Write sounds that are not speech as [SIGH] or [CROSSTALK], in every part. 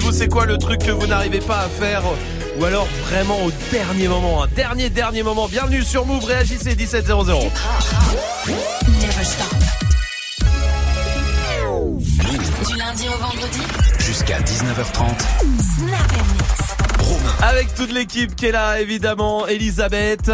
Et vous, c'est quoi le truc que vous n'arrivez pas à faire ou alors vraiment au dernier moment, un dernier dernier moment? Bienvenue sur Move, réagissez 1700. Du lundi au vendredi Jusqu'à 19h30. Snap. Avec toute l'équipe qui est là, évidemment, Elisabeth.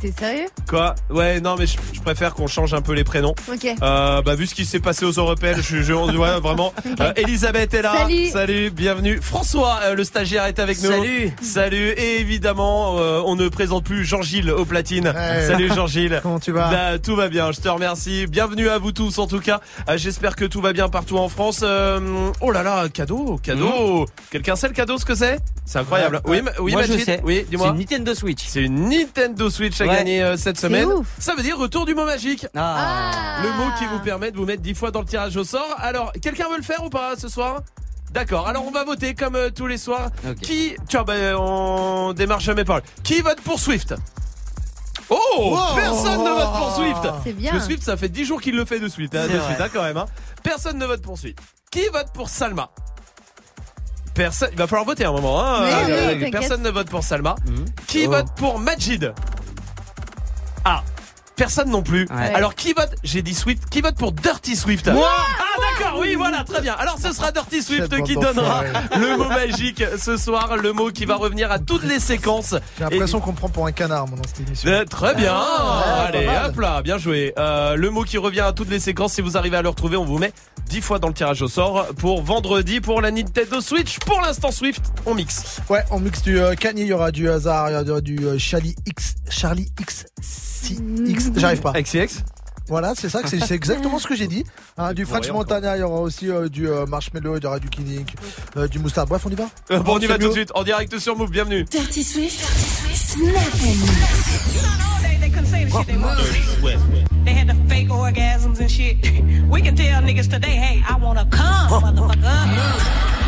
T'es sérieux? Quoi? Ouais, non, mais je, je préfère qu'on change un peu les prénoms. Ok. Euh, bah vu ce qui s'est passé aux européennes, je, je ouais, vraiment. [LAUGHS] Euh, Elisabeth est là. Salut. bienvenue. François, euh, le stagiaire est avec nous. Salut. Salut. Et évidemment, euh, on ne présente plus Jean-Gilles au platine. Ouais. Salut Jean-Gilles. [LAUGHS] Comment tu vas? Bah, Tout va bien, je te remercie. Bienvenue à vous tous en tout cas. Euh, J'espère que tout va bien partout en France. Euh, oh là là, cadeau, cadeau. Quelqu'un sait le cadeau ce que c'est? C'est incroyable. Ouais. Oui, oui, Moi, je sais. Oui, C'est dis-moi. une Nintendo Switch. C'est une Nintendo Switch Ouais. gagner euh, cette semaine. ouf. Ça veut dire retour du mot magique. Ah. Le mot qui vous permet de vous mettre 10 fois dans le tirage au sort. Alors, quelqu'un veut le faire ou pas ce soir? D'accord, alors on va voter comme euh, tous les soirs. Qui. Tiens, bah, on démarre jamais par Qui vote pour Swift? Oh Wow. Personne ne vote pour Swift C'est bien. Le Swift, ça fait 10 jours qu'il le fait de suite, hein, de suite hein, quand même. hein. Personne ne vote pour Swift. Qui vote pour Salma? Personne. Il va falloir voter un moment. Hein. Oui, oui, Euh, personne ne vote pour Salma. Mhm. Qui Oh. vote pour Majid? Ah, personne non plus. Ouais. Alors qui vote J'ai dit Swift. Qui vote pour Dirty Swift Moi Ah d'accord, oui, voilà, très bien. Alors ce sera Dirty Swift qui donnera le mot magique ce soir, le mot qui va revenir à toutes les séquences. J'ai l'impression qu'on me prend pour un canard, moi, dans cette émission. Euh, très bien. Ah, Allez, hop là, bien joué. Euh, le mot qui revient à toutes les séquences, si vous arrivez à le retrouver, on vous met 10 fois dans le tirage au sort pour vendredi pour la Nintendo Switch. Pour l'instant Swift, on mixe. Ouais, on mixe du euh, Kanye, il y aura du hasard, il y aura du euh, Charlie X, Charlie X, C, X, j'arrive pas. XCX Voilà, c'est ça, que c'est exactement ce que j'ai dit. Hein, du French Montana, il y aura aussi euh, du euh, Marshmello, il y aura du Killing, euh, du Moustache. Bref, on y va Euh, Bon, on y va tout de suite en direct sur Move. Bienvenue. Dirty Swift, Snap Mix. They couldn't say the shit they want. They had the fake orgasms and shit. We can tell niggas today, hey, I wanna come, motherfucker.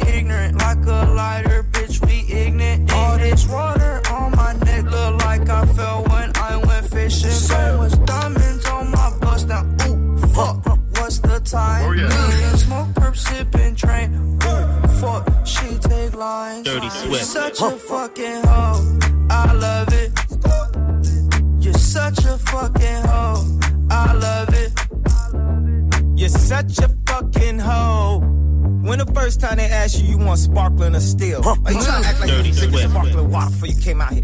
a lighter. Bitch, we ignorant. All this water on my neck look like I fell when I went fishing. So much diamonds on my bust now. Ooh, fuck. What's the time? Oh, yeah. Smoke, perp, sipping, train. Ooh, fuck. She take lines. Dirty You're Swift. such a fucking hoe. I love it. You're such a fucking hoe. I love it. You're such a fucking hoe. When the first time they asked you, you want sparkling or still? Huh. Are you trying to act like Dirty you drink Swift. sparkling water before you came out here?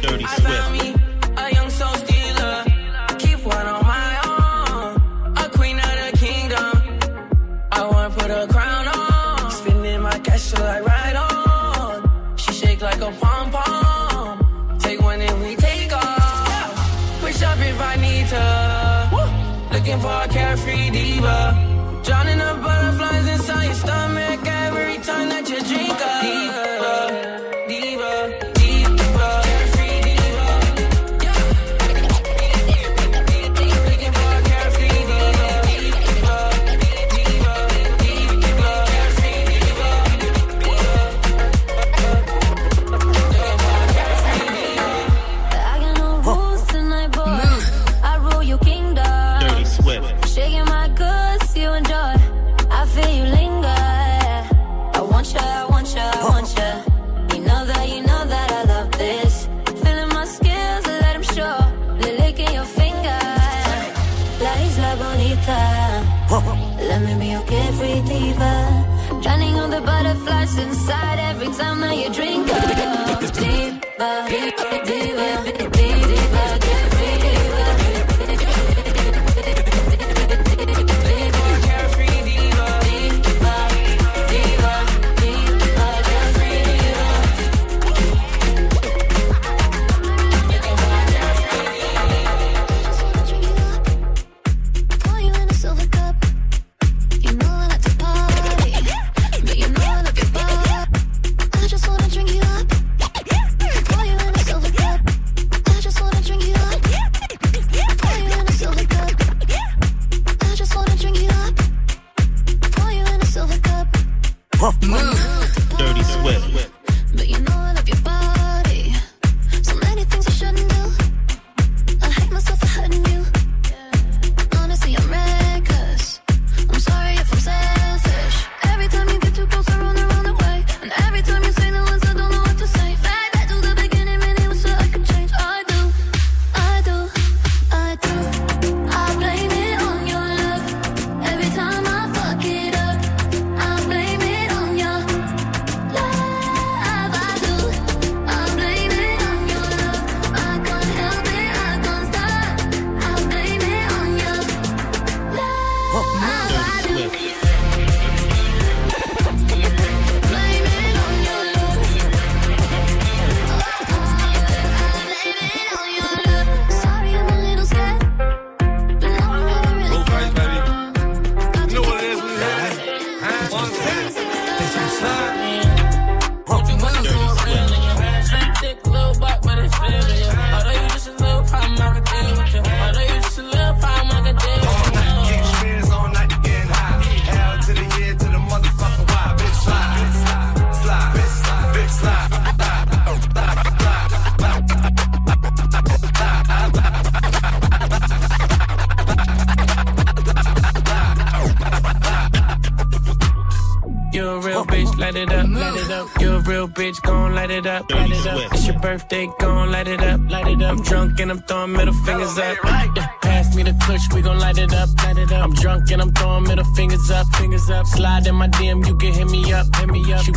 Dirty I found me a young soul stealer. Keep one on my own. A queen of the kingdom. I wanna put a crown on. Spending my cash till I ride on. She shake like a pom pom. Take one and we take up if I need. Looking for a carefree diva.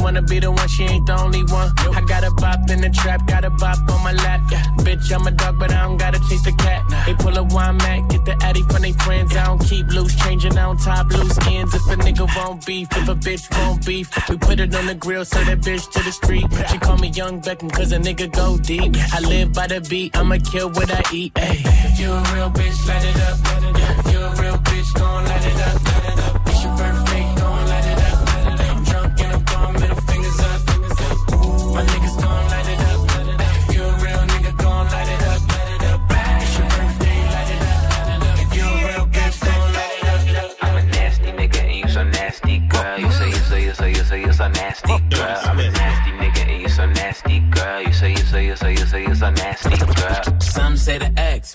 Wanna be the one, she ain't the only one. I got a bop in the trap, got a bop on my lap. Yeah, bitch, I'm a dog, but I don't gotta chase the cat. They pull a wine mat, get the addy from they friends. I don't keep loose, changing on top loose ends. If a nigga won't beef, if a bitch won't beef, we put it on the grill, send that bitch to the street. She call me Young Beckham, cause a nigga go deep. I live by the beat, I'ma kill what I eat. Ay. If you a real bitch, light it up. If you a real bitch, gon'. Light it up.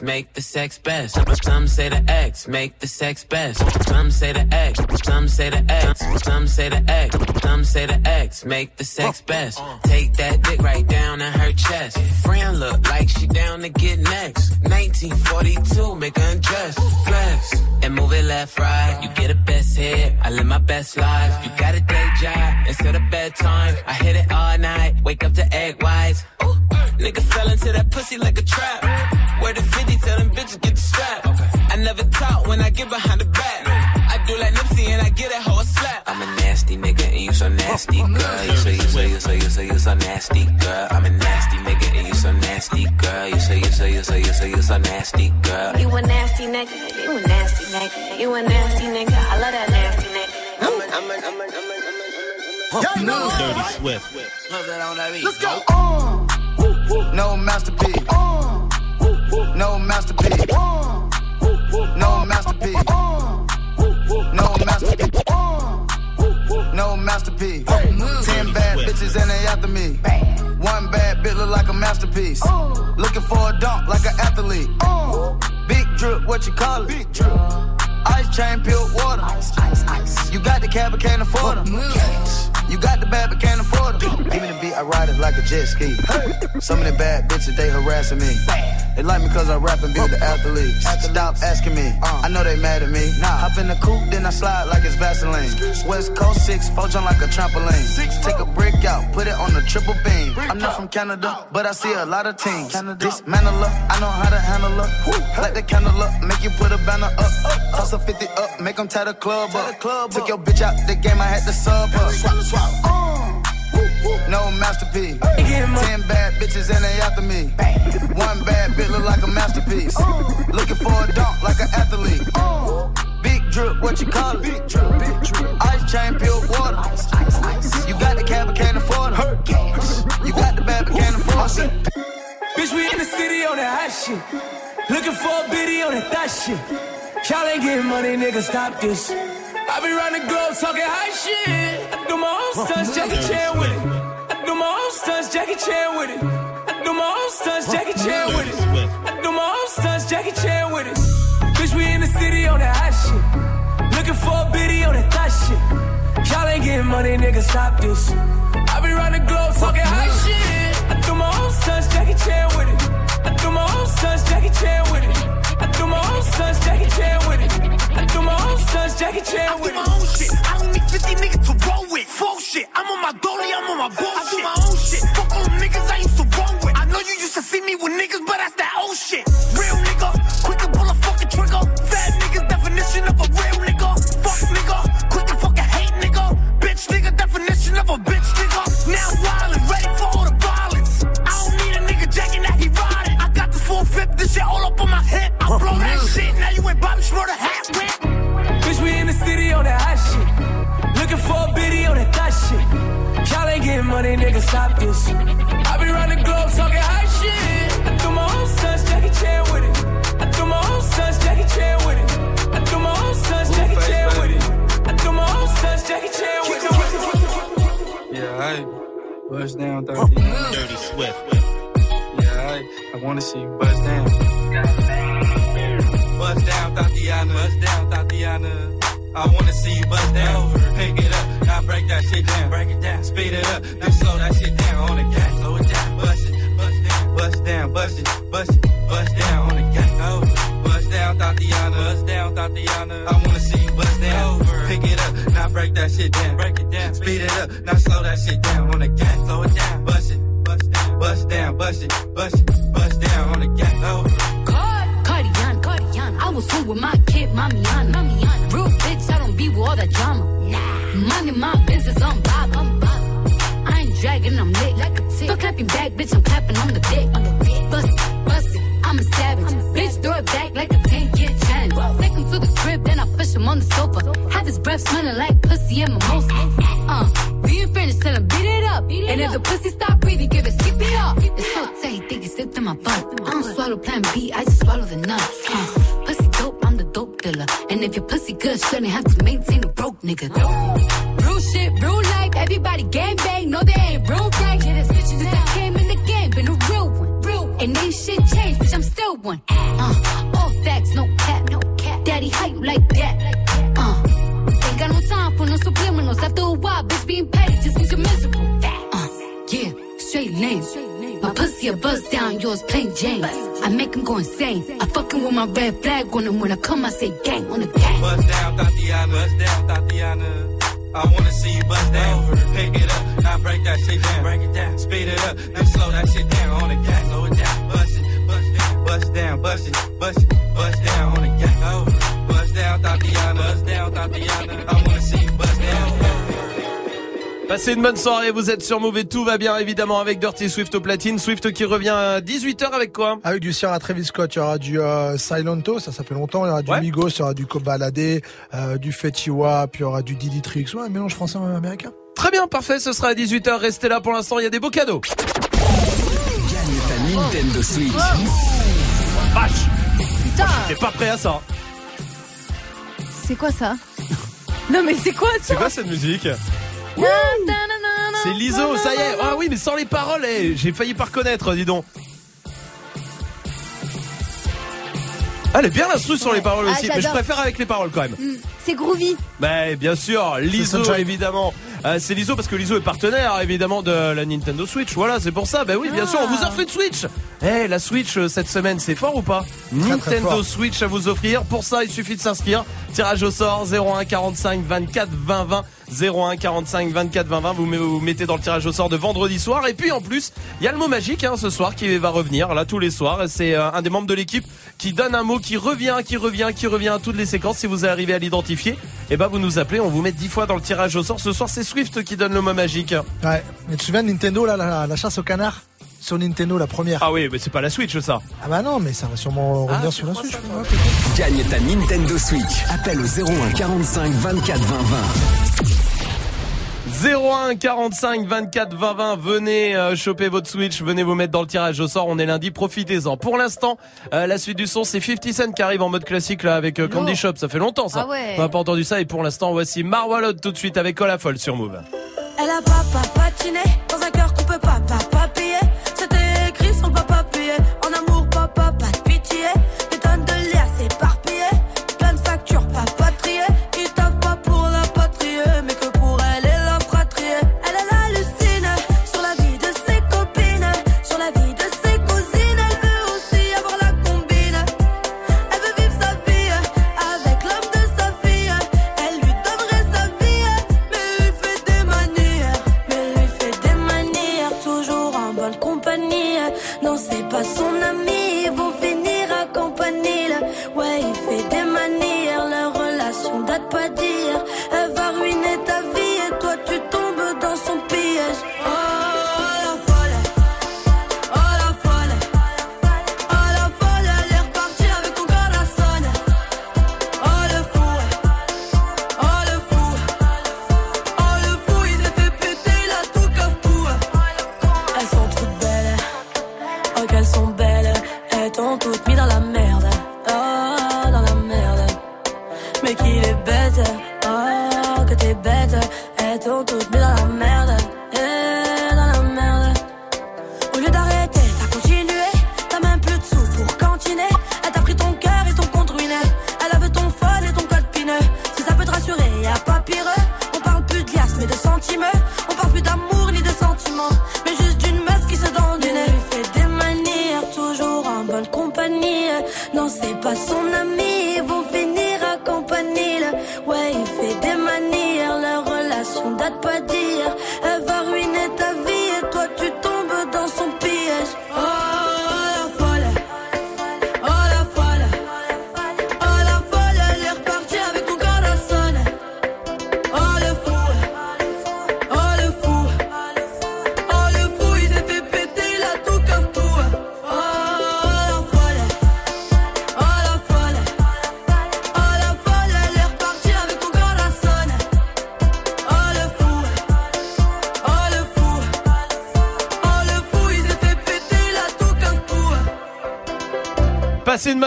Make the sex best. Some say the X make the sex best. Some say the X. Some say the X. Some say the X. Some say the X make the sex best. Take that dick right down in her chest. Friend look like she down to get next. 1942 make her undress. Flex and move it left right. You get a best hit. I live my best life. You got a day job instead of bedtime. I hit it all night. Wake up to egg whites. Ooh, nigga fell into that pussy like a trap. When I get behind the back. I do like Nipsey and I get that hoe a slap. I'm a nasty nigga and you so nasty, girl. You say you say you say you say you so nasty, girl. I'm a nasty nigga and you so nasty, girl. You say you say you say you say you so nasty, girl. You a nasty nigga, you a nasty nigga, you a nasty nigga. I love that nasty nigga. I'm a, I'm a, I'm a, I'm a, I'm a, I'm a. Dirty Swift. Let's go. No masterpiece. No masterpiece. No masterpiece. No masterpiece. No masterpiece. Ten bad bitches and they after me. One bad bitch look like a masterpiece. Looking for a dunk like an athlete. Big drip, what you call it? Big drip. Ice chain, pure water. Ice, ice, ice. You got the cab, but can't afford them. You got the bad, but can't afford them. Give me the beat, I ride it like a jet ski. Some of the bad bitches, they harassing me. They like me cause I rap and be the athletes. Stop asking me, I know they mad at me. Hop in the coupe, then I slide like it's Vaseline. West Coast 6, four jump like a trampoline. Take a brick out, put it on the triple beam. I'm not from Canada, but I see a lot of teams. Dismantle her, I know how to handle her. Light the candle up, make you put a banner up. Toss a 50 up, make them tie the club up. Took your bitch out the game, I had to sub her. Swap, swap. Uh. No masterpiece. Ten bad bitches and they after me. One bad bitch look like a masterpiece. Oh. Looking for a dunk like an athlete. Oh. Big drip, what you call it? Big drip, big drip. Ice chain, pure water. You got the cab, but can't afford it. You got the bad, but can't afford it. Bitch, we in the city on that hot shit. Looking for a biddy on that thot shit. Y'all ain't getting money, nigga, stop this. I be round the globe talking high shit. I do my own stunts, Jackie Chan with it. Do my own stunts, Jackie Chan with it. I do my own stunts, Jackie Chan with it. I do my own stunts, Jackie Chan with it. Bitch, we in the city on that hot shit. Looking for a biddy on that thot shit. Y'all ain't getting money, nigga, stop this. I be round the globe talking high shit. I do my own stunts, Jackie Chan with it. I do my own stunts, Jackie Chan with it. I do my own stunts, Jackie Chan with it. I do my own stunts, Jackie Chan with it. I do my own shit. I don't need 50 niggas to roll with. Full shit. I'm on my dolly, I'm on my bullshit. I do my own shit. Fuck all them niggas I used to roll with. I know you used to see me with niggas, but that's that old shit. Real nigga, this shit all up on my hip. I blow that shit, now you ain't Bobby Schmurder hat with. Bitch, we in the city on that hot shit. Looking for a biddy on that thot shit. Y'all ain't getting money, nigga, stop this. I be round the globe talking high shit. I do my own stunts, Jackie Chan with it. I do my own stunts, Jackie Chan with it. I do my own stunts, Jackie Chan with it. I do my own stunts, Jackie Chan with it. Yeah, I bust down, Dirty. Dirty Swift. Yeah, I, wanna see you bust down. Bust down, Tatiana. Bust down, Tatiana. I wanna see you bust down. Pick it up, now break that shit down. Break it down, speed it up, now slow that shit down on the gas. Slow it down, bust it, bust down, bust down, bust it, bust it, bust down on the gas. Over. Bust down, Tatiana. Bust down, Tatiana. I wanna see you bust down. Over. Pick it up, now break that shit down. Break it down, speed it up, now slow that shit down on the gas. Slow it down, bust bust down, bust down, bust it, bust it, bust down on the gas. Over. Cardiana, Cardiana. I was home with my kid, Mamiana. Mamiana. Real bitch, I don't be with all that drama. Nah. Money, my business, I'm bob. I'm bob. I ain't dragging, I'm lit. Like a tick. Fuck clapping back, bitch, I'm clapping on the dick. On the dick. Bust it, bust it, I'm a savage. bitch, throw it back like a 10 year challenge. Take him to the crib, then I push him on the sofa. Have his breath smelling like pussy and mimosa. Uh, we ain't finished, tell him beat it up. and if the pussy stop breathing, give it skip it up. It's so tight, think it slipped in my butt. I don't swallow plan B, I just swallow the nuts. Uh, pussy dope, I'm the dope dealer. And if your pussy good, shouldn't have to maintain a broke nigga. Real shit, real life, everybody gang bang, no they ain't real right. Yeah, that's bitches since I came in the game, been a real one. Real one. And ain't shit changed, bitch, I'm still one. Uh, all facts, no cap, no cap. Daddy, how you like that? After a while, bitch, being petty just means you're miserable. Uh, yeah, straight lane. My pussy a buzz down, yours plain Jane. I make him go insane. I fucking with my red flag on him when I come, I say gang on the gang. Bust down, Tatiana. Bust down, Tatiana. I wanna see you bust down. Pick it up, now break that shit down. Break it down, speed it up, now slow that shit down on the gas. Slow it down, bust it, bust down, bust down, bust it, bust it, bust down on the gas. Over. Bust down, Tatiana. Bust down, Tatiana. I wanna see you bust down. Passez une bonne soirée, vous êtes sur Move et tout va bien évidemment avec Dirty Swift au platine. Swift qui revient à 18h avec quoi? Avec du Sierra Travis Scott, il y aura du euh, Silento, ça ça fait longtemps, il y aura du Ouais. Migos, il y aura du Kobalade, euh, du Fetchiwa, puis il y aura du Diddy Tricks, ouais, un mélange français et américain. Très bien, parfait, ce sera à 18h. Restez là pour l'instant, il y a des beaux cadeaux. Gagne ta Nintendo Switch. Vache Putain, T'es pas prêt à ça c'est quoi ça? Non mais c'est quoi ça? C'est quoi cette musique? C'est l'ISO, ça y est. Ah oui, mais sans les paroles, eh, j'ai failli pas reconnaître, dis donc Ah, elle est bien l'instru sur les paroles Ah, aussi, mais je j'adore. préfère avec les paroles quand même. Mm, C'est groovy. Bah bien sûr, Liso Sunshine. évidemment. Euh, c'est Liso parce que Liso est partenaire évidemment de la Nintendo Switch. Voilà, c'est pour ça. Bah oui, bien sûr, on vous offre une Switch. Eh, la Switch euh, cette semaine, c'est fort ou pas? Très Nintendo fort. Switch à vous offrir. Pour ça, il suffit de s'inscrire. Tirage au sort 01 45 24 20 20 01 45 24 20 20. Vous met- vous mettez dans le tirage au sort de vendredi soir. Et puis en plus, il y a le mot magique hein, ce soir qui va revenir là tous les soirs. Et C'est euh, un des membres de l'équipe qui donne un mot qui revient, qui revient, qui revient à toutes les séquences. Si vous arrivez à l'identifier, et ben vous nous appelez. On vous met 10 fois dans le tirage au sort. Ce soir, c'est Swift qui donne le mot magique. Ouais. Mais tu te souviens de Nintendo, là, la, la chasse au canard Sur Nintendo, la première. Ah oui, mais c'est pas la Switch ça. Ah bah non, mais ça va sûrement revenir Ah, sur la Switch. ouais. Gagne ta Nintendo Switch. Appelle au 01 45 24 20 20. 01 45 24 20 20 venez euh, choper votre Switch venez vous mettre dans le tirage au sort on est lundi profitez-en. Pour l'instant euh, la suite du son c'est 50 Cent qui arrive en mode classique là avec euh, Candy Shop ça fait longtemps ça. Ah ouais. on n'a pas entendu ça et pour l'instant voici Marwalot tout de suite avec Colafol sur Move. Elle a papa patiné dans un cœur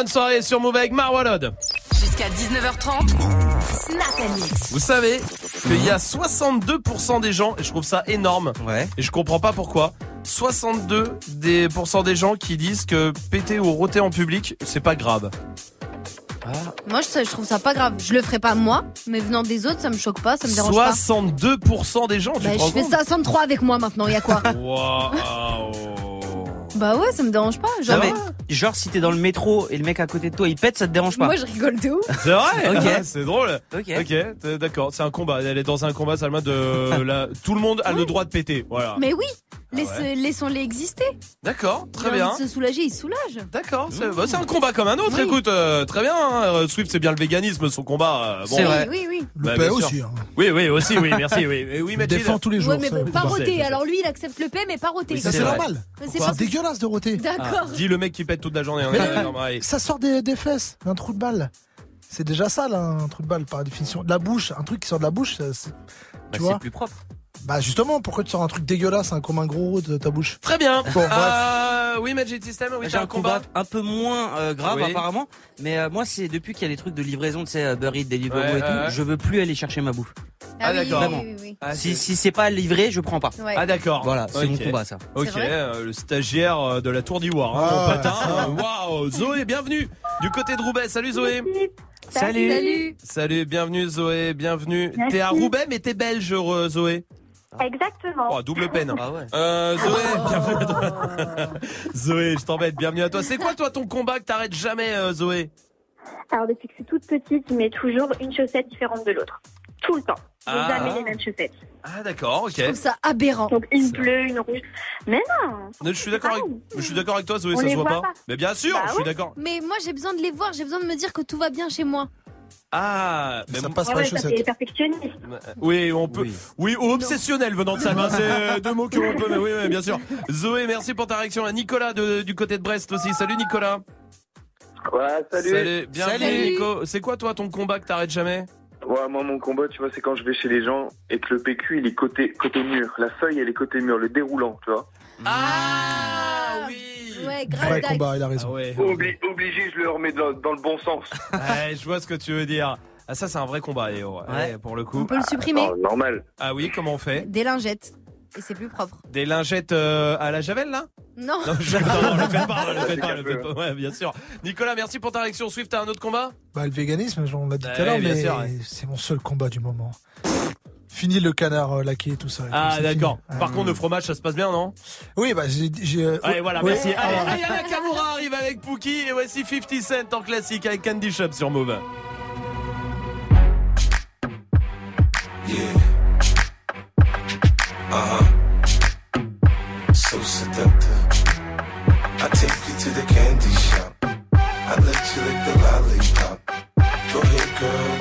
bonne soirée sur Move avec Marwalod Jusqu'à 19h30, Snap Mix. vous savez qu'il y a 62% des gens et je trouve ça énorme et je comprends pas pourquoi 62 des pourcents des gens qui disent que péter ou rôter en public c'est pas grave Moi, je, je trouve ça pas grave. Je le ferai pas moi, mais venant des autres, ça me choque pas, ça me dérange pas. 62% des gens, tu Bah, je fais compte ça 63 avec moi maintenant, y a quoi? [LAUGHS] Waouh Bah ouais, ça me dérange pas. Non, Genre, mais, genre, si t'es dans le métro et le mec à côté de toi il pète, ça te dérange pas moi je rigole de ouf. C'est vrai [LAUGHS] Ok. Ah, C'est drôle Ok. Ok, d'accord, c'est un combat. Elle est dans un combat, Salma, de la... tout le monde a le droit de péter. Voilà. Mais oui, Ah laisse- ouais. laissons-les exister. D'accord, très bien. se soulager, ils se soulagent. D'accord, c'est bah, c'est un combat comme un autre. Oui. Écoute, euh, très bien. hein. Swift, c'est bien le véganisme, son combat. euh, bon. C'est vrai. Oui, oui. Bah, Le paix aussi. hein. Oui, oui, aussi, oui, merci, oui. Et [LAUGHS] oui, Il Majid. défend tous les jours. Ouais, mais ça. pas. Alors lui, il accepte le paix, mais pas. Oui, Ça, C'est c'est normal. C'est C'est pas- dégueulasse de roter. D'accord. Dis le mec qui pète toute la journée. est Mais. Ça sort des, des fesses, d'un trou de balle. C'est déjà ça, là, un trou de balle, par définition. De la bouche, un truc qui sort de la bouche, ça, c'est- Bah, tu c'est vois plus propre. Bah justement, pourquoi tu sors un truc dégueulasse, hein, comme un gros de ta bouche Très bien. Bon, bref. Euh, oui, Magic System, oui, J'ai un un combat. combat un peu moins euh, grave Oui. apparemment, mais euh, moi c'est depuis qu'il y a les trucs de livraison, tu sais, euh, Burry, Deliveroo Ouais, et tout, je veux plus aller chercher ma bouffe. Ah, d'accord. Vraiment. oui, oui. Ah, si c'est- si c'est pas livré, je prends pas. Ouais. Ah d'accord. Voilà, c'est mon combat ça. Ok, euh, le stagiaire de la Tour d'Ivoire, hein, Ah, patin. Euh, Waouh, Zoé, bienvenue du côté de Roubaix. Salut Zoé. Salut. Salut. Salut, bienvenue Zoé, bienvenue. T'es à Roubaix, mais t'es belge, euh, Zoé. Exactement. Oh, double peine. Ah ouais. Euh, Zoé, [LAUGHS] bienvenue à toi. [LAUGHS] Zoé, je t'embête, bienvenue à toi. C'est quoi toi ton combat que t'arrêtes jamais, euh, Zoé? Alors depuis que je suis toute petite, je mets toujours une chaussette différente de l'autre. Tout le temps. Ah. jamais les mêmes chaussettes. Ah d'accord, ok. Je trouve ça aberrant. Donc une bleue, une rouge. Mais non Je suis d'accord avec, je suis d'accord avec toi, Zoé, On ça se voit voit pas. pas. Mais bien sûr, Bah je suis ouais. d'accord. Mais moi, j'ai besoin de les voir. J'ai besoin de me dire que tout va bien chez moi. Ah, mais Ça passe pas ouais, c'est perfectionniste. Oui, on peut. Oui. Oui, ou obsessionnel venant de ça. ben, c'est euh, deux mots que l'on peut. Mais oui, oui, bien sûr. Zoé, merci pour ta réaction. À Nicolas de- du côté de Brest aussi. Salut Nicolas. Ouais, salut. Bienvenue Salut. Nico. C'est quoi toi ton combat que t'arrêtes jamais? Ouais, moi, mon combat, tu vois, c'est quand je vais chez les gens et que le PQ, il est côté, côté mur. La feuille, elle est côté mur, le déroulant, tu vois. Ah oui. Ouais, grave Vrai dague. combat, il a Ah raison. ouais. Obli- obligé, je le remets dans, dans le bon sens. Ouais, [LAUGHS] je vois ce que tu veux dire. Ah ça c'est un vrai combat Léo. Ouais, Ouais. pour le On coup. peut le supprimer. Oh, normal. Ah oui, comment on fait Des lingettes. Et c'est plus propre. Des lingettes euh, à la javel là Non. Non, je... non, non, le faites pas, le [LAUGHS] faites pas, le faites pas. Ouais, bien sûr. Nicolas, merci pour ta réaction. Swift, t'as un autre combat Bah le véganisme, on l'a dit tout Ouais, à l'heure, bien mais sûr, ouais. c'est mon seul combat du moment. Fini le canard euh, laqué, tout ça. Ah d'accord. fini. Par Ah. contre le fromage ça se passe bien non? Oui, bah j'ai... euh, Allez voilà, ouais. merci. Allez, Ah. Nakamura arrive avec Pookie et voici 50 Cent en classique avec Candy Shop sur Move. Yeah. Uh huh. So seductive. I take you to the candy shop. I let you lick the lollipop. Go ahead, girl,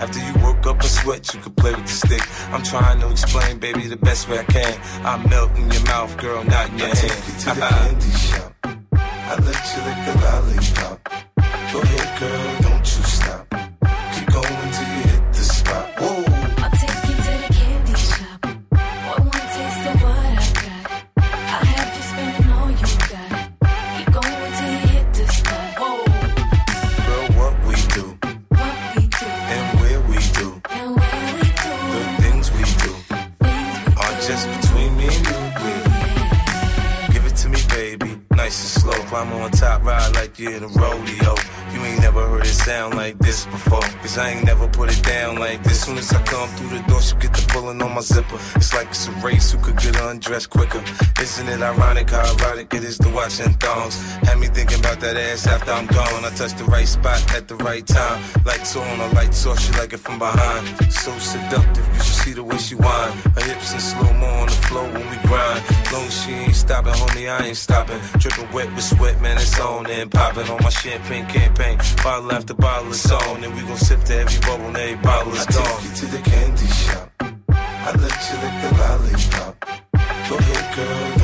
After you work up a sweat, you can play with the stick. I'm trying to explain, baby, the best way I can. I melt in your mouth, girl, not in your hand. I hand. take you to the candy shop. I let you lick the lollipop. Go ahead, girl, Climb on top, ride like you're in a rodeo. You ain't never heard it sound like this before. Cause I ain't never put it down like this. Soon as I come through the door, she get the pulling on my zipper. It's like it's a race who could get undressed quicker. Isn't it ironic how erotic it is to watch in thongs? Had me thinking about that ass after I'm gone. I touched the right spot at the right time. Lights on, a lights off, she like it from behind. So seductive, you should see the way she whine. Her hips in slow mo on the floor when we grind. Long she ain't stopping, homie, I ain't stopping. Dripping wet with sweat, man, it's on and popping on my champagne campaign. Bottle after bottle is on, and we gon' sip to every bubble and every bottle is gone. I take you to the candy shop. I let you lick the lollipop. Go ahead, girl,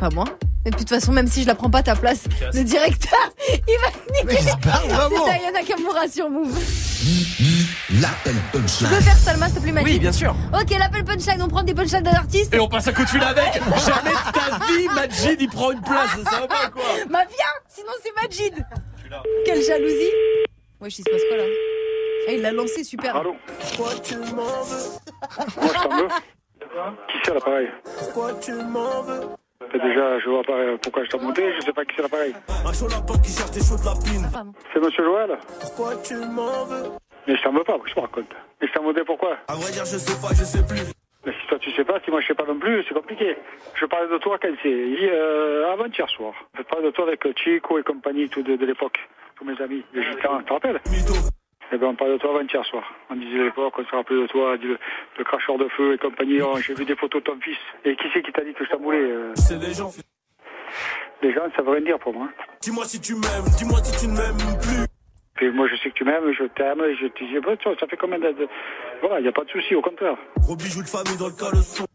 pas moi. Et puis de toute façon, même si je la prends pas ta place, le directeur, il va niquer. C'est Diana Kamura sur Move. L'appel Tu punchline. peux faire Salma, s'il te plaît, Magic Oui, bien sûr. Ok, l'appel punchline, on prend des punchlines d'un artiste. Et on passe un coup de fil avec Jamais de ta vie, Majid, il prend une place, ça va pas quoi Bah viens, sinon c'est Majid. Quelle jalousie. Wesh, il se passe quoi là Ah, il l'a lancé, super. Allô Pourquoi tu m'en veux Moi je t'en veux. [LAUGHS] Qui c'est à l'appareil? Pourquoi tu m'en veux Déjà, je vois pas euh, pourquoi je t'ai monté, je sais pas qui c'est l'appareil. Un chaud lapin qui cherche des chauds de lapine. C'est monsieur Joël Pourquoi tu m'en veux? Mais je t'en veux pas, je te raconte. Mais je t'en demandé pourquoi? À vrai dire, je sais pas, je sais plus. Mais si toi tu sais pas, si moi je sais pas non plus, c'est compliqué. Je parlais de toi quand c'est euh, avant-hier soir. Je parlais de toi avec Chico et compagnie, tout de, de l'époque. Tous mes amis, les gitans, tu te rappelles? Eh ben on parlait de toi avant-hier soir. On disait à l'époque, on se rappelait de toi, le cracheur de feu et compagnie. Oh, J'ai vu des photos de ton fils. Et qui c'est qui t'a dit que je t'en euh C'est les gens. Les gens, ça veut rien dire pour moi. Dis-moi si tu m'aimes, dis-moi si tu ne m'aimes plus. Et moi, je sais que tu m'aimes, je t'aime, je te dis, bah, ça fait combien de... Voilà, il n'y a pas de souci, au contraire. Gros bijoux de famille dans le caleçon.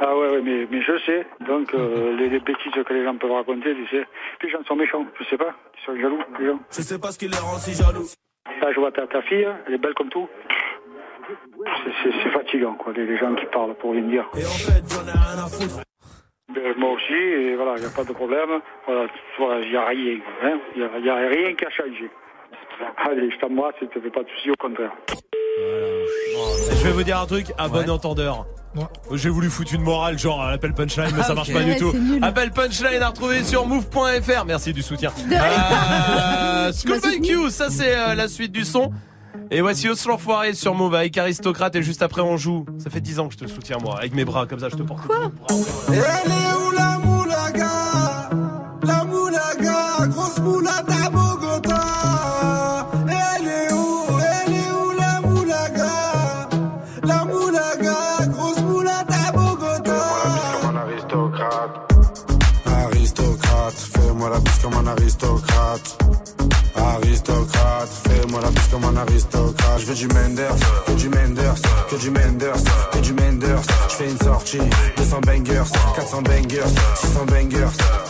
Ah ouais, ouais, mais, mais je sais. Donc, euh, [LAUGHS] les, les bêtises que les gens peuvent raconter, tu sais. Puis les gens sont méchants, je sais pas. Ils sont jaloux, les gens. Je sais pas ce qui les rend si jaloux. Là, je vois ta, ta fille, elle est belle comme tout. C'est- fatigant, quoi, les, les gens qui parlent pour rien dire. Et en fait, j'en ai rien à foutre. Ben, moi aussi, et voilà, il n'y a pas de problème. Voilà, il n'y a rien, hein. Il n'y a, y a rien qui a changé. [LAUGHS] Allez, je t'embrasse, et te fais pas de soucis, au contraire. Je vais vous dire un truc, à bon entendeur. J'ai voulu foutre une morale, genre à l'appel punchline, mais ça Ah, marche ok. pas du tout. nul. Appel punchline à retrouver sur move.fr. Merci du soutien. Euh, [LAUGHS] Schoolboy Q, ça c'est euh, la suite du son. Et voici Os l'enfoiré sur Move avec Aristocrate et juste après on joue. Ça fait 10 ans que je te soutiens moi, avec mes bras comme ça je te porte. Quoi Elle est où la moulaga? La moulaga, grosse moulade aristocrate. Aristocrate, fais-moi la bise comme un aristocrate. Je veux du Menders, que du Menders, que du Menders, que du Menders. Je fais une sortie, 200 bangers, 400 bangers, 600 bangers.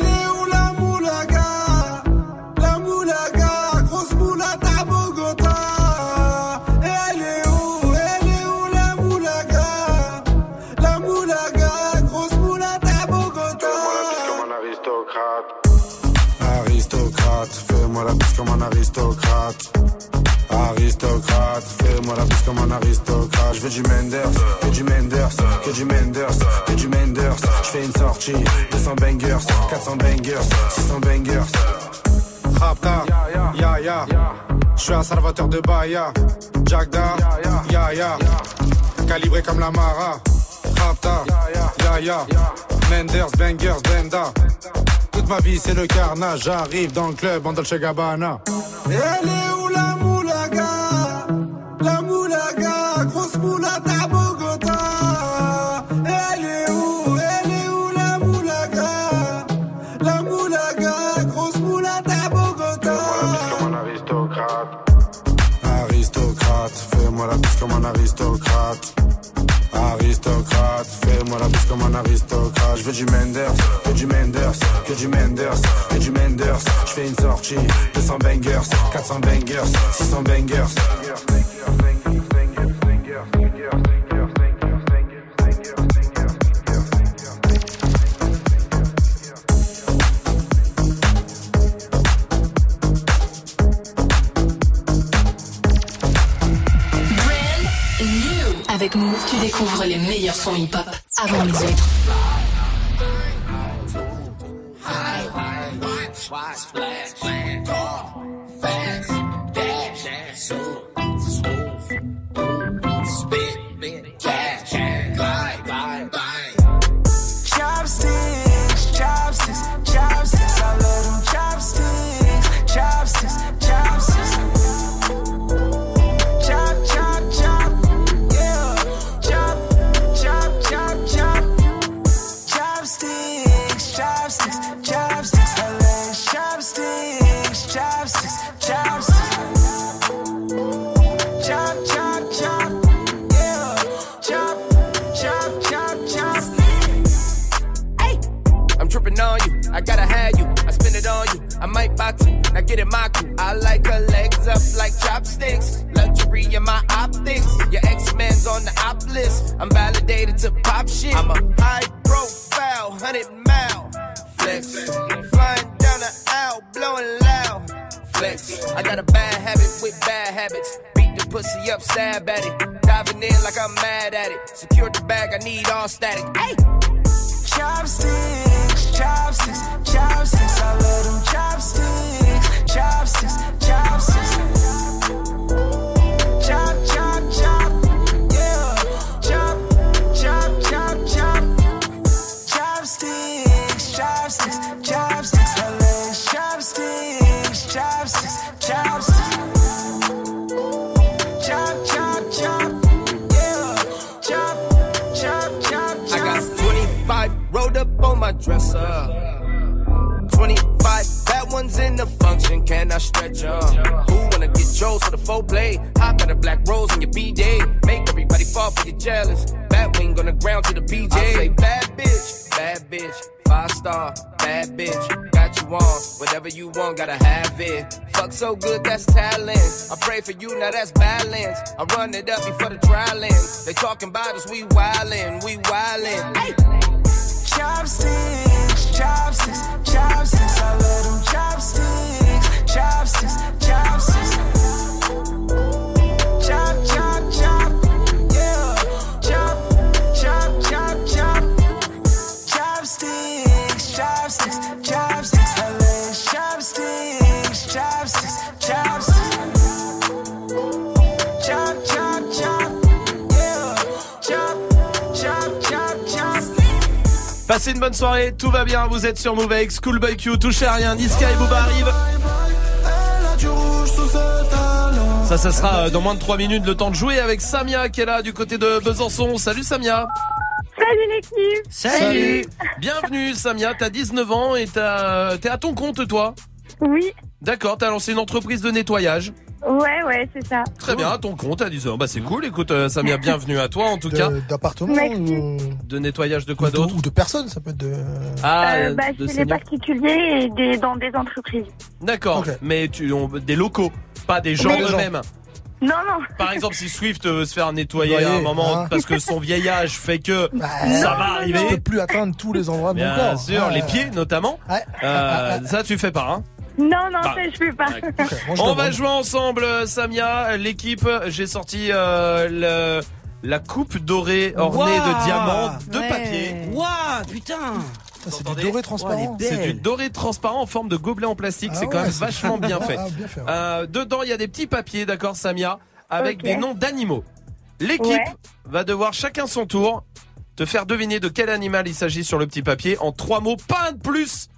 Aristocrate. Fais-moi la bise comme un aristocrate. Je veux du Menders, que du Menders, que du Menders, que du Menders. Je fais une sortie, 200 bangers, 400 bangers, 600 bangers. Rapta, ya ya. Je suis un salvateur de Bahia. Jagda, ya ya. Calibré comme la Mara. Rapta, ya ya. Menders, bangers, benda. Toute ma vie c'est le carnage. J'arrive dans le club en Dolce Gabbana. Elle est où la moulaga? La moulaga, grosse moulade à Bogota. Elle est où? Elle est où la moulaga? La moulaga, grosse moulade à Bogota. Comme un aristocrate. Aristocrate, fais-moi la bise comme un aristocrate. Aristocrate, fais-moi la bise comme un aristocrate. Je veux du Menders, que du Menders, que du Menders, que du Menders. Je fais une sortie, 200 bangers, 400 bangers, 600 bangers. Avec Move, tu découvres les meilleurs sons hip-hop avant les autres. Validated to pop shit. I'm a high profile, 100 mile flex. Flying down the aisle, blowing loud flex. I got a bad habit with bad habits. Beat the pussy up, stab at it. Diving in like I'm mad at it. Secure the bag, I need all static. Hey! Chopsticks, chopsticks, chopsticks. I love them chopsticks, chopsticks. On my 25 bad ones in the function, can I stretch 'em? Who wanna get Joe's for the full play? Hop at a black rose on your B-Day. Make everybody fall for your jealous. Bat wing on the ground to the BJ. I say bad bitch, bad bitch. Five star, bad bitch. Got you on, whatever you want, gotta have it. Fuck so good, that's talent. I pray for you, now that's balance. I run it up before the trial ends. They talking about us, we wildin', we wildin'. Hey! Chopsticks, chopsticks, chopsticks. I love them chopsticks, chopsticks, chopsticks. Chop, chop, chop, yeah. Chop, chop, chop, chop. Chopsticks, chopsticks, chopsticks. I love chopsticks, Passez une bonne soirée, tout va bien, vous êtes sur Move avec Schoolboy Q, touchez à rien, Niska et Booba arrivent. Elle a du rouge sous ce tas. Ça, ça sera euh, dans moins de 3 minutes le temps de jouer avec Samia qui est là du côté de Besançon. Salut Samia. Salut l'équipe Salut. Bienvenue Samia, t'as 19 ans et t'as- t'es à ton compte toi? Oui. D'accord, t'as lancé une entreprise de nettoyage. Ouais, ouais, c'est ça. Très bien, à ton compte à 10 ans. Bah c'est cool, écoute euh, Samia, [LAUGHS] bienvenue à toi en tout De- cas. D'appartements ou De nettoyage de quoi d'autre ou de personnes, ça peut être de. Ah, Euh, bah, de chez les seniors. particuliers et des, dans des entreprises. D'accord, mais tu on- des locaux, pas des gens Pas des gens. eux-mêmes. Non, non. Par exemple, si Swift veut se faire nettoyer à un Nettoyer, moment hein. parce que son vieil âge fait que Bah, ça va arriver. Je peux plus atteindre tous les endroits de mon Bien corps. sûr, Ouais. les pieds notamment. Ouais. Euh, ça, tu fais pas, hein Non, non, Bah, je peux pas. On va jouer ensemble, euh, Samia. L'équipe, j'ai sorti euh, le- la coupe dorée ornée de diamants, de Ouais. papier. Waouh, putain C'est du doré transparent. C'est du doré transparent en forme de gobelet en plastique. Ah c'est quand ouais, même vachement [LAUGHS] bien fait. Ah, bien fait, ouais. Euh, dedans, il y a des petits papiers, d'accord, Samia, avec des noms d'animaux. L'équipe Ouais. va devoir chacun son tour te faire deviner de quel animal il s'agit sur le petit papier en trois mots, pas un de plus.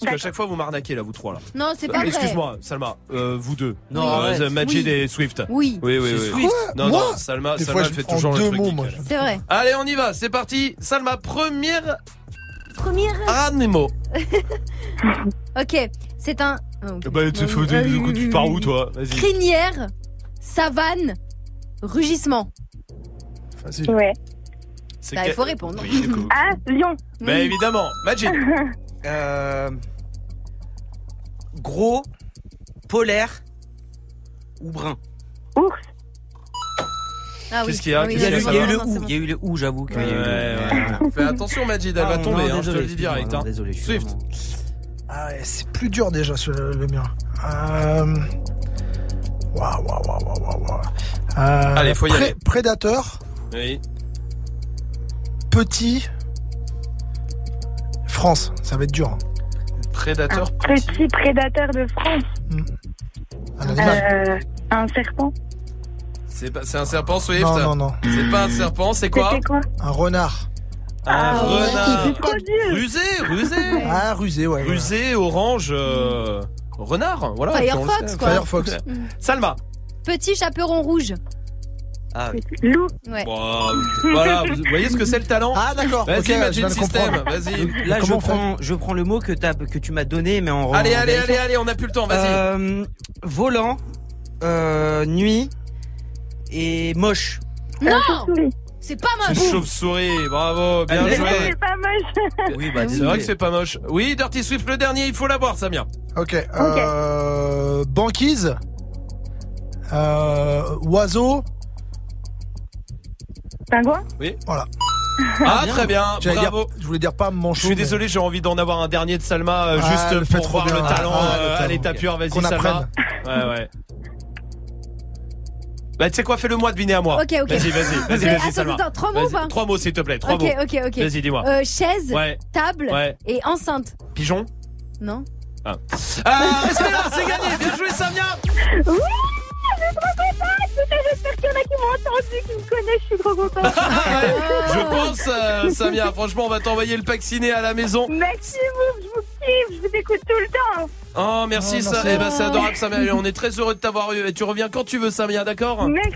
Parce qu'à chaque fois, vous m'arnaquez là, vous trois là. Non, c'est pas Euh, vrai. Excuse-moi, Salma, euh, vous deux. Non, Euh, arrête. Majid Oui. et Swift. Oui. Oui, oui, C'est oui. Swift. Non, Moi non, Salma, Des Salma fois, elle je fait toujours le truc. C'est vrai. Allez, on y va, c'est parti. Salma, première Première. animaux. [LAUGHS] Ok, c'est un. oh, Bah, tu, euh, euh, tu pars où toi? Vas-y. Crinière, savane, rugissement. Facile. Ouais. Bah, il faut répondre. Oui, coup. Ah, Lyon. Bah évidemment, Majid. [LAUGHS] Euh, gros, polaire ou brun. Ours. Ah oui. Qu'est-ce qu'il y a Ah oui, Il y a, Qu'est-ce eu- qu'il il y a eu ça le ou, il y a eu le ou, j'avoue. eu le- Ouais, ouais. [LAUGHS] Fais attention, Majid, elle va Ah, tomber, non, hein, je te le dis direct. hein. désolé, Swift. vraiment- Ah ouais, c'est plus dur déjà sur le, le mien. Euh... Waouh, waouh, waouh, waouh, waouh, waouh. Euh, Allez, faut y pré- aller. Prédateur, Oui. petit. France, ça va être dur. hein. Prédateur petit. Petit prédateur de France. Un animal. Euh, un serpent. C'est pas- c'est un serpent, Swift Non, non, non. C'est pas un serpent, c'est quoi Un renard. Un Ah renard. c'est trop dur. Rusé, rusé. Ah, rusé, ouais. Rusé, orange, euh, renard. Voilà. Firefox, quoi. Firefox. Salma. Petit chaperon rouge. Ah oui. Loup. Ouais. Bon, [LAUGHS] voilà, vous voyez ce que c'est le talent Ah, d'accord. Vas-y, System, comprendre. vas-y. Là, je prends, je prends le mot que, tu m'as donné, mais en Allez, en allez, allez, allez, on a plus le temps, vas-y. Euh, volant, euh, nuit et moche. Non Chauve-souris. C'est pas moche. Chauve-souris, bravo, bien joué. C'est pas moche. Oui, bah, C'est vrai que c'est pas moche. Oui, Dirty Swift, le dernier, il faut l'avoir, Samia. Ok. Euh, banquise. Euh, oiseau. Pingouin. Oui. Voilà. Ah, très bien, J'allais dire- bravo. je voulais dire pas manchot. Je suis désolé, j'ai envie d'en avoir un dernier de Salma, euh, Ah, juste le fait pour trop voir bien. le talent Ah, le euh, talent. pur. Vas-y, Qu'on Salma. apprenne. Ouais, ouais. Bah, tu sais quoi, fais-le-moi deviner à moi. Ok, ok. Vas-y, vas-y, vas-y, Mais vas-y, attends, Salma. attends, trois mots ou Vas-y, pas Trois mots, s'il te plaît, trois Ok, mots. ok, ok. Vas-y, dis-moi. Euh, chaise, Ouais. table Ouais. et enceinte. Pigeon Non Ah. Ah, restez là, c'est gagné. Bien joué, Samia. Oui, je suis trop contente. Putain, J'espère qu'il y en a qui m'ont entendu, qui me connaissent. Je suis trop contente. [LAUGHS] Je pense, euh, Samia, franchement, on va t'envoyer le pack ciné à la maison. Merci, vous. Je vous kiffe. Je vous écoute tout le temps. Oh, merci, Oh, ça. Eh ben, c'est adorable, Samia. On est très heureux de t'avoir eu. Et tu reviens quand tu veux, Samia, d'accord? Merci.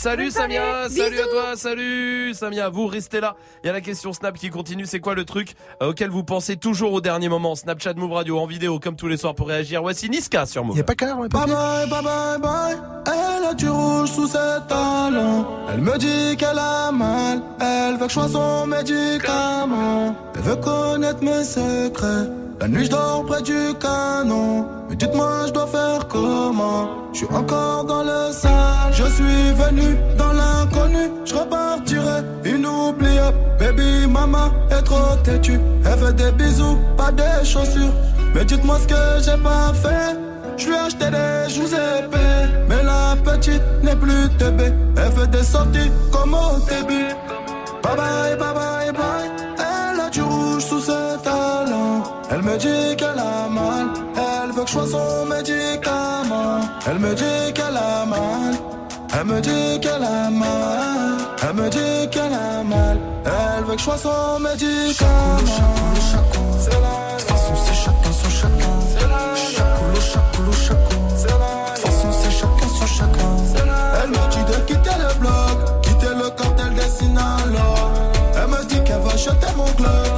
Salut. Samia, salut à toi, salut Samia, vous restez là. Il y a la question Snap qui continue, c'est quoi le truc euh, auquel vous pensez toujours au dernier moment? Snapchat Move Radio en vidéo comme tous les soirs pour réagir. Voici Niska sur Move. Il y a pas qu'un papiers bye, bye bye, bye. Elle a du rouge sous ses talons. Elle me dit qu'elle a mal. Elle veut que je sois son médicament. Elle veut connaître mes secrets. La nuit, je dors près du canon. Mais dites-moi, je dois faire comment? Je suis encore dans le sale. Je suis venu dans l'inconnu. Je repartirai inoubliable. Baby, maman est trop têtue. Elle fait des bisous, pas des chaussures. Mais dites-moi ce que j'ai pas fait. Je lui ai acheté des joues épais. Mais la petite n'est plus TB. Elle fait des sorties comme au début. Bye bye, bye bye, bye. Elle me dit qu'elle a mal, elle veut que je sois son médicament. Elle me dit qu'elle a mal, elle me dit qu'elle a mal, elle me dit qu'elle a mal, elle veut que je sois son médicament. C'est la De toute façon, c'est chacun son chacun. C'est la Chacoulou, chacoulou, chacun. C'est De toute façon, c'est chacun son chacun. Elle me dit de quitter le bloc, quitter le cartel des Sinaloa. Elle me dit qu'elle va jeter mon club.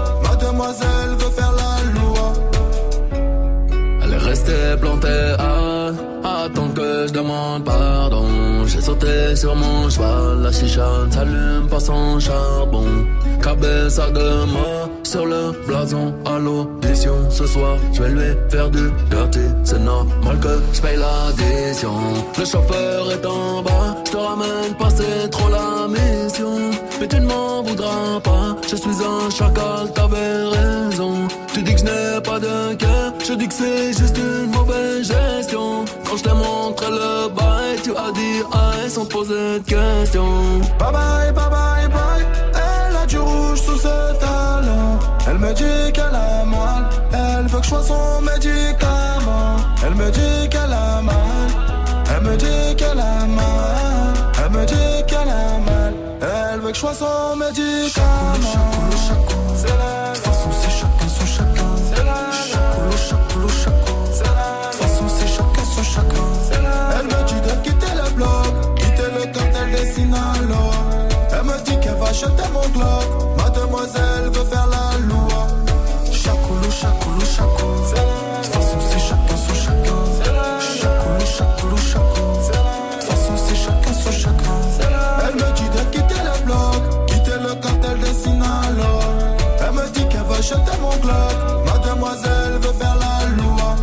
À attendre que je demande pardon. J'ai sauté sur mon cheval, la chicha ne s'allume pas sans charbon. Cabeza de moi sur le blason à l'audition. Ce soir, je vais lui faire du dirty. C'est normal que je paye l'addition. Le chauffeur est en bas, je te ramène pas, c'est trop la mission. Mais tu ne m'en voudras pas, je suis un chacal, t'avais raison. Tu dis que je n'ai pas de cœur, je dis que c'est juste une mauvaise gestion. Quand je t'ai montré le bail, tu as dit aïe sans poser de questions. Bye bye, bye bye, bye. Elle a du rouge sous ses talons. Elle me dit qu'elle a mal. Elle veut que je sois son médicament. Elle me dit qu'elle a mal. Elle me dit qu'elle a mal. Elle me dit qu'elle a mal. Elle veut que je sois son médicament. Acheter mon globe. Mademoiselle veut faire la loi. Chacoulou, chacoulou, chaco. De toute façon, c'est chacun son chacun. Chacoulou, chacoulou, chaco. De toute façon, c'est chacun son chacun. Elle me dit de quitter le bloc, quitter le cartel des Sinaloa. Elle me dit qu'elle va acheter mon globe. Mademoiselle veut faire la loi.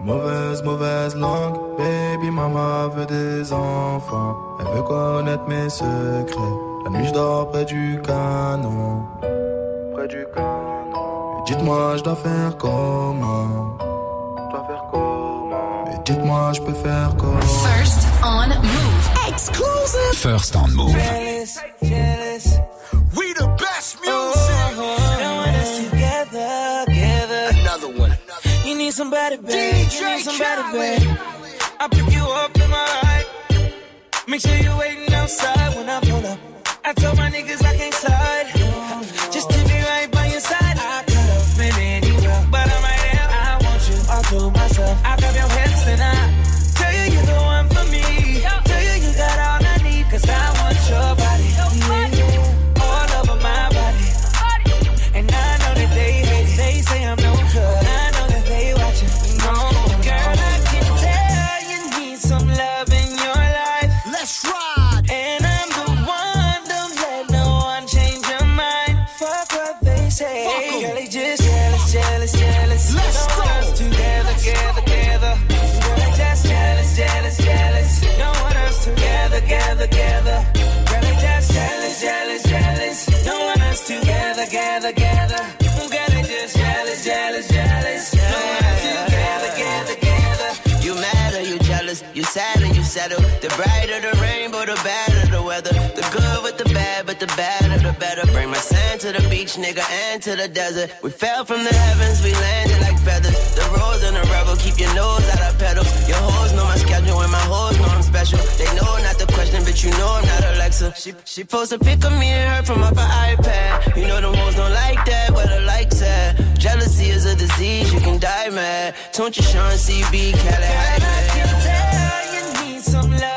Mauvaise, mauvaise langue, baby mama veut des enfants. Veut connaître mes secrets. La nuit je dors près du canon. Près du canon. Et dites-moi je dois faire comment? Je dois faire comment? Et dites-moi je peux faire comment? First on move. Exclusive. First on move. Jealous, jealous. We the best music. Now when it's together, together. Another one. You need somebody, babe. you need somebody, babe. I pick you up in my ride. Make sure you're waiting outside when I pull up. I told my niggas I can't slide. To the beach, nigga, and to the desert. We fell from the heavens, we landed like feathers. The rose and the rebel, keep your nose out of pedals. Your hoes know my schedule and my hoes know I'm special. They know not the question, but you know I'm not Alexa. She she post a pic of me and her from off her iPad. You know the hoes don't like that, where the likes at. Jealousy is a disease, you can die mad. Don't you Sean CB, Cali Tell you need some love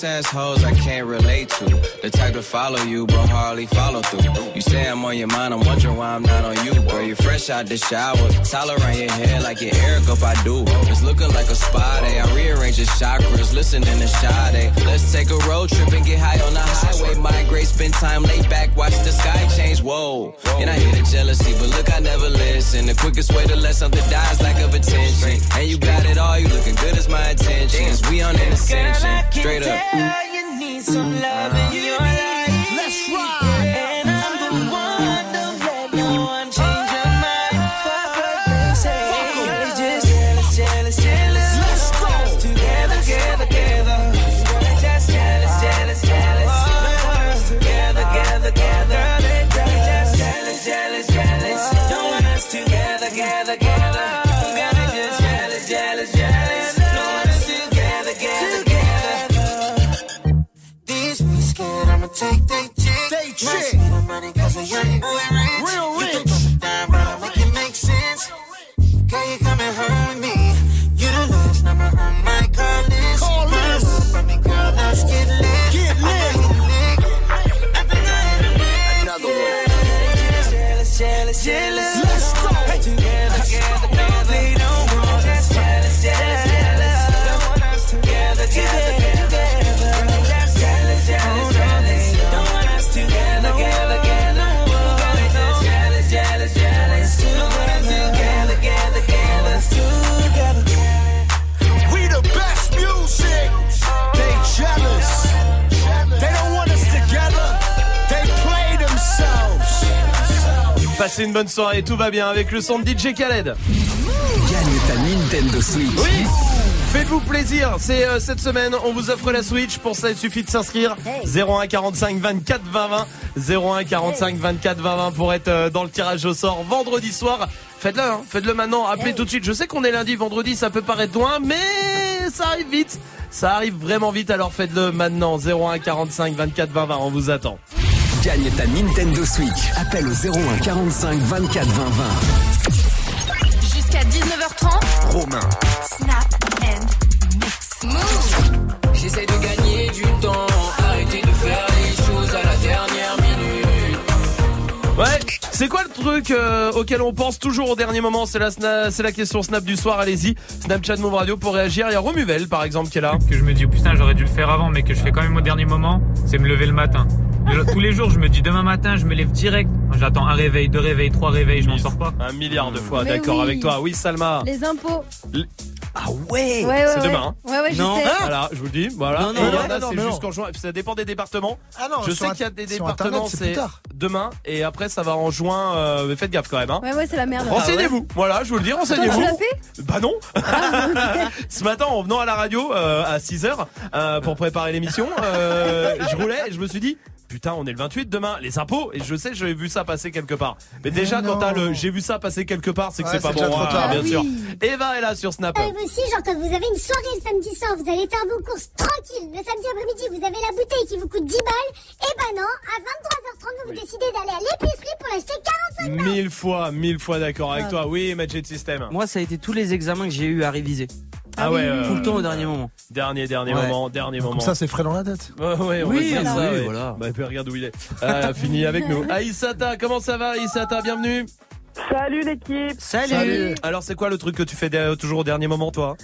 jealous assholes I can't relate to. The type to follow you, but hardly follow through. You say I'm on your mind, I'm wondering why I'm not on you. Girl, you're fresh out the shower. Towel around your hair like your Eric up, I do. It's looking like a spa day. I rearrange your chakras, listening to Sade. Let's take a road trip and get high on the highway. Migrate, spend time laid back, watch the sky change. Whoa. And I hear the jealousy, but look, I never listen. The quickest way to let something die is lack of attention. And you got it all, you looking good as my intentions. We on an ascension. Straight up. Tell you need some love in your life. Let's ride. Shit. Money cause a young boy rich. Real rich. Down, make it make sense. You come and hurt me? You the last number on my call list. Call list. From me, girl, let's get lit. Get lit. Another one. Jealous, jealous, jealous. Passez une bonne soirée, tout va bien avec le son de DJ Khaled. Gagne ta Nintendo Switch. Oui. Faites-vous plaisir, c'est euh, cette semaine, on vous offre la Switch, pour ça il suffit de s'inscrire. 01 45 24 20 20 01 45 24 20 20 pour être euh, dans le tirage au sort vendredi soir. Faites-le, hein, faites-le maintenant, appelez tout de suite. Je sais qu'on est lundi, vendredi, ça peut paraître loin, mais ça arrive vite. Ça arrive vraiment vite, alors faites-le maintenant. 01 45 24 20 20, on vous attend. Gagne ta Nintendo Switch. Appelle au 01 45 24 20 20. Jusqu'à 19h30. Romain. Snap and mix. Move. J'essaie de gagner du temps, arrêtez de faire les choses à la dernière minute. Ouais, c'est quoi le truc euh, auquel on pense toujours au dernier moment? C'est la, c'est la question Snap du soir, allez-y. Snapchat Move Radio pour réagir. Il y a Romuvel par exemple qui est là. que je me dis oh putain j'aurais dû le faire avant mais que je fais quand même au dernier moment c'est me lever le matin tous les jours je me dis demain matin je me lève direct j'attends un réveil deux réveils trois réveils je m'en sors pas Un milliard de fois, d'accord oui. avec toi. Oui, Salma. Les impôts. Ah ouais, Ouais, ouais, C'est ouais. demain. hein. Ouais, ouais, je non. sais. Voilà, je vous le dis. Voilà. Non, non, Et il y en ouais, a, non, c'est jusqu'en juin. Ça dépend des départements. Ah non, je sais qu'il y a des départements, c'est demain. Et après, ça va en juin. euh, mais faites gaffe quand même. Hein. Ouais, ouais, c'est la merde. Renseignez-vous. Voilà, je vous le dis, renseignez-vous. tu l'as fait Bah non [LAUGHS] Ce matin en venant à la radio euh, à 6h pour préparer l'émission, euh, je roulais et je me suis dit Putain, on est le 28 demain, les impôts. Et je sais, j'ai vu ça passer quelque part. Mais déjà, quand t'as le j'ai vu ça passer quelque part, c'est que Ouais, c'est pas bon, trop tard. bien Ah sûr. Eva est là sur Snap. arrive aussi, genre quand vous avez une soirée le samedi soir, vous allez faire vos courses tranquille. Le samedi après-midi, vous avez la bouteille qui vous coûte 10 balles. Et ben non, à 23h30, vous, vous décidez d'aller à l'épicerie pour l'acheter 45 balles. Mille fois, mille fois d'accord avec toi. Oui, Magic System. Moi, ça a été tous les examens que j'ai eu à réviser. Ah ouais, euh, Tout le temps au dernier moment. Dernier, dernier Ouais. moment, dernier Comme moment. ça, c'est frais dans la tête. Ouais, ouais, on Oui, va dire voilà. ça. Oui, ouais. voilà. Bah, puis regarde où il est. Ah, [LAUGHS] fini avec nous. Aïsata, comment ça va, Aïsata Bienvenue. Salut l'équipe Salut. Alors, c'est quoi le truc que tu fais toujours au dernier moment, toi?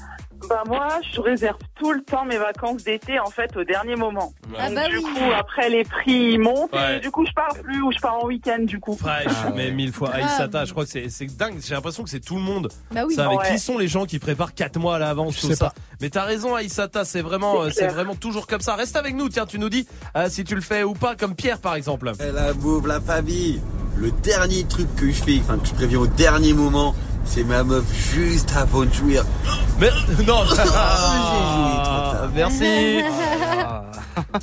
Bah moi, je réserve tout le temps mes vacances d'été en fait au dernier moment. Ah Donc, bah du oui. coup, après les prix montent Ouais. et du coup je pars plus ou je pars en week-end du coup. Fraîche, mais mille fois. Aïsata, je crois que c'est c'est dingue. J'ai l'impression que c'est tout le monde. Bah oui. Ça, avec Ouais. qui sont les gens qui préparent 4 mois à l'avance tout sais ça pas. Mais t'as raison, Aïsata, c'est vraiment, C'est euh, vraiment toujours comme ça. Reste avec nous. Tiens, tu nous dis euh, si tu le fais ou pas, comme Pierre par exemple. La bouffe, la famille. Le dernier truc que je fais, enfin que je préviens au dernier moment, c'est ma meuf juste avant de jouir. Mais non. [LAUGHS] Ah, Merci.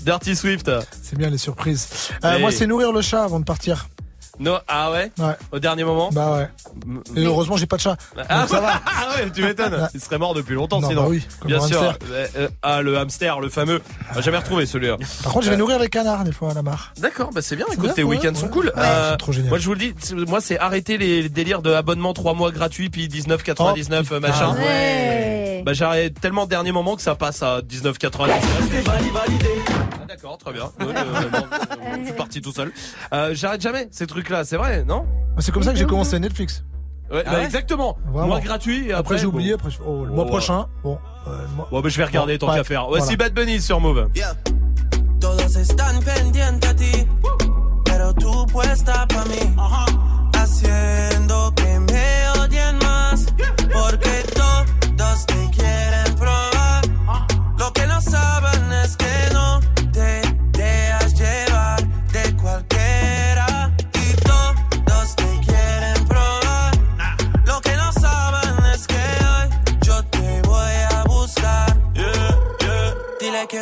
[LAUGHS] Dirty Swift. C'est bien les surprises. Euh, Moi, c'est nourrir le chat avant de partir. Non, ah ouais. Ouais. Au dernier moment. Bah ouais. Et heureusement, j'ai pas de chat. Ah, ça va. [LAUGHS] ah ouais, tu m'étonnes. Il serait mort depuis longtemps Non, sinon. bah oui, comme Bien sûr. hamster. Euh, ah, le hamster, le fameux. Jamais retrouvé celui-là. Par contre, je vais Euh, nourrir les canards des fois à la mare. D'accord, bah c'est bien. Écoute, tes ouais, week-ends sont ouais. cool. Ouais, Euh, trop génial. Moi, je vous le dis, moi, c'est arrêter les délires de abonnement 3 mois gratuit puis 19,99 Oh, machin. ah Ouais. Bah, j'arrête tellement dernier moment que ça passe à 19,99. Ah, D'accord, très bien. Ouais, euh, je suis parti tout seul. Euh, J'arrête jamais ces trucs-là, c'est vrai, non? C'est comme ça que j'ai commencé Netflix. Ouais, Ah bah, ouais exactement. Vraiment. Mois gratuit. Et Après, après, j'ai bon. oublié. Après, je- oh, le mois Oh. prochain. Bon. euh, le mois- Bon, bah, je vais regarder tant Bon, qu'à faire. Voici voilà. Bad Bunny sur Move. Yeah. Todos están pendientes a ti, pero tú puesta pa' mí, haciendo que me odien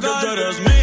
que tú eres mía.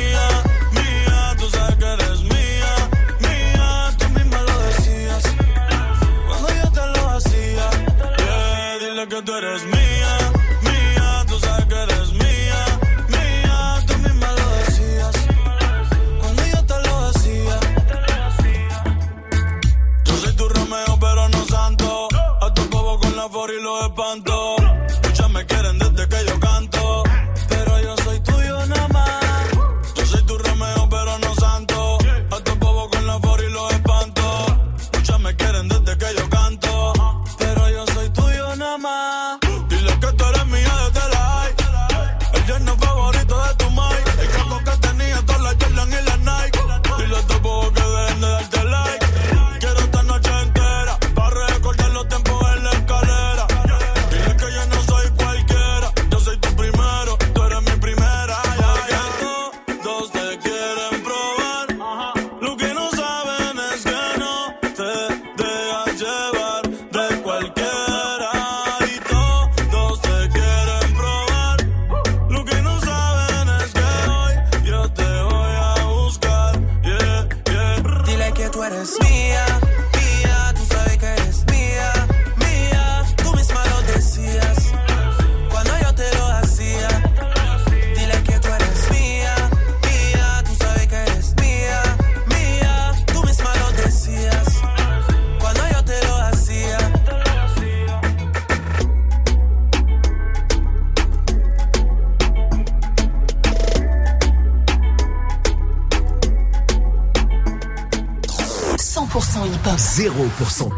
0%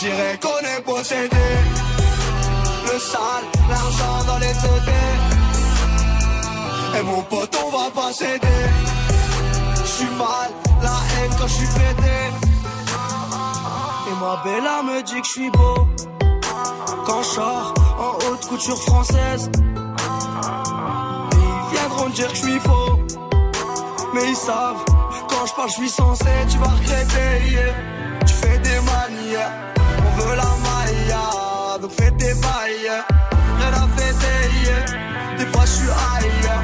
dirait qu'on est possédé. Le sale, l'argent dans les têtes. Et mon pote, on va pas céder. J'suis mal, la haine quand j'suis pété. Et ma bella me dit que j'suis beau. Quand je sors en haute couture française. Ils viendront dire que je suis faux. Mais ils savent, quand je parle, je suis censé, tu vas regretter. Tes bails. Rien à fêter, des fois je suis ailleurs.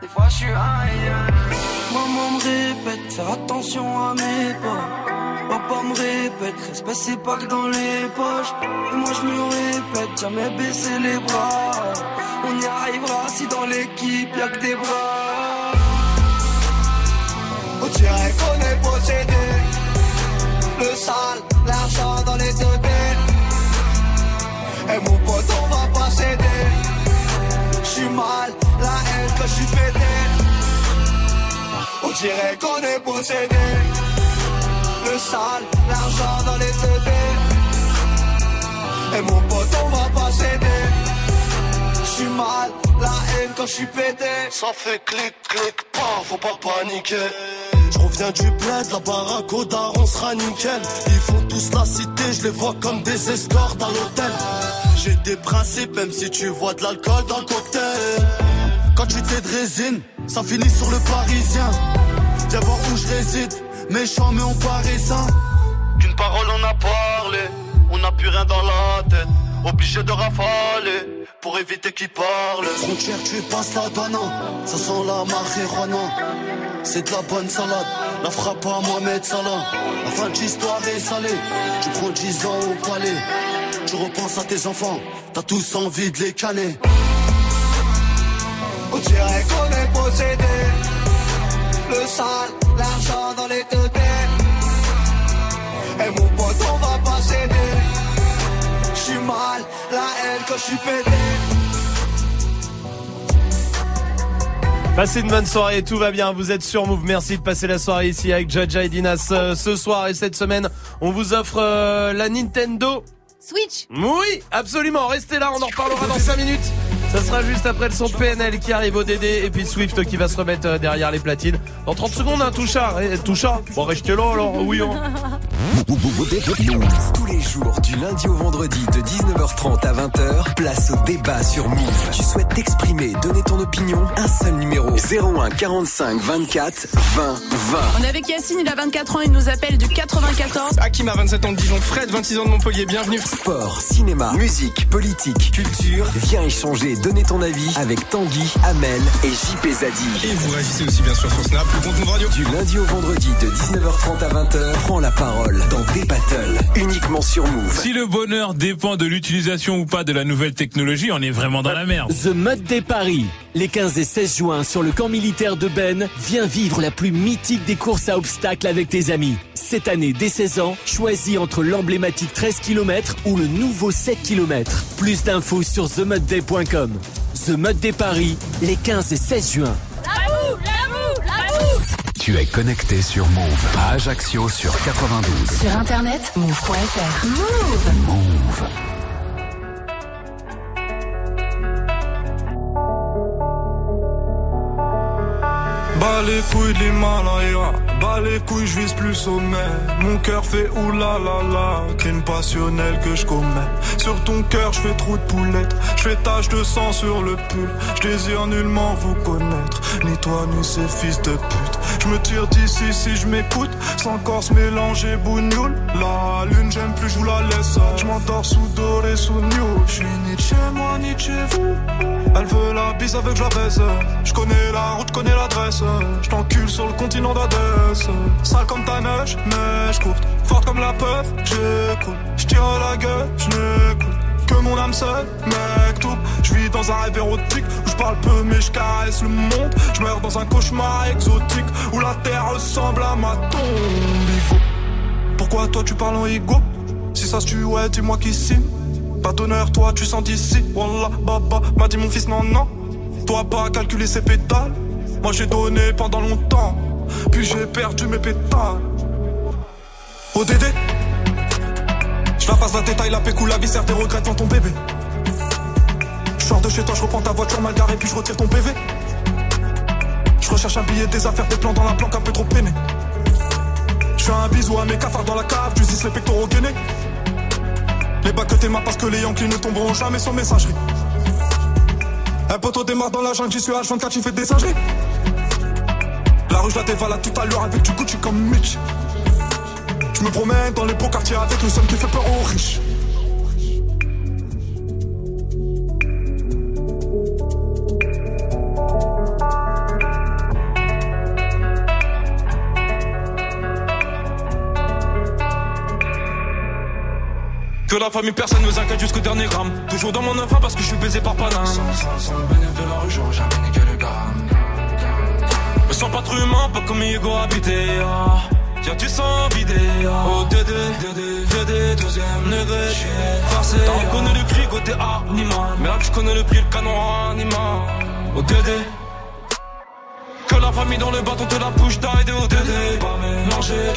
Des fois je suis ailleurs. Maman me répète, faire attention à mes pas. Papa me répète, respect c'est pas que dans les poches. Et moi je me répète, jamais baisser les bras. On y arrivera si dans l'équipe y'a que des bras. On dirait qu'on est possédé. Le sale, Et mon pote, on va pas céder. J'suis mal, la haine que j'suis pété. On dirait qu'on est possédé. Le sale, l'argent dans les deux. Et mon pote, on va pas céder. J'suis mal, la haine quand j'suis pété. Ça fait clic, clic, pas, faut pas paniquer. Je reviens du bled, la baraque au daron sera nickel. Ils font tous la cité, je les vois comme des escortes à l'hôtel. J'ai des principes, même si tu vois de l'alcool dans le cocktail. Quand tu t'es de résine, ça finit sur le parisien. Viens voir où je réside, méchant mais on paraît sain. Qu'une parole on a parlé, on n'a plus rien dans la tête. Obligé de rafaler pour éviter qu'ils parlent. Frontière, tu passes la douane, ça sent la marijuana. C'est de la bonne salade, la frappe à Mohamed Salah. La fin de l'histoire est salée, tu prends 10 ans au palais. Tu repenses à tes enfants, t'as tous envie de les canner. On dirait qu'on est possédé. Le sale, l'argent dans les deux têtes. Et mon pote, on va pas céder. J'suis mal, la haine que j'suis pété. Passez une bonne soirée, tout va bien, vous êtes sur Move. Merci de passer la soirée ici avec Jaja et Dinas euh, ce soir et cette semaine. On vous offre euh, la Nintendo Switch. Oui, absolument. Restez là, on en reparlera dans 5 minutes. Ça sera juste après le son de PNL qui arrive au DD et puis Swift qui va se remettre euh, derrière les platines. Dans 30 secondes, un touchard. Eh, touchard Bon, restez là alors, oui. hein. Tous les jours, du lundi au vendredi, de 19h30 à 20h, place au débat sur Move. Tu souhaites t'exprimer, donner ton opinion Un seul numéro 01 45 24 20 20. On est avec Yacine, il a 24 ans, il nous appelle du 94. Hakim a 27 ans de Dijon, Fred 26 ans de Montpellier, bienvenue. Sport, cinéma, musique, politique, culture. Viens échanger, donner ton avis avec Tanguy, Amel et JP Zadi. Et vous réagissez aussi bien sûr sur Snap, le compte Move Radio. Du lundi au vendredi, de 19h30 à 20h, prends la parole dans des battles, uniquement sur Move. Si le bonheur dépend de l'utilisation ou pas de la nouvelle technologie, on est vraiment dans la merde. The Mud Day Paris. Les 15 et 16 juin, sur le camp militaire de Ben, viens vivre la plus mythique des courses à obstacles avec tes amis. Cette année, dès 16 ans, choisis entre l'emblématique 13 km ou le nouveau 7 km. Plus d'infos sur themudday.com. The Mud Day Paris, les 15 et 16 juin. L'amour, l'amour, l'amour Tu es connecté sur Move à Ajaccio sur 92. Sur internet, move.fr. Move Move. Bas les couilles de l'Himalaya, bas les couilles, je vise plus sommet. Mon cœur fait oulala la, crime passionnel que je commets. Sur ton cœur, je fais trop de poulettes, je fais tache de sang sur le pull. Je désire nullement vous connaître, ni toi ni ces fils de pute. Je me tire d'ici si je m'écoute, sans corps mélanger bougnoule. La lune, j'aime plus, je vous la laisse. Je m'endors sous doré, sous new. Je suis ni chez moi, ni chez vous. Elle veut la bise avec la baisse. Je connais la route, connais l'adresse. Je t'encule sur le continent d'Adès. Sale comme ta neige, je courte. Forte comme la peuf, j'écoute. Je tire la gueule, je n'écoute. Que mon âme seule, mec, tout. Je vis dans un rêve érotique où je parle peu, mais je caresse le monde. Je meurs dans un cauchemar exotique où la terre ressemble à ma tombe. Pourquoi toi tu parles en ego? Si ça se tue, ouais, dis-moi qui signe. Pas d'honneur, toi tu sens d'ici. Wallah, baba, m'a dit mon fils, non, non. Toi pas calculer ses pétales. Moi j'ai donné pendant longtemps. Puis j'ai perdu mes pétales. ODD Je la passe la détail, la pécou, la viscère, tes regrets devant ton bébé. Je de chez toi, je reprends ta voiture mal garée, puis je retire ton PV. Je recherche un billet, des affaires, des plans dans la planque, un peu trop peiné. Je fais un bisou à mes cafards dans la cave, tu les pectoraux gainés. Les bacs que t'es parce que les Yankees ne tomberont jamais sans messagerie. Un poteau démarre dans la jungle, j'y suis H24, j'y fais des singeries. La rue, je la dévalade tout à l'heure avec du Gucci comme Mitch. Je me promène dans les beaux quartiers avec le seum qui fait peur aux riches. Que la famille, personne nous inquiète jusqu'au dernier gramme. Toujours dans mon enfant parce que je suis baisé par Paname. Sans, sans, de la rue, j'aurais jamais niqué le gramme. Me sens pas trop humain, pas comme Hugo habité. Ah. Y'a du sang vidé. Ah. Oh, Dédé, Dédé, Dédé, deuxième. J'suis farcé. T'as reconnu le cri côté animal. Mais là, je connais le prix, le canon animal. Oh, Dédé. Que la famille dans le bâton te la bouche d'aide au Dédé. Pas mélanger,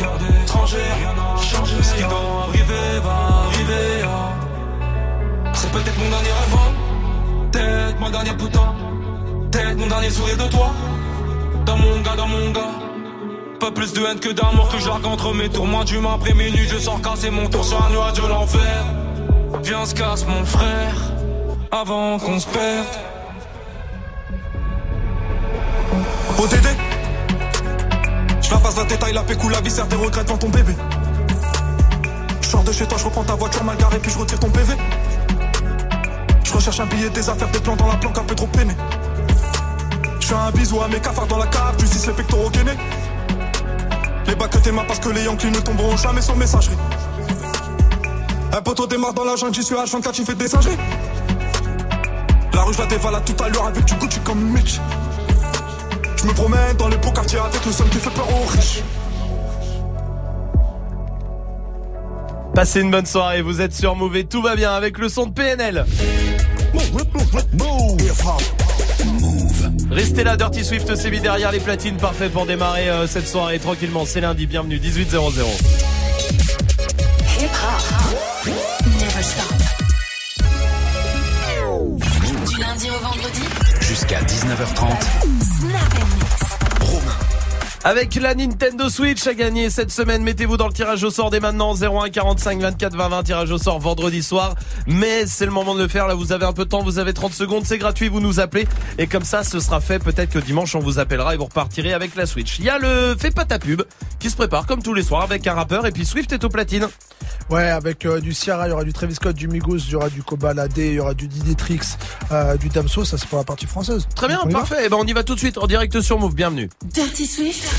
Peut-être mon dernier rêve, hein. peut-être mon dernier putain, peut-être mon dernier sourire de toi. Dans mon gars, dans mon gars. Pas plus de haine que d'amour que j'argue entre mes tours. Moi, du après minuit, je sors casser mon tour sur un nuage de l'enfer. Viens, se casse mon frère, avant qu'on se perde. ODD Je la passe la détail, la pécou, la viscère, des regrets devant ton bébé. Je sors de chez toi, je reprends ta voiture mal garée, puis je retire ton PV. Je recherche un billet, des affaires, des plans dans la planque, un peu trop peiné. Je fais un bisou à mes cafards dans la cave, tu les pectoraux gainés. Les bacs que t'es mains parce que les Yankees ne tomberont jamais sans messagerie. Un poteau démarre dans la jungle, j'y suis H24, j'y fais des singeries. La rue, je la dévalade tout à l'heure avec du Gucci comme Mitch. Je me promène dans les beaux quartiers avec le seum qui fait peur aux riches. Passez une bonne soirée, vous êtes sur et tout va bien avec le son de PNL. Restez là, Dirty Swift s'est mis derrière les platines, parfait pour démarrer euh, cette soirée tranquillement. C'est lundi, bienvenue, 18 00. Hip hop. Never stop. Du lundi au vendredi. Jusqu'à 19h30. Snap and mix. Avec la Nintendo Switch à gagner cette semaine, mettez-vous dans le tirage au sort dès maintenant 01 45 24 20 20 tirage au sort vendredi soir. Mais c'est le moment de le faire. Là, vous avez un peu de temps, vous avez 30 secondes, c'est gratuit, vous nous appelez et comme ça, ce sera fait. Peut-être que dimanche on vous appellera et vous repartirez avec la Switch. Il y a le fais pas ta pub qui se prépare comme tous les soirs avec un rappeur et puis Swift est au platine. Ouais, avec euh, du Ciara, il y aura du Travis Scott, du Migos, il y aura du Kobalade, il y aura du Diditrix, euh, du Damso, ça c'est pour la partie française. Très bien, parfait. Et ben on y va tout de suite en direct sur Move. Bienvenue. Dirty Swift.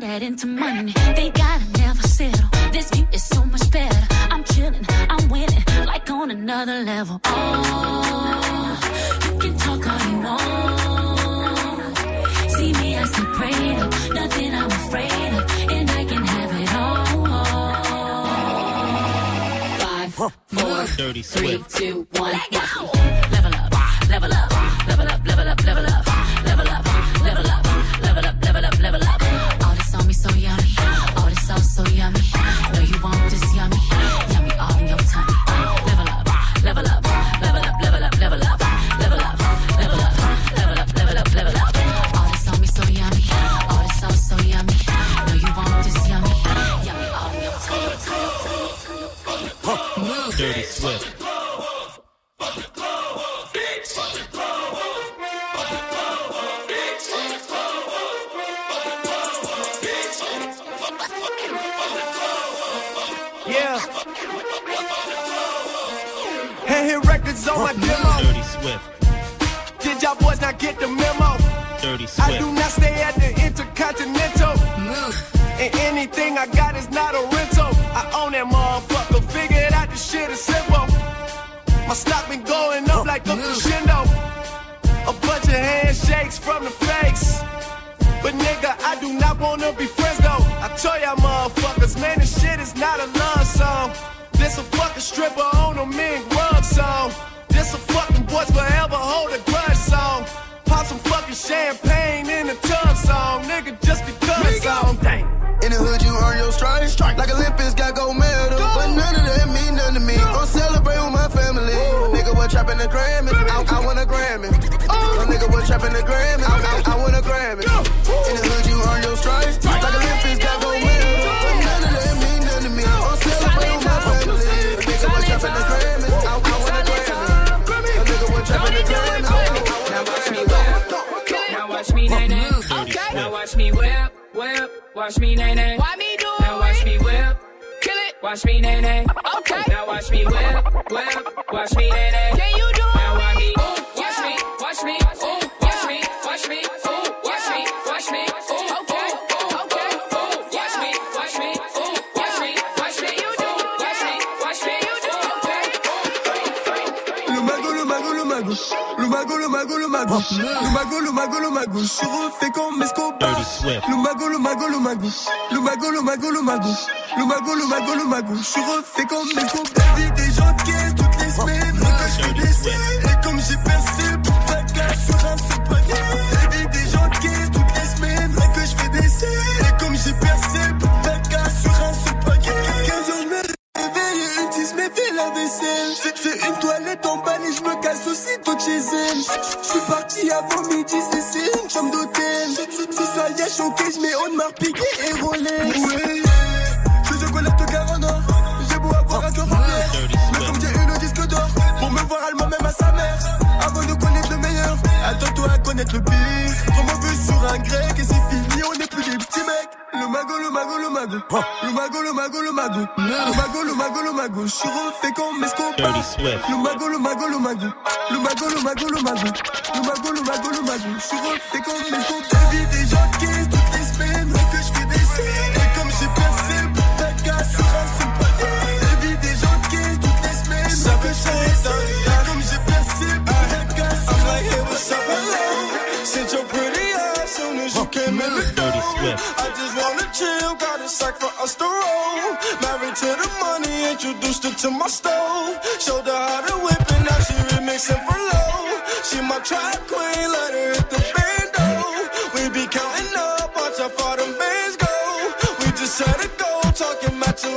turn that into money. They gotta never settle. This beat is so much better. I'm chilling, I'm winning, like on another level. Oh, you can talk all you want. See me as a prayer, nothing I'm afraid of, and I can have it all. Five, four, three, two, one, go. On my demo. Dirty Swift. Did y'all boys not get the memo? Dirty Swift. I do not stay at the Intercontinental. And anything I got is not a rental. I own that motherfucker. Figured out the shit is simple. My stock been going up like a crescendo. A bunch of handshakes from the fakes. But nigga, I do not wanna be friends though. I tell y'all motherfuckers, man, this shit is not a love song. This a fucking stripper on a mink champagne in the tub song, nigga, just because song. Dang. In the hood, you earn your stripes. Like Olympics got gold medal. But none of that mean nothing to me. I'm celebrating with my family. Nigga was trapping the Grammy. I, I want a Grammy. No nigga was trapping the Grammy. I, I, I Watch me nay nay. Why me do Now watch me whip. Kill it. Watch me nay nay. Okay. Now watch me whip, whip. Watch me nay nay. Can you do Now it? watch me. Le mago. Le mago, le. Je suis refait comme Escobar. Dirty Swift. Le mago, le mago, le mago. Le mago, le mago, le mago. Le mago, le mago, le mago. Je suis refait comme Escobar. La vie des gens caisse toutes les semaines. Que je des scènes. Et comme j'ai percé, pour de cash sur un seul la vaisselle. C'est- C'est une toilette en balle et je me casse aussitôt de chez elle. Je suis parti avant midi, c'est une chambre d'hôtel. Si ça y choqué, je mets Audemars Piguet et Rolex. Ouais. Je suis chocolat de Carona. J'ai beau avoir un cœur en pierre. Mais comme j'ai eu le disque d'or, pour me voir allemand même à sa mère. Avant de connaître le meilleur, attends-toi à connaître le pire. Trop mauvais sur un grec et c'est mago, le mago, le mago. Le mago, le mago, le mago. Le mago, le mago, le mago. Je suis refait comme Escobar. Le mago, le mago, le mago. Le mago, le mago, le mago. Le mago, le mago, le mago. Je suis refait comme Escobar. Vie des gens caisse toutes les semaines. Que je fais des scènes. Et comme j'ai percé pour ta casse sur un seul panier. Vie des gens caisse toutes les semaines. Que je fais des scènes. Et comme j'ai percé pour ta casse sur un seul panier. Since your pretty ass soon as you came Swift. I just wanna chill, got a sack for us to roll. Married to the money, introduced her to my stove. Showed her how to whip and now she remixing for low. She my track queen, let her hit the bando. We be counting up, watch how far them bands go. We just set a goal, talking matching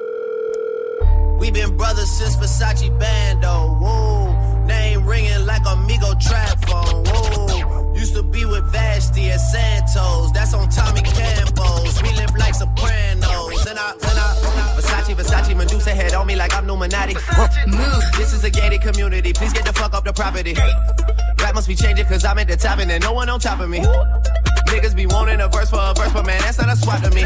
We been brothers since Versace Bando. Whoa. Name ringing like Amigo trap phone. Whoa. Used to be with Vashti at Santos. That's on Tommy Campos. We live like Sopranos. And I, and I, Versace, Versace, Medusa head on me like I'm Illuminati. Move. This is a gated community. Please get the fuck off the property. Rap must be changing cause I'm at the top and there's no one on top of me. Niggas be wanting a verse for a verse, but man, that's not a swap to me.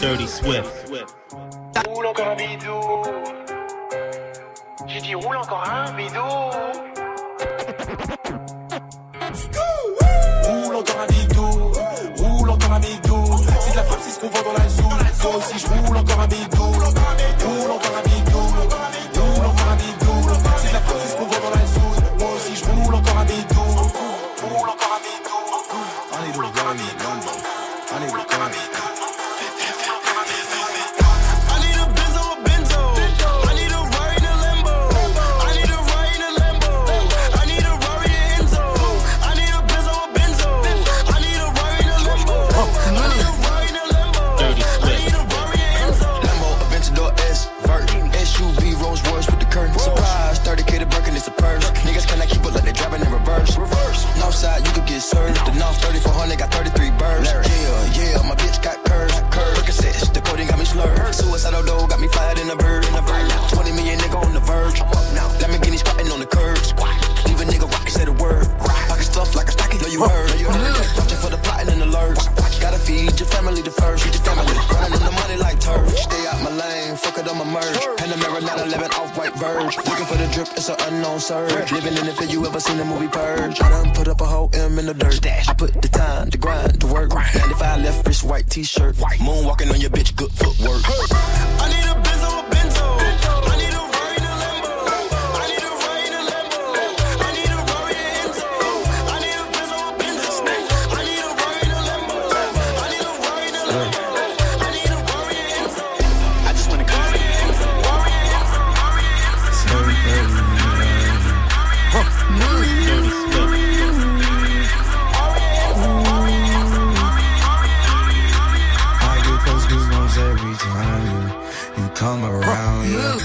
Dirty Swift. Roule encore un bidou. J'ai dit roule encore un bidou. Roule encore un bidou, roule encore un bidou. C'est de la frappe, c'est ce qu'on vend dans la zone. Moi aussi, je roule encore un bidou. Roule encore un bidou, your family the first. Family. Running on the money like turf. Stay out my lane, fuck it my merge. Panamera 911 off white verge. Looking for the drip, it's an unknown surge. Living in the field, you ever seen the movie Purge? I done put up a whole M in the dirt. I put the time, the grind, the work. 95 left wrist, white t-shirt. Moonwalking on your bitch, good footwork. I need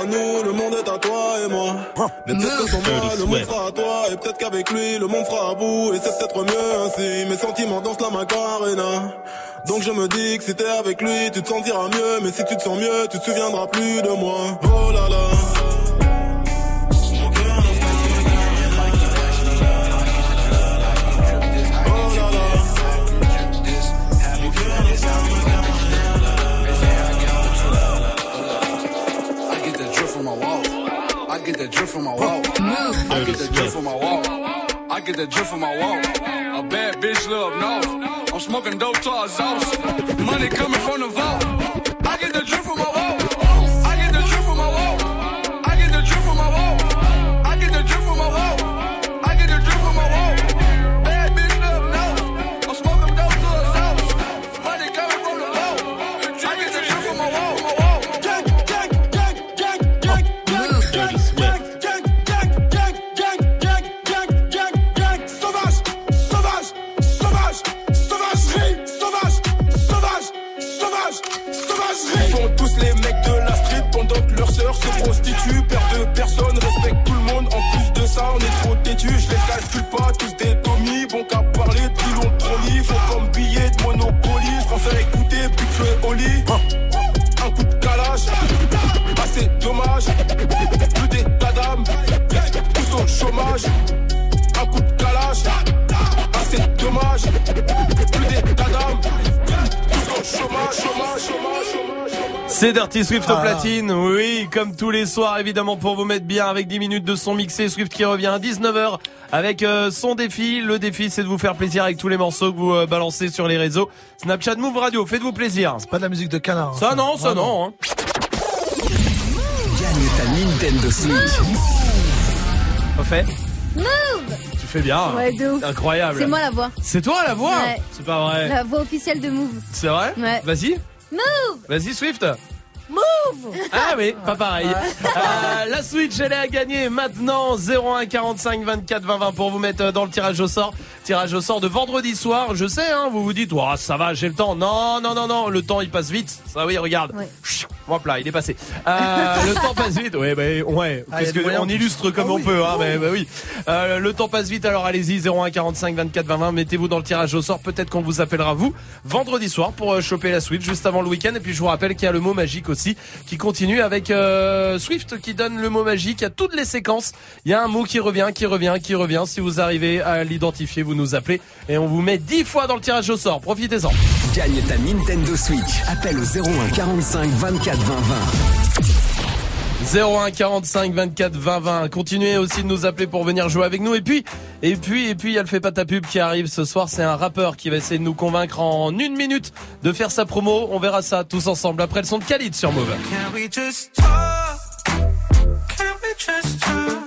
À nous, le monde est à toi et moi. Mais peut-être que sans moi, le monde sera à toi. Et peut-être qu'avec lui, le monde fera à bout. Et c'est peut-être mieux ainsi. Mes sentiments dansent la macarena. Donc je me dis que si t'es avec lui, tu te sentiras mieux. Mais si tu te sens mieux, tu te souviendras plus de moi. Oh là là. Get that drip from my walk. I get that drip from my walk. I get that drip from my walk. A bad bitch live north. I'm smoking dope to exhaust. Money coming from the vault. I get the drip from my walk. C'est Dirty Swift au Ah. platine, oui, comme tous les soirs évidemment pour vous mettre bien avec 10 minutes de son mixé, Swift qui revient à 19h avec euh, son défi. Le défi c'est de vous faire plaisir avec tous les morceaux que vous euh, balancez sur les réseaux. Snapchat Move Radio, faites-vous plaisir. C'est pas de la musique de canard. Ça non, ça non. hein. Gagne ta Nintendo Switch. Au fait, Move tu fais bien. Ouais, de ouf. Incroyable. C'est moi la voix. C'est toi la voix Ouais. C'est pas vrai. La voix officielle de Move. C'est vrai Ouais. Vas-y, Move vas-y Swift. Move Ah oui, pas pareil. Euh, la Switch, elle est à gagner maintenant. 01 45 24 20 20 pour vous mettre euh, dans le tirage au sort. Tirage au sort de vendredi soir. Je sais, hein, vous vous dites, oh, ça va, j'ai le temps. Non, non, non, non, le temps il passe vite. Ça oui, regarde. Ouais. Hop là, il est passé. Euh, [LAUGHS] le temps passe vite. Ouais, bah, ouais. Ah, que on illustre comme Ah on oui. peut, hein, Ah mais oui. bah oui. Euh, le temps passe vite, alors allez-y, 01 45 24 20 20. Mettez-vous dans le tirage au sort. Peut-être qu'on vous appellera vous vendredi soir pour euh, choper la Switch juste avant le week-end. Et puis je vous rappelle qu'il y a le mot magique aussi qui continue avec euh, Swift qui donne le mot magique à toutes les séquences. Il y a un mot qui revient, qui revient, qui revient. Si vous arrivez à l'identifier, vous nous appelez et on vous met 10 fois dans le tirage au sort. Profitez-en. Gagne ta Nintendo Switch. Appelle au 01 45 24 20 20. 01 45 24 20 20. Continuez aussi de nous appeler pour venir jouer avec nous. Et puis, et puis, et puis, il y a le fait pas ta pub qui arrive ce soir. C'est un rappeur qui va essayer de nous convaincre en une minute de faire sa promo. On verra ça tous ensemble après le son de Khalid sur Move. Can we just talk? Can we just talk? Talk?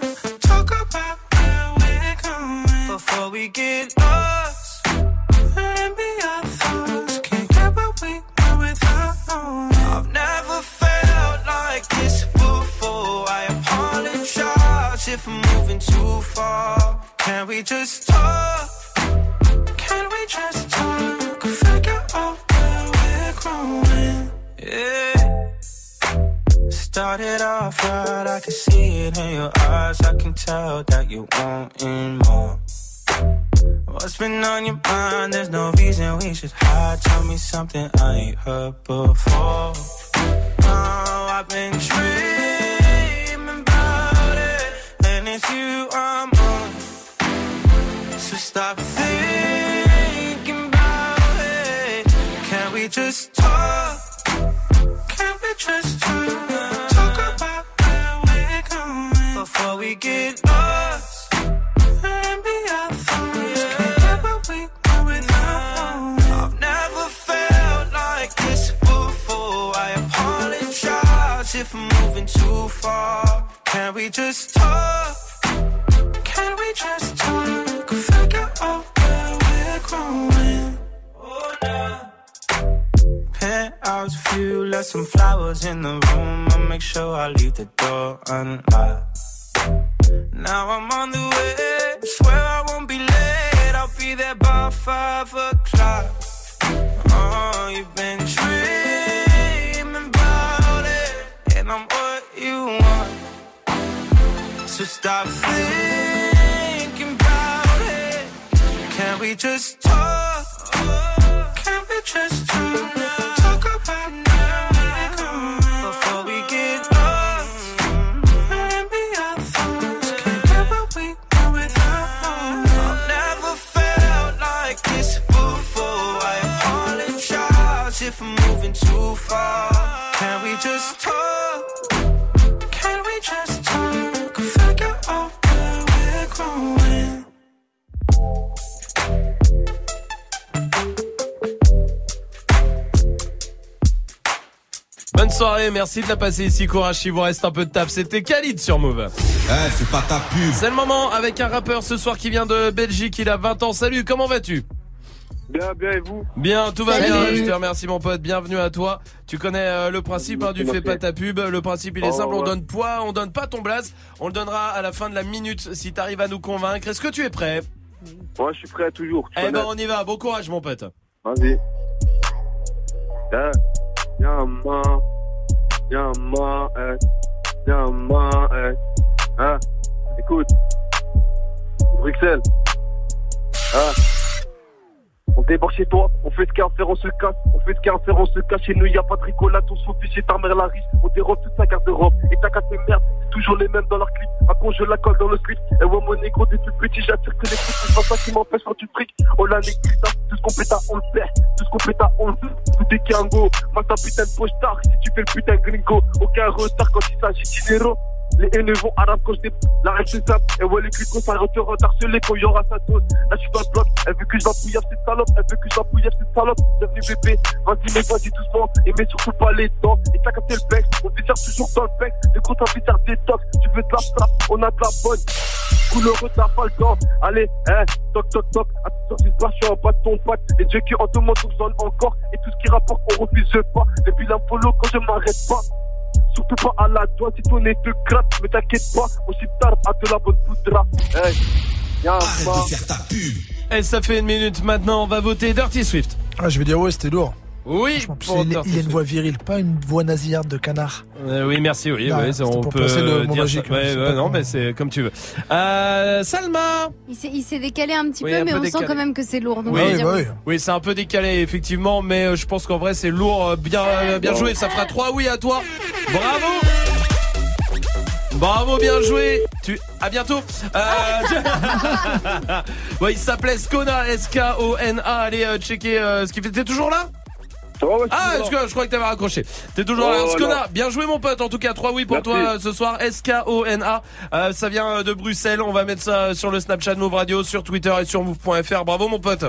We get lost. And be our thoughts. Can't get what we want without. I've never felt like this before. I apologize if I'm moving too far. Can we just talk? Can we just talk? Figure out where we're growing. Yeah. Started off right, I can see it in your eyes. I can tell that you want wanting more. What's been on your mind? There's no reason we should hide. Tell me something I ain't heard before. Oh, I've been dreaming about it, and it's you I'm on. So stop thinking about it. Can we just talk? Can we just talk? About where we're going before we get far. Can we just talk? Can we just talk? Figure out where we're growing. Oh, nah. Penthouse view, left some flowers in the room. I'll make sure I leave the door unlocked. Now I'm on the way. Swear I won't be late. I'll be there by five o'clock. Oh, you've been So stop thinking about it. Can we just talk? Can we just talk? Talk soirée, merci de la passer ici. Courage, il vous reste un peu de table. C'était Khalid sur Move. Eh, c'est pas ta pub. C'est le moment avec un rappeur ce soir qui vient de Belgique. Il a 20 ans. Salut, comment vas-tu? Bien, bien, et vous? Bien, tout va Salut. bien. Je te remercie, mon pote. Bienvenue à toi. Tu connais euh, le principe hein, du fais pas ta pub. Le principe, il est Oh, simple. On donne poids, on donne pas ton blaze. On le donnera à la fin de la minute si t'arrives à nous convaincre. Est-ce que tu es prêt? Ouais, je suis prêt toujours. tu Eh ben, on y va. Bon courage, mon pote. Vas-y. Y'a ma, eh, y'a ma, eh. Hein, écoute. Bruxelles. Hein. On débarque chez toi, on fait ce qu'il y a à faire, on se casse. On fait ce qu'il y a à faire, on se cache. Chez nous, y a pas de ricolade, on s'en fiche chez ta mère la riche. On dérobe toute sa garde-robe. Et t'as qu'à tes merdes, toujours les mêmes dans leur clip. À con, je la colle dans le slip? Et ouais, mon négro, des tout petits, j'attire que les clips. C'est pas ça qui m'empêche quand tu fric. Oh la négrita, tout ce qu'on pète, on le perd. Tout ce qu'on pète, on le fait. Tout est Kiango. M'a ta putain de poche tard. Si tu fais le putain gringo, aucun retard quand il s'agit d'inéro. Les haineux vont arabe quand je. La règle c'est simple. Et ouais, les clics, ça retourne harcelé quand il y aura sa dose. Là, je suis dans le bloc. Elle veut que je la pouillave cette salope. Elle veut que je la pouillave cette salope. Bienvenue bébé. Vas-y, mais vas-y doucement. Et mets surtout pas les dents. Et t'as capté le bec. On visère toujours dans le bec. Le gros t'as visère détox. Tu veux de la frappe. On a de la bonne. Couleur pas le temps. Allez, hein, toc toc toc. Attention, tu te je suis en bas de ton pote. Les dieux qui en demandent, on sonne encore. Et tout ce qui rapporte, on refuse pas. Et puis la follow quand je m'arrête pas. Surtout pas à la douane si ton nez te gratte. Mais t'inquiète pas, aussi tard à de la bonne poudra. Hey, y'a un pas. Et ça fait une minute maintenant. On va voter Dirty Swift. Ah, je vais dire, ouais, c'était lourd. Oui, pour il a une voix virile, pas une voix nasillarde de canard. Euh, oui, merci, oui, Non, ouais, c'était on pour peut le mot dire magique, ça. hein, Ouais, ouais, non, mais c'est comme tu veux. Euh, Salma Il s'est, décalé un petit Oui, peu, un mais peu on décalé. sent quand même que c'est lourd. donc Oui, va dire oui. oui, c'est un peu décalé effectivement, mais euh, je pense qu'en vrai c'est lourd, bien, bien joué. Ça fera 3 oui à toi. Bravo. Bravo, bien joué. Tu, à bientôt. Euh, [LAUGHS] ouais, il s'appelait Skona, S-K-O-N-A. Allez euh, checker euh, ce qu'il fait. T'es toujours là? Ah, que je crois que t'avais raccroché. T'es toujours là, Oh, Skona. non. Bien joué, mon pote. En tout cas, 3 oui pour Merci. toi euh, ce soir. S-K-O-N-A. Euh, ça vient de Bruxelles. On va mettre ça sur le Snapchat Move Radio, sur Twitter et sur Move.fr. Bravo, mon pote.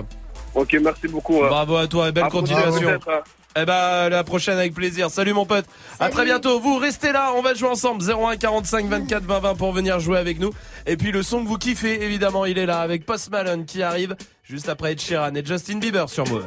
Ok, merci beaucoup. hein. Bravo à toi et belle À continuation. hein. Eh ben la prochaine avec plaisir. Salut mon pote. À très bientôt. Vous restez là, on va jouer ensemble 01 45 24 20 20 pour venir jouer avec nous. Et puis le son que vous kiffez évidemment, il est là avec Post Malone qui arrive juste après Ed Sheeran et Justin Bieber sur Move.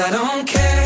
I don't care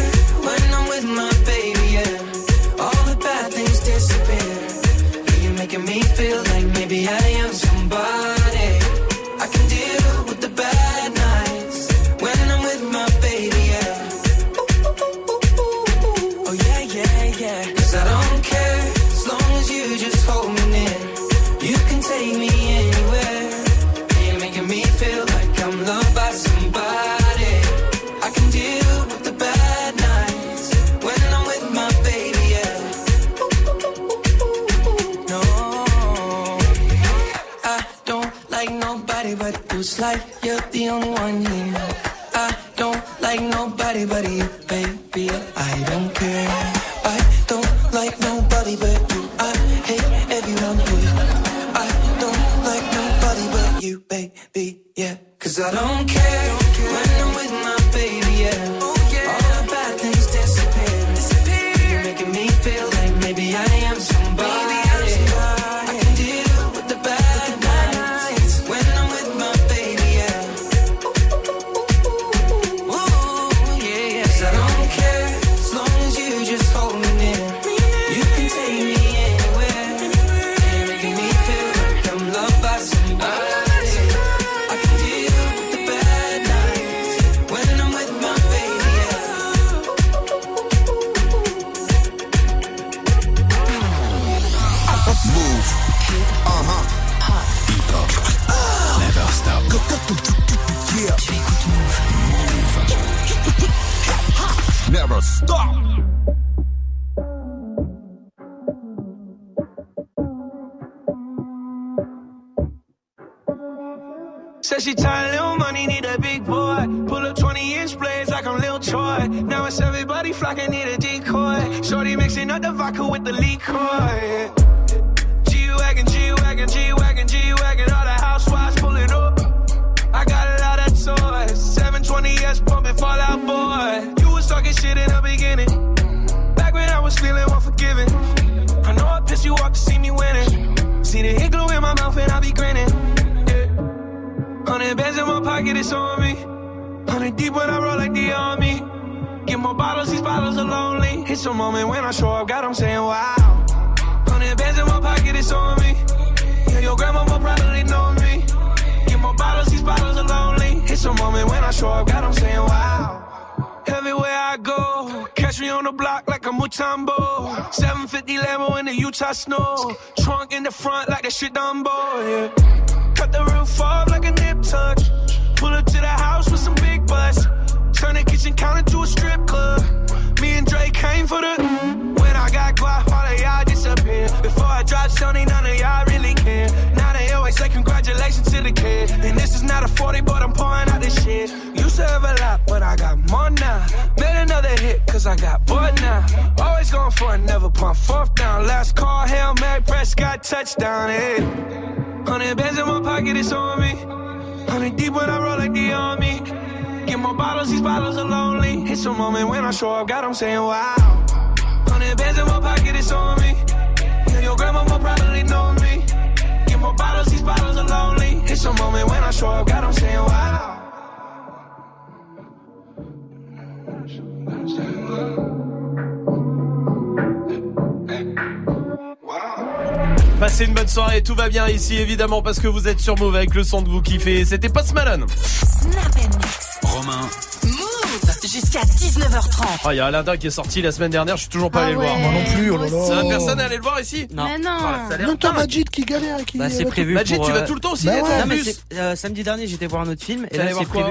évidemment parce que vous êtes sur Move avec le son que vous kiffez. C'était Post Malone. Snap Mix. Romain. Move jusqu'à 19h30. Oh, il y a Aladdin qui est sorti la semaine dernière, je suis toujours pas Ah allé ouais, le voir. moi non plus, oh là là. Ça, personne n'est allé le voir ici Non. Mais non. Ah, Même toi. Majid qui galère et qui. Bah, c'est prévu. Majid, pour, tu vas euh, tout le temps aussi bah ouais. Non, mais euh, samedi dernier, j'étais voir un autre film et là, c'est prévu.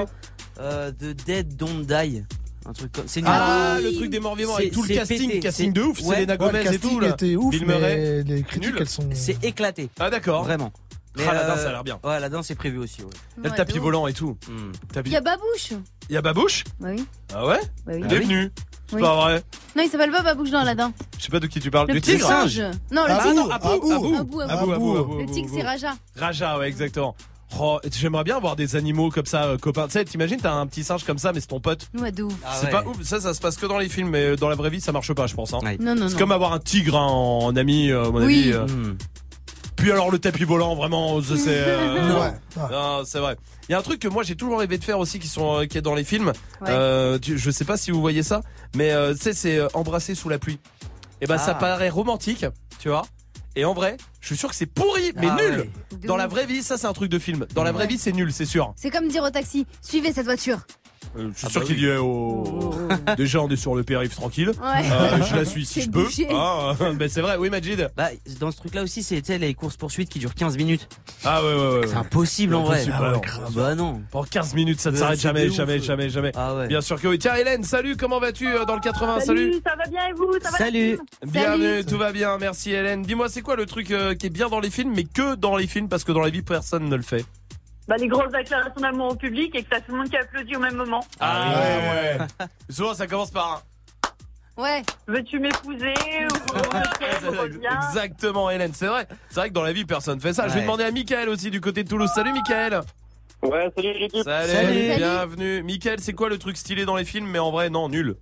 Euh, The Dead Don't Die. Un truc comme. C'est nul. Ah, oui. le truc des morts vivants C'est- avec tout le c'est casting, pété, casting c'est- de ouf, ouais. Selena Ouais, Gomez le et tout casting là. était ouf, Bill Murray. mais les critiques, Nul. elles sont. C'est éclaté. Ah d'accord. Vraiment. Ah, là-dedans, ça a l'air bien. Ouais, là-dedans, c'est prévu aussi. Ouais. Il y a le tapis volant et tout. Hmm. Tapis- Il y a Babouche. Il y a Babouche Bah oui. Ah ouais Bah oui. Il est venu. C'est Oui. pas vrai. Non, il s'appelle pas Babouche dans Aladdin. Je sais pas de qui tu parles. Le tigre singe. Non, le Ah tigre. non, Abou, Abou. Abou. Abou, Abou. Abou, Abou, Abou, Le tigre, c'est Raja. Raja, ouais, exactement. Oh, J'aimerais bien voir des animaux comme ça, euh, copains. Tu sais, t'imagines, t'as un petit singe comme ça, mais c'est ton pote. Ouais, de ouf. Ah c'est ouais. pas ouf. Ça, ça se passe que dans les films, mais dans la vraie vie, ça marche pas, je pense. Hein. Ouais. Non, non, C'est comme avoir un tigre hein, en ami, euh, à mon Oui. avis. euh. Hmm. Puis alors le tapis volant, vraiment, ça, c'est. euh, [LAUGHS] Ouais. non. C'est vrai. Il y a un truc que moi j'ai toujours rêvé de faire aussi qui sont euh, qui est dans les films. Ouais. Euh, tu- je sais pas si vous voyez ça, mais euh, tu sais c'est euh, embrasser sous la pluie. Et ben ça Ah. paraît romantique, tu vois. Et en vrai, je suis sûr que c'est pourri, mais Ah nul. ouais. Dans la vraie vie, ça c'est un truc de film. Dans la vraie vie, c'est nul, c'est sûr. C'est comme dire au taxi, suivez cette voiture. Euh, je suis Ah sûr bah qu'il oui. y est au. [LAUGHS] Déjà, on est sur le périph' tranquille. Ouais. Euh, je la suis [LAUGHS] si je peux. Ah, mais [LAUGHS] c'est vrai, oui, Majid. Bah, dans ce truc-là aussi, c'est les courses poursuites qui durent 15 minutes. Ah ouais, ouais, ouais. C'est impossible en vrai. Ah. Bah non. Pendant 15 minutes, ça ne Ouais, s'arrête jamais, jamais, jamais, jamais. Ah ouais. Bien sûr que oui. Tiens, Hélène, salut, comment vas-tu euh, dans le 80 Salut. ça va bien et vous? Ça va Salut. Bienvenue, tout va bien, merci Hélène. Dis-moi, c'est quoi le truc euh, qui est bien dans les films, mais que dans les films, parce que dans la vie, personne ne le fait? Bah, les grosses déclarations d'amour au public et que t'as tout le monde qui applaudit au même moment. Ah ouais, ouais. [LAUGHS] Souvent, ça commence par un. Ouais. Veux-tu m'épouser ou [LAUGHS] reviens. Exactement, Hélène, c'est vrai. C'est vrai que dans la vie, personne fait ça. Je vais demander à Michael aussi du côté de Toulouse. Salut, Michael. Ouais, salut l'équipe. Salut, Salut. bienvenue. Michael, c'est quoi le truc stylé dans les films, mais en vrai, non, nul.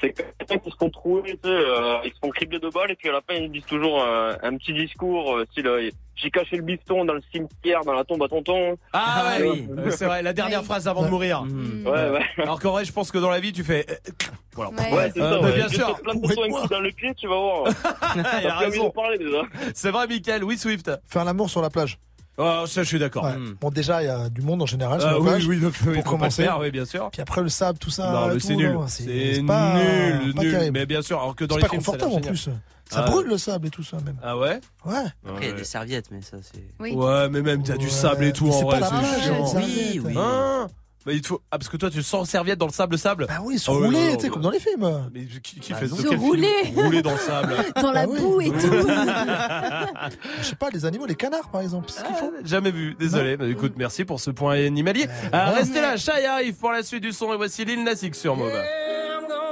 C'est quelqu'un qui se font trouver, tu sais, euh, ils se font cribler de balles et puis à la fin ils disent toujours euh, un petit discours, euh, style euh, j'ai caché le biston dans le cimetière, dans la tombe à tonton. Ah, Euh, ouais, Euh, c'est vrai, la dernière phrase avant de mourir. Ouais, ouais. [LAUGHS] Alors qu'en vrai, je pense que dans la vie, tu fais. euh, [CLEARS THROAT] voilà. Ouais, c'est Euh, ça. ouais. bien sûr. plein de dans le pied, tu vas voir. [LAUGHS] Il a raison. de parler déjà. C'est vrai, Michael. Oui, Swift. Faire l'amour sur la plage. Oh, ça, je suis d'accord. Ouais. Bon, déjà, il y a du monde en général sur Ah, la oui, plage. oui, faut pour pas commencer. faire, oui, bien sûr. Puis après, le sable, tout ça. non, mais c'est nul. C'est pas- nul, pas nul. terrible. Mais bien sûr, alors que dans C'est les pas films, ça confortable en plus. Ça Ah. brûle le sable et tout ça, même. Ah ouais Ouais. Après, il y a des serviettes, mais ça, c'est. Oui. Ouais, mais même t'as du sable et tout mais en c'est vrai, c'est. Oui, oui. Hein Bah, il te faut... Ah, parce que toi, tu sens serviette dans le sable, sable Bah oui, ils sont Ah ouais, roulés, non, tu sais, non, comme dans les films. Mais qui, qui Bah, fait ils dans sont quel film dans le sable. [LAUGHS] Dans la Ah oui. boue et tout. [LAUGHS] Je sais pas, les animaux, les canards, par exemple. c'est ce qu'ils font. Jamais vu, désolé. Bah, écoute, merci pour ce point animalier. Ah, restez là, Chai arrive pour la suite du son et voici Lil Nas X sur Move.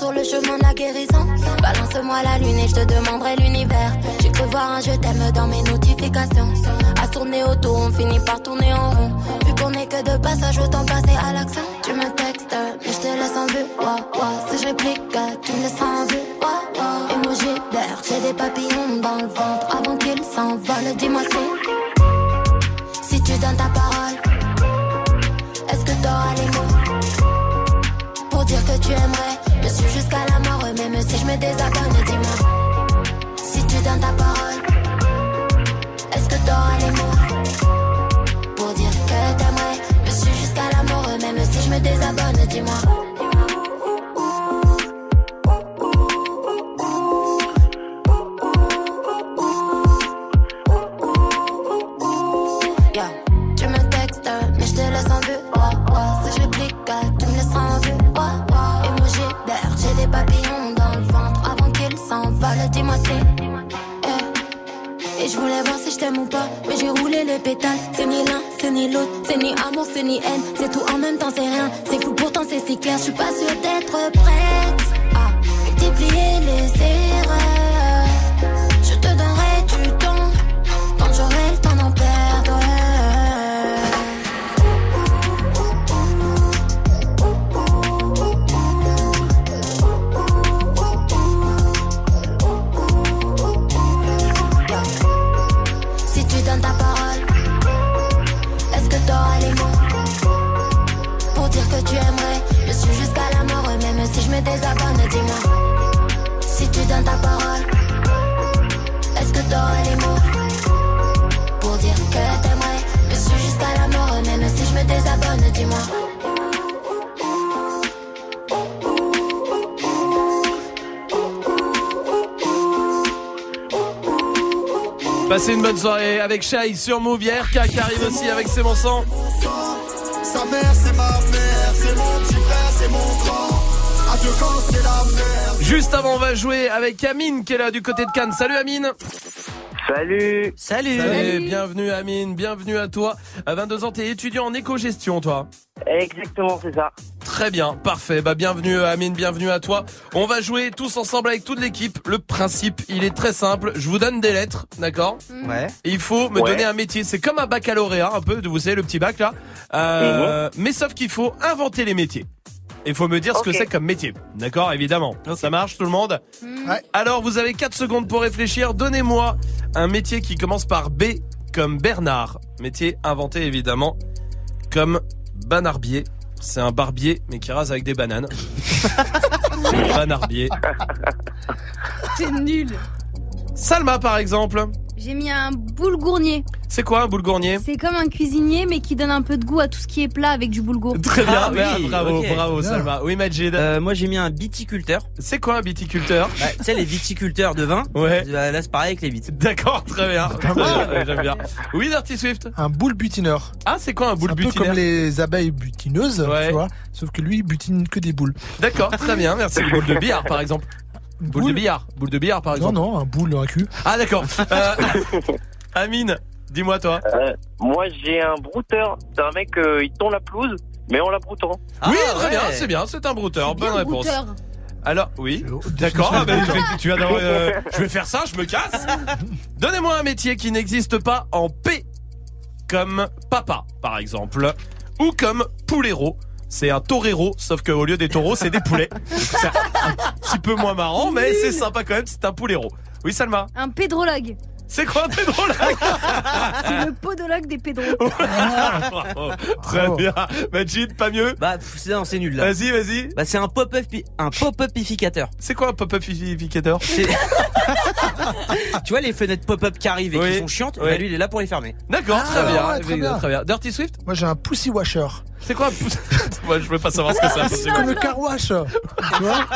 sur le chemin de la guérison. Balance-moi la lune et je te demanderai l'univers. J'ai cru voir un je t'aime dans mes notifications. À tourner autour, on finit par tourner en rond. Vu qu'on est que de passage, autant passer à l'action. Tu me textes, mais je te laisse en vue. Ouah, ouah. Si je réplique, tu me laisses en vue. Ouah, ouah. Emoji d'air, j'ai des papillons dans le ventre avant qu'ils s'envolent. Dis-moi si, bonne soirée avec Shai sur Move. Hier, K qui arrive aussi avec ses bons. Sa mère, c'est ma mère, c'est mon petit frère, c'est mon grand. Adieu quand c'est la merde. Juste avant, on va jouer avec Amine qui est là du côté de Cannes. Salut Amine Salut Salut, bienvenue Amine, bienvenue à toi. À 22 ans, t'es étudiant en éco-gestion, toi Exactement, c'est ça. Très bien, parfait. Bah bienvenue Amine, bienvenue à toi. On va jouer tous ensemble avec toute l'équipe. Le principe, il est très simple. Je vous donne des lettres, d'accord Ouais. Et il faut me Ouais. donner un métier. C'est comme un baccalauréat, un peu, vous savez, le petit bac là. Euh, Mais sauf qu'il faut inventer les métiers. Il faut me dire ce que c'est comme métier. D'accord, évidemment. Ça marche tout le monde Ouais. Alors, vous avez 4 secondes pour réfléchir. Donnez-moi un métier qui commence par B comme Bernard. Métier inventé évidemment comme banarbier. C'est un barbier mais qui rase avec des bananes. [LAUGHS] banarbier. C'est nul. Salma par exemple. J'ai mis un boulgournier. C'est quoi un boulgournier C'est comme un cuisinier, mais qui donne un peu de goût à tout ce qui est plat avec du boulgour. Très bien, Ah oui, bravo, bravo Salma. Oui Majid. Euh, moi j'ai mis un viticulteur. C'est quoi un viticulteur? Bah, tu sais les viticulteurs de vin Ouais. Euh, Là c'est pareil avec les vites. D'accord, très bien. [LAUGHS] Très bien, ouais, J'aime bien. Oui, Dirty Swift. Un boule butineur. Ah, c'est quoi un boule Un peu comme les abeilles butineuses, Ouais. tu vois. Sauf que lui, il butine que des boules. D'accord, très bien. Merci. Boule de billard, par exemple. Boule, de billard. Boule de billard, par Non, exemple. non, un boule, un cul. Ah, d'accord. Euh, [LAUGHS] Amine, dis-moi toi. Euh, moi, j'ai un brouteur. C'est un mec, euh, il tond la pelouse, mais en la broutant. oui, Ah, très ouais. bien, c'est bien, c'est un brouteur. Bonne Bien réponse. brouteur. Alors, oui. D'accord, ah, ben, je vais- tu vas dans, euh, [LAUGHS] je vais faire ça, je me casse. [LAUGHS] Donnez-moi un métier qui n'existe pas en P, comme papa, par exemple, ou comme poulero. C'est un torero, sauf qu'au lieu des taureaux, c'est des poulets. Un petit peu moins marrant, mais c'est sympa quand même, c'est un poulero. Oui, Salma Un pédrologue. C'est quoi un pédrologue [LAUGHS] C'est le podologue des pédros. Bravo. Très bien. Majid, pas mieux Bah pff, c'est non, c'est nul là. Vas-y, vas-y. Bah c'est un pop-up un pop-upificateur. C'est quoi un pop-up-ificateur C'est [LAUGHS] Tu vois les fenêtres pop-up qui arrivent et Oui. qui sont chiantes, Oui. bah, lui il est là pour les fermer. D'accord, Ah, très bien. ouais, très bien. Très bien. Dirty Swift Moi, j'ai un pussy washer. C'est quoi un pouce [LAUGHS] Moi, je veux pas savoir ce que c'est. un C'est comme le car wash. tu vois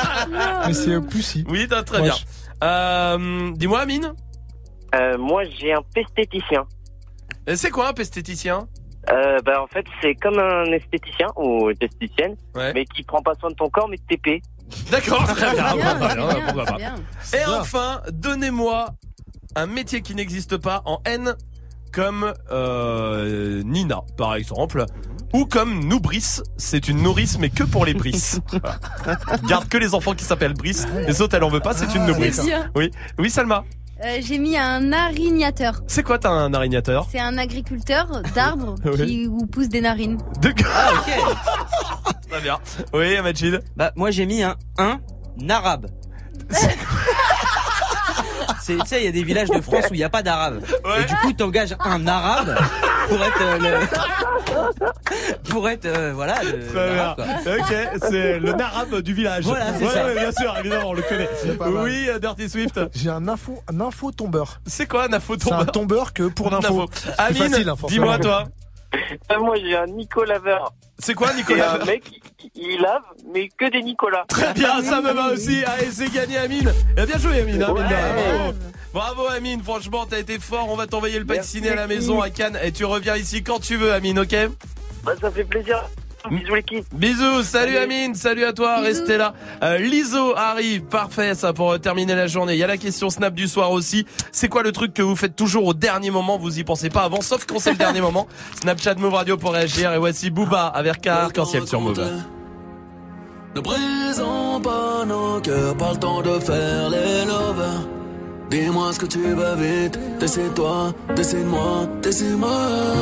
Mais c'est un pussy. Oui, t'as- très bien. Wesh. Euh, Dis-moi, Amine, Euh, moi, j'ai un pesthéticien. euh, c'est quoi un pesthéticien? Euh, bah, en fait, c'est comme un esthéticien ou esthéticienne, Ouais. mais qui prend pas soin de ton corps, mais de tes pets. D'accord, très bien. Bien, Pourquoi c'est pas, bien, pourquoi c'est pas. bien. Et enfin, donnez-moi un métier qui n'existe pas en N comme euh, Nina, par exemple, ou comme Nourrice. C'est une nourrice, mais que pour les brises. [LAUGHS] Voilà. Garde que les enfants qui s'appellent Brice. Les autres, elle en veut pas, c'est une Ah, nourrice. Bien. Oui, oui, Salma. Euh, J'ai mis un arignateur. C'est quoi, t'as un arignateur? C'est un agriculteur d'arbres [LAUGHS] Oui. qui où poussent des narines. De... Ah [LAUGHS] ok. Très bien. Oui, Majid. Bah moi j'ai mis un un arabe. [LAUGHS] C'est, tu sais, il y a des villages de France où il n'y a pas d'arabe. Ouais. Et du coup, t'engages un arabe pour être euh, le... [LAUGHS] pour être euh, voilà le. Ok, c'est le narabe du village. Voilà, c'est Ouais, ça. ouais, bien sûr, évidemment, on le connaît. Oui, euh, Dirty Swift. J'ai un info, un info tombeur. C'est quoi un info C'est un tombeur tombeur que pour l'info. C'est facile, hein, dis-moi toi. [LAUGHS] Euh, moi, j'ai un Nicolaveur. C'est quoi C'est Nicolas un mec, il, lave, mais que des Nicolas. Très bien, ça me va aussi. Allez, c'est gagné Amine. Et bien joué Amine. hein, Ouais. mine de rien. Bravo. Bravo Amine, franchement t'as été fort, on va t'envoyer le pack ciné à la maison à Cannes et tu reviens ici quand tu veux Amine, ok? Bah, ça fait plaisir. Bisous l'équipe. Bisous, salut Amine, salut à toi, restez là. Euh, Liso arrive, parfait ça pour euh, terminer la journée. Il y a la question Snap du soir aussi. C'est quoi le truc que vous faites toujours au dernier moment? Vous y pensez pas avant, sauf quand c'est le dernier moment. [LAUGHS] Snapchat Move Radio pour réagir. Et voici Booba avec Arc-en-Ciel sur Move. Ne brisons pas nos cœurs, pas le temps de faire les lovers. Dis-moi ce que tu veux vite, décide-toi, décide-moi, décide-moi.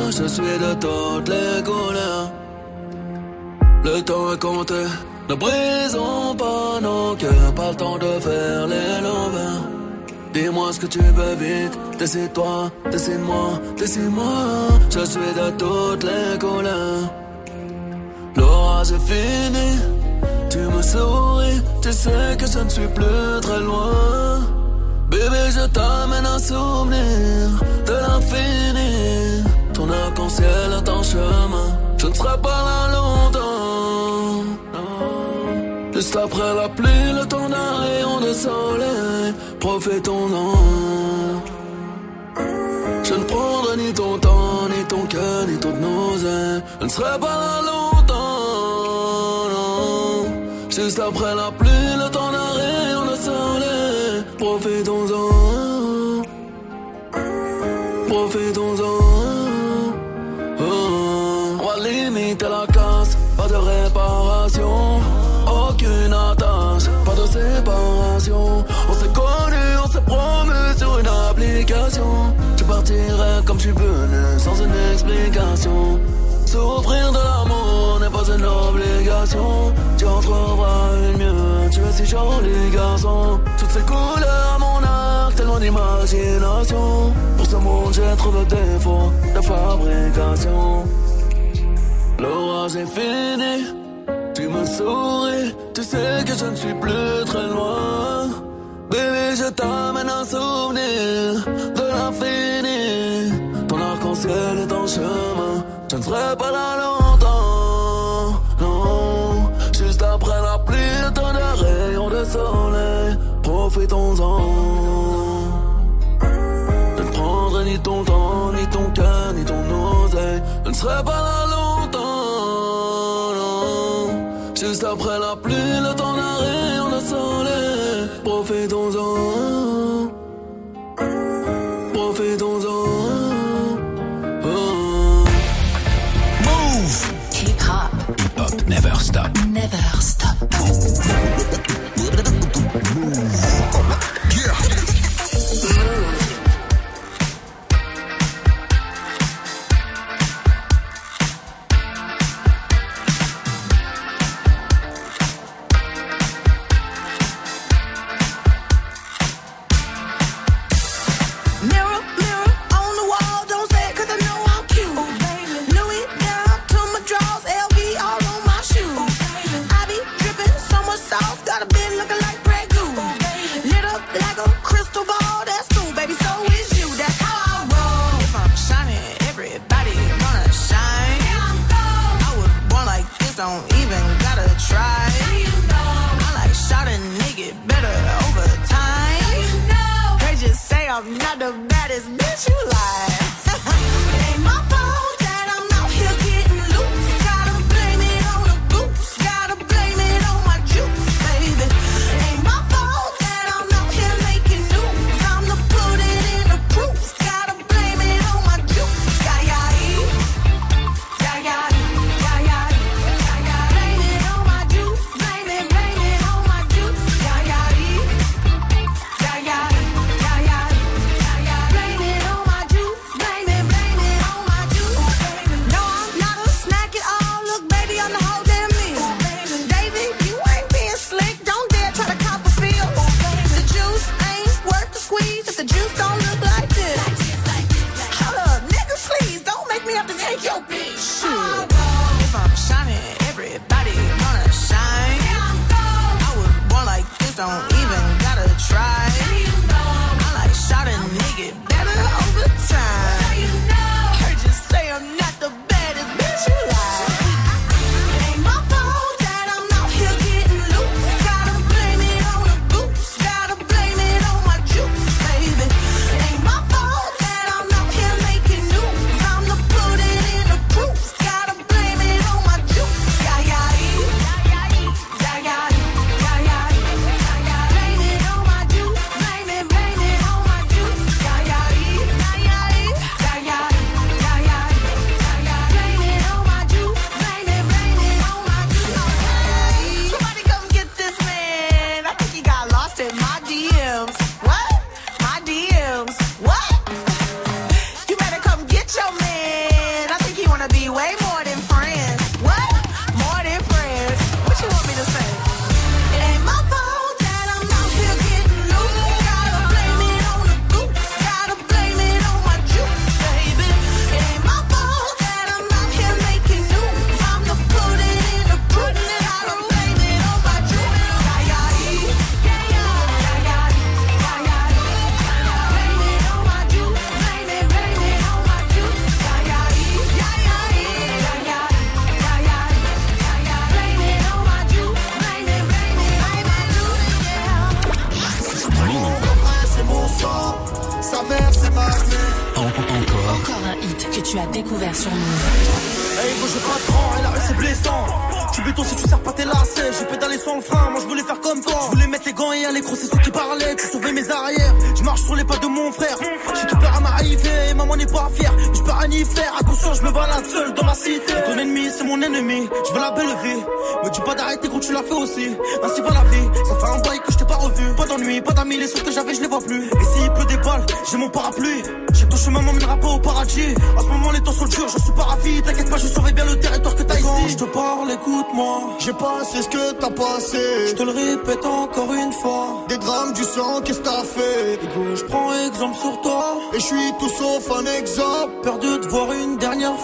Je suis de toutes les couleurs. Le temps est compté, ne brisons pas nos cœurs, pas le temps de faire les lovers. Dis-moi ce que tu veux vite, décide-toi, décide-moi, décide-moi. Je suis de toutes les couleurs. L'orage est fini, tu me souris, tu sais que je ne suis plus très loin. Bébé, je t'amène un souvenir de l'infini. Ton arc-en-ciel est en chemin, je ne serai pas là longtemps. Juste après la pluie, le temps d'un rayon de soleil, profitons-en. Je ne prendrai ni ton temps, ni ton cœur, ni ton nausée. Je ne serai pas là longtemps, non. Juste après la pluie, le temps d'un rayon de soleil. Profitons-en. Profitons-en. On s'est connus, on s'est promu sur une application. Je partirai comme je suis venu, sans une explication. Souffrir de l'amour n'est pas une obligation. Tu en trouveras une mieux, tu es si joli garçon. Toutes ces couleurs mon arc, tellement d'imagination. Pour ce monde, j'ai trop de défauts de fabrication. L'orage est fini, tu me souris, tu sais que je ne suis plus très loin. Bébé, je t'amène un souvenir de l'infini. Ton arc-en-ciel est en chemin, je ne serai pas là longtemps. Non, juste après la pluie, d'un rayon de soleil. Profitons-en. Je ne prendrai ni ton temps, ni ton cœur, ni ton oseille. Je ne serai pas là longtemps. Juste après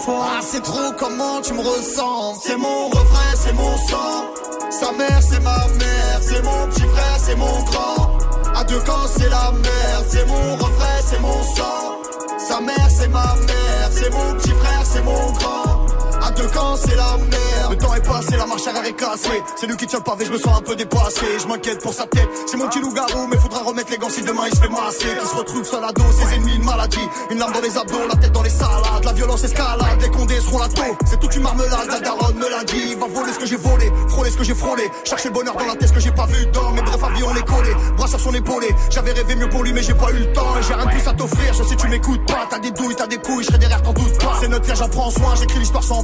Ah, c'est trop comment tu me ressembles. C'est mon refrain, c'est mon sang. Sa mère, c'est ma mère. C'est mon petit frère, c'est mon grand. À deux camps, c'est la merde. C'est mon refrain, c'est mon sang. Sa mère, c'est ma mère. C'est mon petit frère, c'est mon grand. À deux camps, c'est la merde. Le temps est passé, la marche arrière est cassée. C'est lui qui tient le pavé, je me sens un peu dépassé. Je m'inquiète pour sa tête. C'est mon petit loup-garou, mais faudra remettre les gants si demain il se fait masser. Qui se retrouve seul à dos, ses ennemis, une maladie. Une lame dans les abdos, la tête dans les salades. La violence escalade, les condés seront la taux. C'est toute une marmelade, la daronne me l'a dit. Va voler ce que j'ai volé, frôler ce que j'ai frôlé. Chercher le bonheur dans la tête, ce que j'ai pas vu dans. Mes brefs avis, on les collé. Bras sur son épaulé. J'avais rêvé mieux pour lui, mais j'ai pas eu le temps. Et j'ai rien de plus à t'offrir, je sais tu m'écoutes pas. T'as des douilles, t'as des couilles, je serai derrière, t'en doute pas. C'est notre j'en prends soin, j'écris l'histoire sans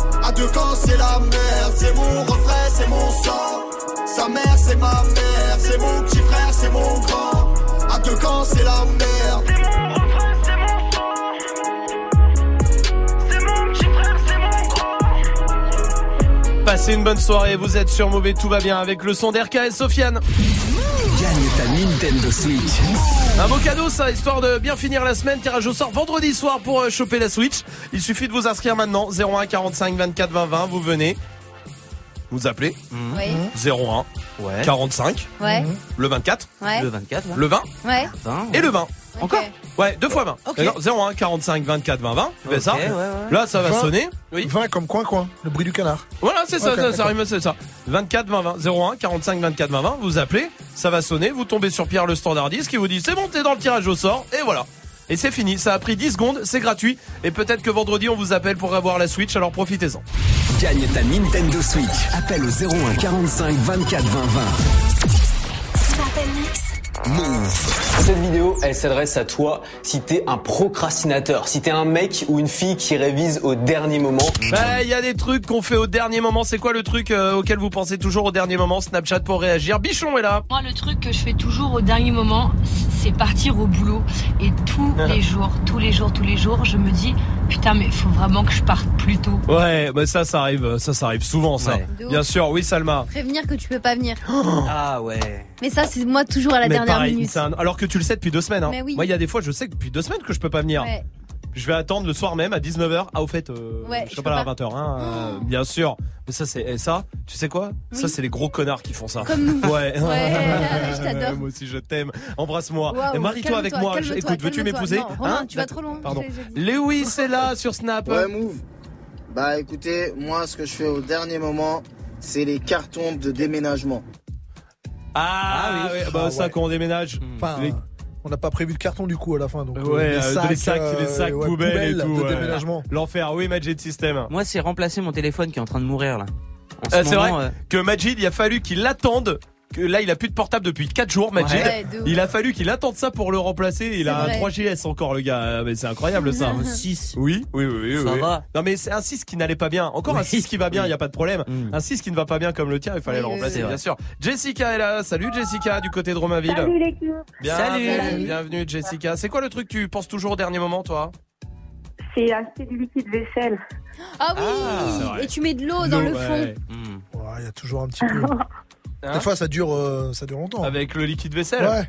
Deux camps, c'est la merde. C'est mon refrain, c'est mon sang. Sa mère, c'est ma mère. C'est mon petit frère, c'est mon grand. À deux camps, c'est la merde. Passez une bonne soirée, vous êtes sur Mauvais, tout va bien avec le son d'RKS Sofiane. Gagne ta Nintendo Switch. Un beau cadeau ça, histoire de bien finir la semaine. Tirage au sort vendredi soir pour euh, choper la Switch. Il suffit de vous inscrire maintenant. 01 45 24 20 20. Vous venez. Vous appelez. Oui. 01 Ouais. 45. Ouais. Le 24. Ouais. Le 24, ouais. Le 20. Ouais. Et le 20. Encore Ouais, deux fois 20. Ok. D'accord, 01 45 24 20 20. Vous faites Ok, ça. ouais, ouais. Là, ça va 20. sonner. Oui. 20 comme coin-coin, le bruit du canard. Voilà, c'est ça, ça, ça rime, c'est ça. 24 20 20 01 45 24 20 20, vous appelez, ça va sonner, vous tombez sur Pierre le standardiste qui vous dit c'est bon, t'es dans le tirage au sort et voilà. Et c'est fini, ça a pris 10 secondes, c'est gratuit et peut-être que vendredi on vous appelle pour avoir la Switch, alors profitez-en. Gagne ta Nintendo Switch. Appelle au 01 45 24 20 20. Move. Cette vidéo, elle s'adresse à toi si t'es un procrastinateur, si t'es un mec ou une fille qui révise au dernier moment. Bah, il y a des trucs qu'on fait au dernier moment, c'est quoi le truc euh, auquel vous pensez toujours au dernier moment? Snapchat pour réagir. Bichon est là. Moi, le truc que je fais toujours au dernier moment, c'est partir au boulot. Et tous les jours, tous les jours, tous les jours, je me dis, putain, mais faut vraiment que je parte plus tôt. Ouais, bah ça ça arrive, ça ça arrive souvent ça. Ouais. Bien sûr, oui Salma. Prévenir que tu peux pas venir. Ah ouais. Mais ça, c'est moi toujours à la Mais dernière pareil, minute. c'est un- alors que tu le sais depuis deux semaines. Hein. Mais oui. Moi, il y a des fois, je sais que depuis deux semaines que je peux pas venir. Ouais. Je vais attendre le soir même à 19h. Ah, au fait, euh, Ouais, je je peux pas là à pas. 20h, hein, euh, bien sûr. Mais ça, c'est et ça. Tu sais quoi? Ça, c'est les gros connards qui font ça. Comme nous. Ouais. Ouais, je t'adore. [LAUGHS] Moi aussi, je t'aime. Embrasse-moi. Marie-toi avec moi. Écoute, veux-tu m'épouser Hein tu vas trop loin, Pardon. j'ai- j'ai Lewis est là sur Snap. Ouais, move. Bah écoutez, moi ce que je fais au dernier moment, c'est les cartons de déménagement. Ah, oui. bah, Ah, ça, ouais. quand on déménage. Enfin, Les- on n'a pas prévu de carton du coup à la fin. Donc, euh, Ouais, euh, les sacs, euh, les sacs ouais, poubelles, et tout. de déménagement. L'enfer. Oui, Magic System. Moi, c'est remplacer mon téléphone qui est en train de mourir là. Ce Ah, c'est vrai euh, que Majid, il a fallu qu'il attende que là, il a plus de portable depuis 4 jours, Majid. Ouais, il a fallu qu'il attende ça pour le remplacer. Il a un vrai. 3GS encore, le gars. Euh, Mais c'est incroyable, ça. [LAUGHS] Un 6. Oui, oui, oui, oui. Ça oui. va. Non, mais c'est un 6 qui n'allait pas bien. Encore un Oui. 6 qui va bien, il y a pas de problème. Mm. Un 6 qui ne va pas bien comme le tien, il fallait Oui, le remplacer, bien sûr. Jessica est là. Salut, Jessica, du côté de Romainville. Salut l'équipe. Bien, Salut. bienvenue, bienvenue, Jessica. C'est quoi le truc que tu penses toujours au dernier moment, toi? C'est acheter du liquide vaisselle. Ah oui Ah. Et tu mets de l'eau dans le fond. Ouais. Ouais, Il y a toujours un petit peu. [LAUGHS] Hein Des fois, ça dure, euh, ça dure longtemps. Avec le liquide vaisselle Ouais.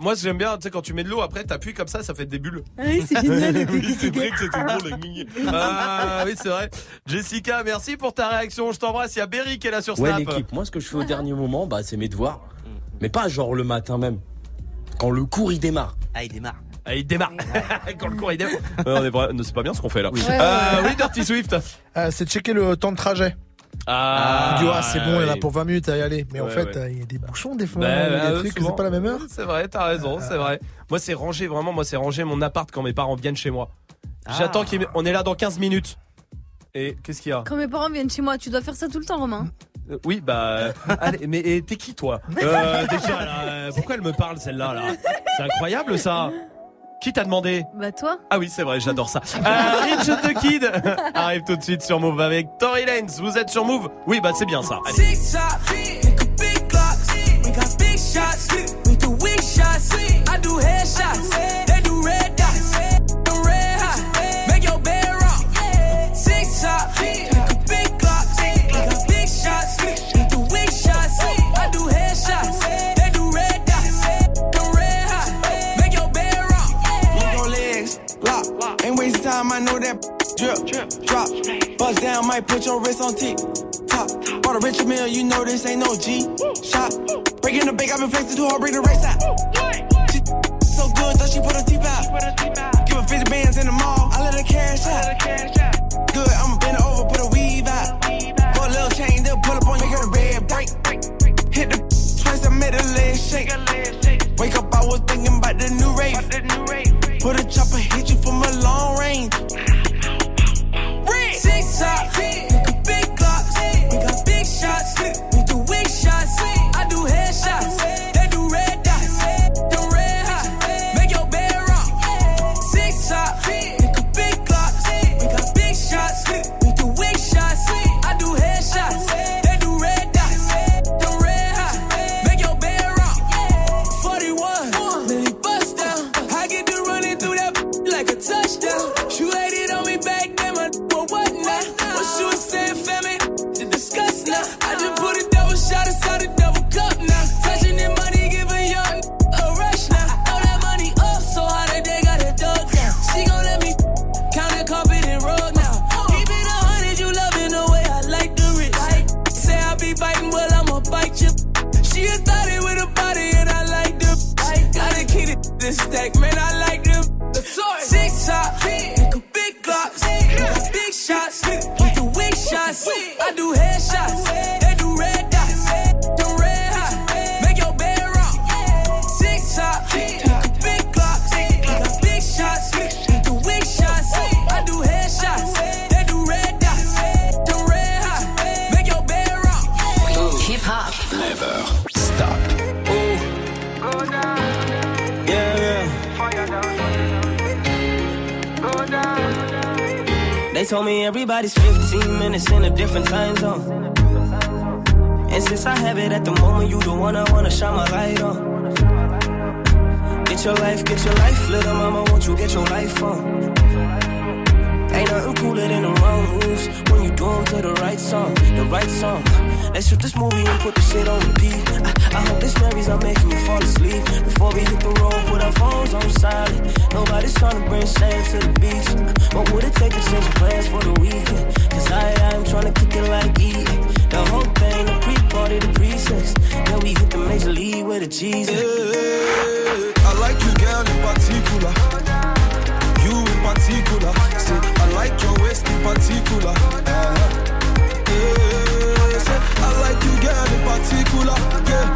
Moi j'aime bien, tu sais, quand tu mets de l'eau, après t'appuies comme ça, ça fait des bulles. Ah oui, c'est génial. [LAUGHS] oui, c'est vrai que c'était. Ah oui, c'est vrai. Jessica, merci pour ta réaction. Je t'embrasse. Il y a Berry qui est là sur Ouais, Snap. l'équipe. Moi, ce que je fais au dernier moment, bah, c'est mes devoirs. Mais pas genre le matin même. Quand le cours il démarre. Ah, il démarre. Ah, il démarre. [LAUGHS] Quand le cours il démarre. Ouais, on est vrai- c'est pas bien ce qu'on fait là. Oui. Euh, oui, Dirty Swift. Euh, c'est de checker le temps de trajet. Ah, Tu dis, ah, c'est bon, il y en a pour 20 minutes à y aller. Mais en fait, ouais. il y a des bouchons des fois. Bah, il y a bah, des trucs, souvent. c'est pas la même heure. C'est vrai, t'as raison, c'est vrai. Moi, c'est ranger, vraiment, moi, c'est ranger mon appart quand mes parents viennent chez moi. J'attends Ah. qu'ils. On est là dans 15 minutes. Et qu'est-ce qu'il y a Quand mes parents viennent chez moi, tu dois faire ça tout le temps, Romain. Euh, Oui, bah. euh, [LAUGHS] allez, mais t'es qui, toi? Euh, Déjà, là, euh, pourquoi elle me parle, celle-là, là? C'est incroyable, ça Qui t'a demandé Bah toi Ah oui, c'est vrai, j'adore ça. Euh, Rich the Kid [LAUGHS] arrive tout de suite sur Move avec Tory Lanez. Vous êtes sur Move? Oui, bah c'est bien ça. Allez. I know that drip, drip drop. Buzz down, might put your wrist on tick. Top. Bought a richer meal, you know this ain't no G. shop. Breaking the bank, I've been flexing too hard, bring the race out. She so good, thought she put her teeth out. Give her 50 bands in the mall, I let her cash out. Good, I'ma bend over, put a weave out. Put a little chain, they'll pull up on you, get a red break. Hit the twice, I made a leg shake. Wake up, I was thinking about the new rave. Put a chopper, shots, we do weak shots. I do headshots, told me everybody's 15 minutes in a different time zone. And since I have it at the moment, you the one I wanna shine my light on. Get your life, get your life, little mama, won't you get your life on? Ain't nothing cooler than the wrong moves when you do 'em to the right song, the right song. Let's shoot this movie and put the shit on repeat. I, I hope this memories are making you fall asleep. Before we hit the road, put our phones on silent. Nobody's trying to bring sand to the beach. What would it take to change plans for the weekend? Cause I, I'm trying to kick it like eating. The whole thing, the pre-party, the pre-sex. Then we hit the major league with a Jesus. I like you, girl, in particular. You in particular. Say, I like your waist in particular. Uh, yeah, say, I like you, girl, in particular. Yeah,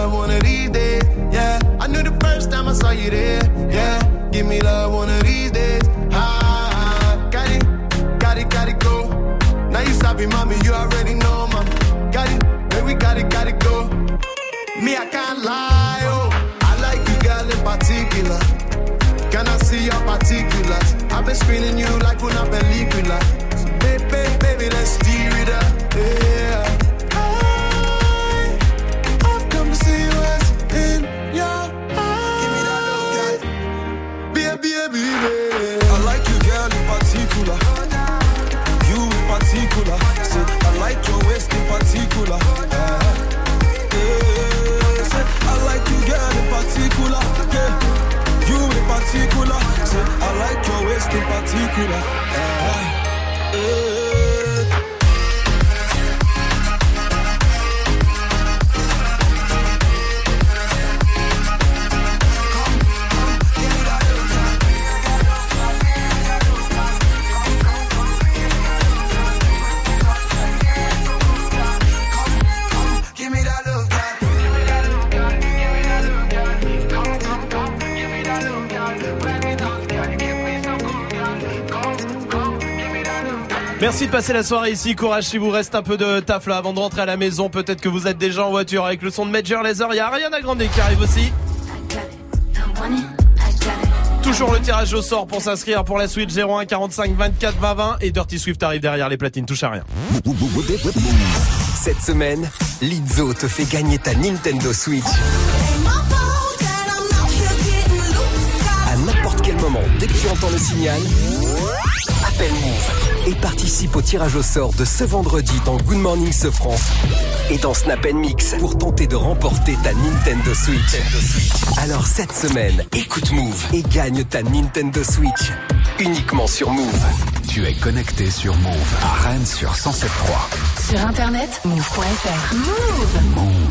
you there. Yeah, give me love one of these days. Ah, got it, got it, got it, go. Now you stop it, mommy, you already know, mama. Got it, baby, got it, got it, go. Me, I can't lie, oh. I like you, girl, in particular. Can I see your particulars? I've been screening you like una película. So, baby, baby, let's steer it up. Yeah. Particular. I like your waist in particular. Merci de passer la soirée ici. Courage si vous reste un peu de taf là avant de rentrer à la maison. Peut-être que vous êtes déjà en voiture avec le son de Major Laser. Il y a Ariana Grande qui arrive aussi. Toujours le tirage au sort pour s'inscrire pour la suite 01 45 24 20 20 et Dirty Swift arrive derrière les platines. Touche à rien. Cette semaine, Lizzo te fait gagner ta Nintendo Switch. À n'importe quel moment, dès que tu entends le signal, appelle Move et participe au tirage au sort de ce vendredi dans Good Morning Sofran et dans Snap Mix pour tenter de remporter ta Nintendo Switch. Alors cette semaine, écoute Move et gagne ta Nintendo Switch uniquement sur Move. Tu es connecté sur Move à Rennes sur 107.3. Sur internet, move.fr. Move. Move.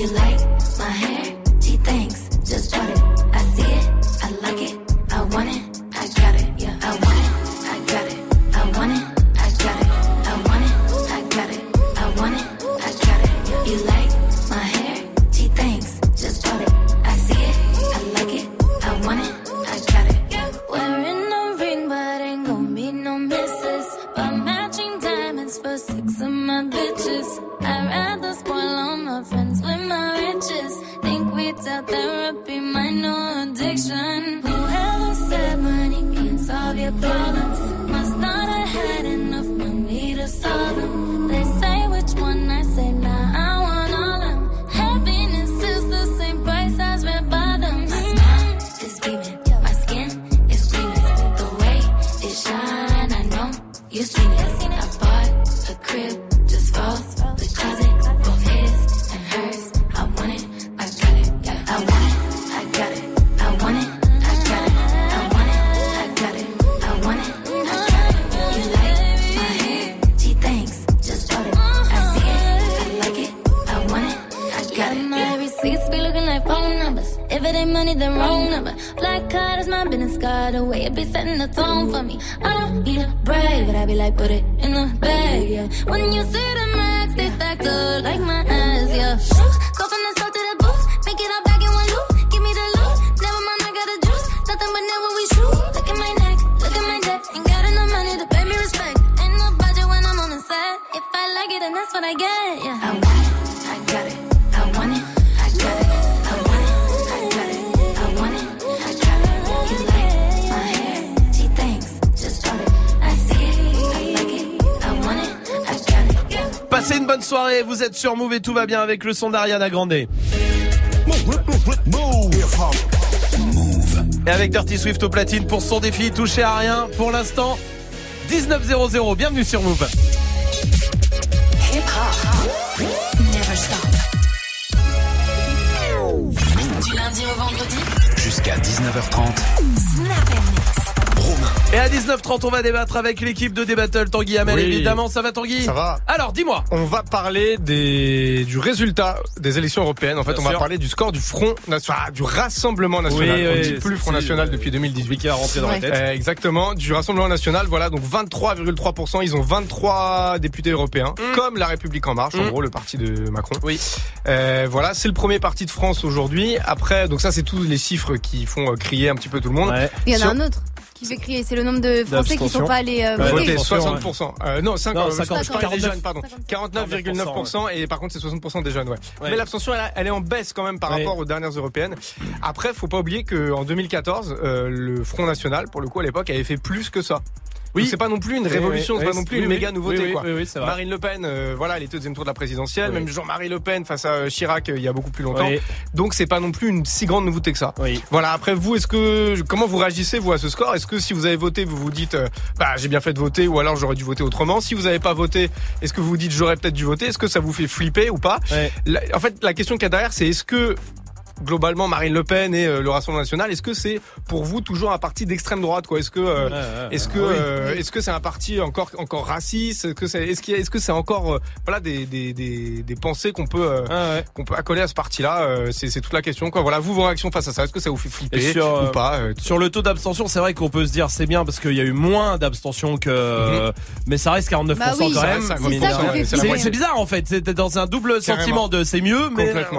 You like then wrong number. Black card is my business card. The way it be setting the tone for me. I don't need a brag, but I be like, put it in the bag, yeah. When you see the max, they soirée, vous êtes sur Move et tout va bien avec le son d'Ariana Grande. Et avec Dirty Swift au platine pour son défi, touché à rien pour l'instant. 1900. Bienvenue sur Move. 19h30, on va débattre avec l'équipe de Débattle Tanguy Hamel. Oui. Évidemment, ça va Tanguy Ça va. Alors, dis-moi. On va parler des, du résultat des élections européennes. En fait, Bien on va parler du score du Front National, ah, du Rassemblement National. Oui, on oui, dit plus Front National depuis 2018. Qui a rentré dans la tête. Euh, exactement, du Rassemblement National. Voilà, donc 23,3%. Ils ont 23 députés européens, comme La République En Marche, en Mm. gros, le parti de Macron. Oui. Euh, voilà, c'est le premier parti de France aujourd'hui. Après, donc ça, c'est tous les chiffres qui font euh, crier un petit peu tout le monde. Il y en a Sur- un autre qui fait crier. C'est le nombre de Français qui sont pas allés euh, Voter voter. 60%. Euh, non, 5, Non, euh, 50, je parle des 49, jeunes, pardon. 49,9% et par contre c'est 60% des jeunes, ouais. Mais l'abstention elle, elle est en baisse quand même par Ouais. rapport aux dernières européennes. Après, faut pas oublier que en 2014, euh, le Front National, pour le coup à l'époque, avait fait plus que ça. Oui. C'est pas non plus une révolution, oui, c'est pas non plus oui, une méga nouveauté Oui, oui, quoi. oui, oui, c'est vrai. Marine Le Pen, euh, voilà, elle était au deuxième tour de la présidentielle. Même Jean-Marie Le Pen face à euh, Chirac, euh, il y a beaucoup plus longtemps. Oui. Donc c'est pas non plus une si grande nouveauté que ça. Oui. Voilà. Après vous, est-ce que comment vous réagissez vous à ce score? Est-ce que si vous avez voté, vous vous dites, euh, bah j'ai bien fait de voter, ou alors j'aurais dû voter autrement? Si vous n'avez pas voté, est-ce que vous vous dites j'aurais peut-être dû voter? Est-ce que ça vous fait flipper ou pas? La- En fait, la question qu'il y a derrière, c'est est-ce que globalement Marine Le Pen et euh, le Rassemblement National, est-ce que c'est pour vous toujours un parti d'extrême droite quoi? Est-ce que euh, est-ce que ah oui. euh, est-ce que c'est un parti encore encore raciste? Est-ce que c'est est-ce qu'il y a- est-ce que c'est encore euh, voilà des, des, des, des pensées qu'on peut euh, Ah ouais. qu'on peut accoler à ce parti-là? Euh, C'est c'est toute la question quoi. Voilà, vous vos réactions face à ça Est-ce que ça vous fait flipper sur, ou pas euh, Sur le taux d'abstention, c'est vrai qu'on peut se dire c'est bien parce qu'il y a eu moins d'abstention que. Mais ça reste 49% Bah oui, quand c'est même. ça, c'est ça bizarre en fait. C'était dans un double Carrément. sentiment de c'est mieux, mais reste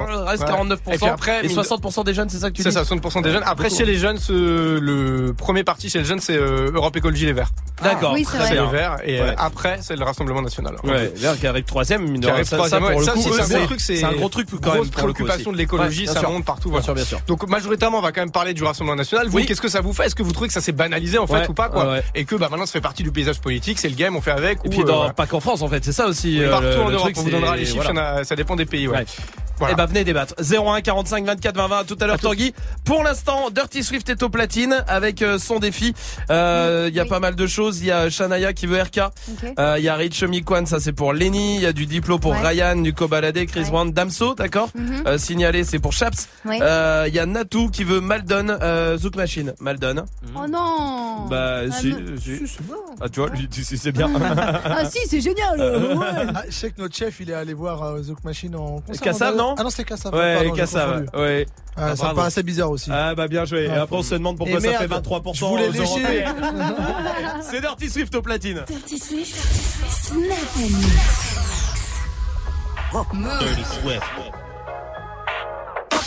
Ouais. 49%. Et puis après, 60% des jeunes, c'est ça que tu C'est dis ça, 60% des jeunes. Après, Beaucoup. chez les jeunes, ce- le premier parti chez les jeunes, c'est euh, Europe Écologie Les Verts. D'accord. oui, c'est. C'est les. Verts. Et euh, Ouais. après, c'est le Rassemblement National. Ouais, Vert qui arrive troisième, mine de Qui rien, arrive ça, troisième, ça, ouais. Ça, c'est un gros truc, c'est c'est un gros truc quand même grosse coup préoccupation de l'écologie, ça sûr. monte partout. Bien voilà. sûr, bien sûr. Donc majoritairement, on va quand même parler du Rassemblement National. Vous, Oui. qu'est-ce que ça vous fait? Est-ce que vous trouvez que ça s'est banalisé en fait ou pas quoi? Et que bah maintenant, ça fait partie du paysage politique, c'est le game, on fait avec. Et puis euh, pas qu'en France en fait, c'est ça aussi. partout en Europe, on vous donnera c'est- les chiffres, ça dépend des pays. Ouais. Voilà. Eh ben venez débattre. 01 45 24 20 20 à tout à l'heure Tanguy. Pour l'instant, Dirty Swift est au platine avec euh, son défi. Euh, Il y a Oui. pas mal de choses. Il y a Shania qui veut RK. Euh, Il y a Rich Mikwan, ça c'est pour Lenny. Il y a du Diplo pour Ouais. Ryan, du Kobalade, Chris Ouais. Brown, Damso, d'accord. Mhm. Euh, signalé, c'est pour Chaps. Ouais. Euh, Il y a Natou qui veut Maldon, euh, Zouk Machine. Maldon. Oh non Bah Ah, si, si. Bon. Ah tu vois, lui, si, c'est bien. [LAUGHS] Ah si, c'est génial ouais. Ah, je sais que notre chef, il est allé voir euh, Zouk Machine en concert. Kassav, non Ah non, c'est Kassav. ouais, pardon, confondu. Ouais. Ah, Ah, ça me paraissait bizarre aussi. Ah bah bien joué. Et Ah, après on se demande pourquoi Et ça merde, fait 23% je voulais lécher. [LAUGHS] C'est Dirty Swift au platine. Dirty Swift. Snap and mix.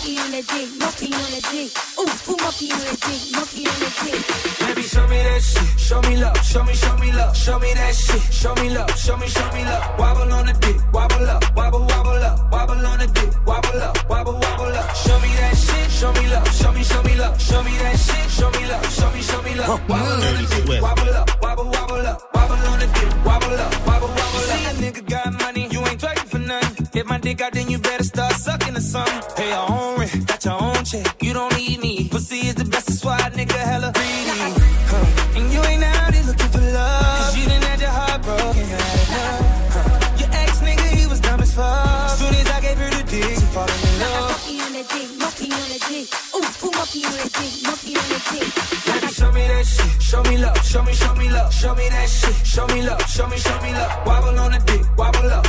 Move. Monkey on the dick, monkey on the dick. Ooh, ooh, monkey on the dick, monkey on the dick. Baby, show me that shit. Show me love. Show me, show me love. Show me that shit. Show me love. Show me, show me love. Wobble on the dick. Wobble up. Wobble, wobble up. Wobble on the dick. Wobble up. Wobble, wobble up. Show me that shit. Show me love. Show me, show me love. Show me that shit. Show me love. Show me, show me love. Wobble on the dick. Wobble up. Wobble, wobble up. Wobble on the dick. Wobble up. Wobble, wobble up. See a nigga got money. If my dick out, then you better start sucking or something. Pay your own rent. Got your own check. You don't need me. Pussy is the best. That's why nigga hella greedy. Huh. And you ain't out here looking for love. Cause you done had your heart broken. You had enough. Huh. Your ex nigga, he was dumb as fuck. Soon as I gave her the dick, she falling in love. Monkey on the dick, monkey on the dick. Ooh, ooh, monkey on the dick, monkey on the dick. Baby, show me that shit. Show me love. Show me, show me love. Show me that shit. Show me love. Show me, show me love. Wobble on the dick. Wobble up.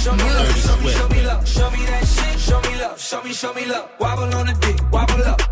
Show me love. Show me, show me love. Show me that shit. Show me love. Show me, show me love. Wobble on the dick. Wobble up.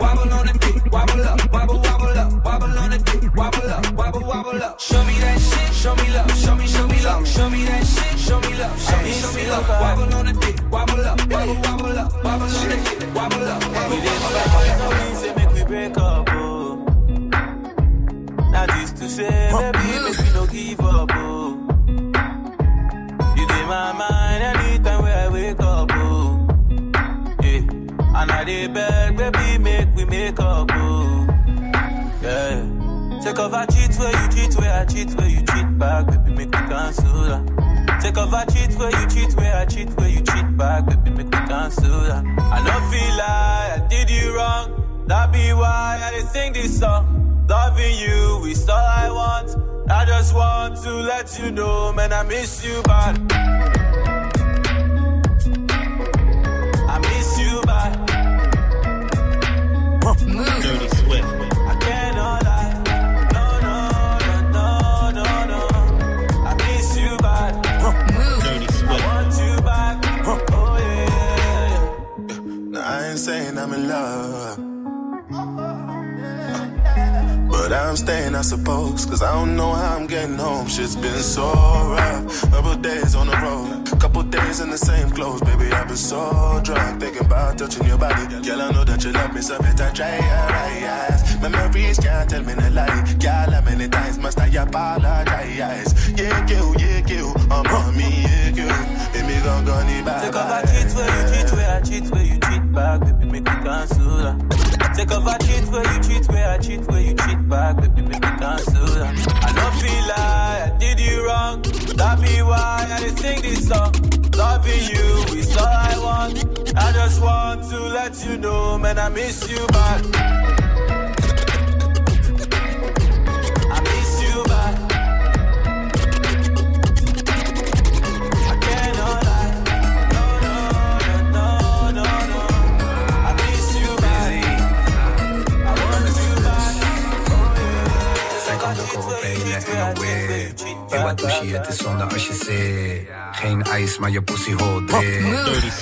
Wobble on the let you know, man, I miss you bad. Suppose. Cause I don't know how I'm getting home. Shit's been so rough. Couple days on the road. Couple days in the same clothes. Baby, I've been so drunk. Thinking about touching your body. Girl, I know that you love me, so better try your eyes. Memories can't tell me no lie. Girl, how many times must I apologize? Yeah, you, yeah, you. I'm on me, yeah, you. Baby, gon' go need back. Take off I cheat where you cheat, where I cheat, where you cheat back, baby, make me cancel. Take off I cheat where you cheat, where I cheat, where you cheat back, baby, cancel that. I don't feel like I did you wrong, that be why I didn't sing this song. Loving you is all I want. I just want to let you know, man, I miss you bad. Zonder als je zit. Geen ijs, maar je pussy hol drip.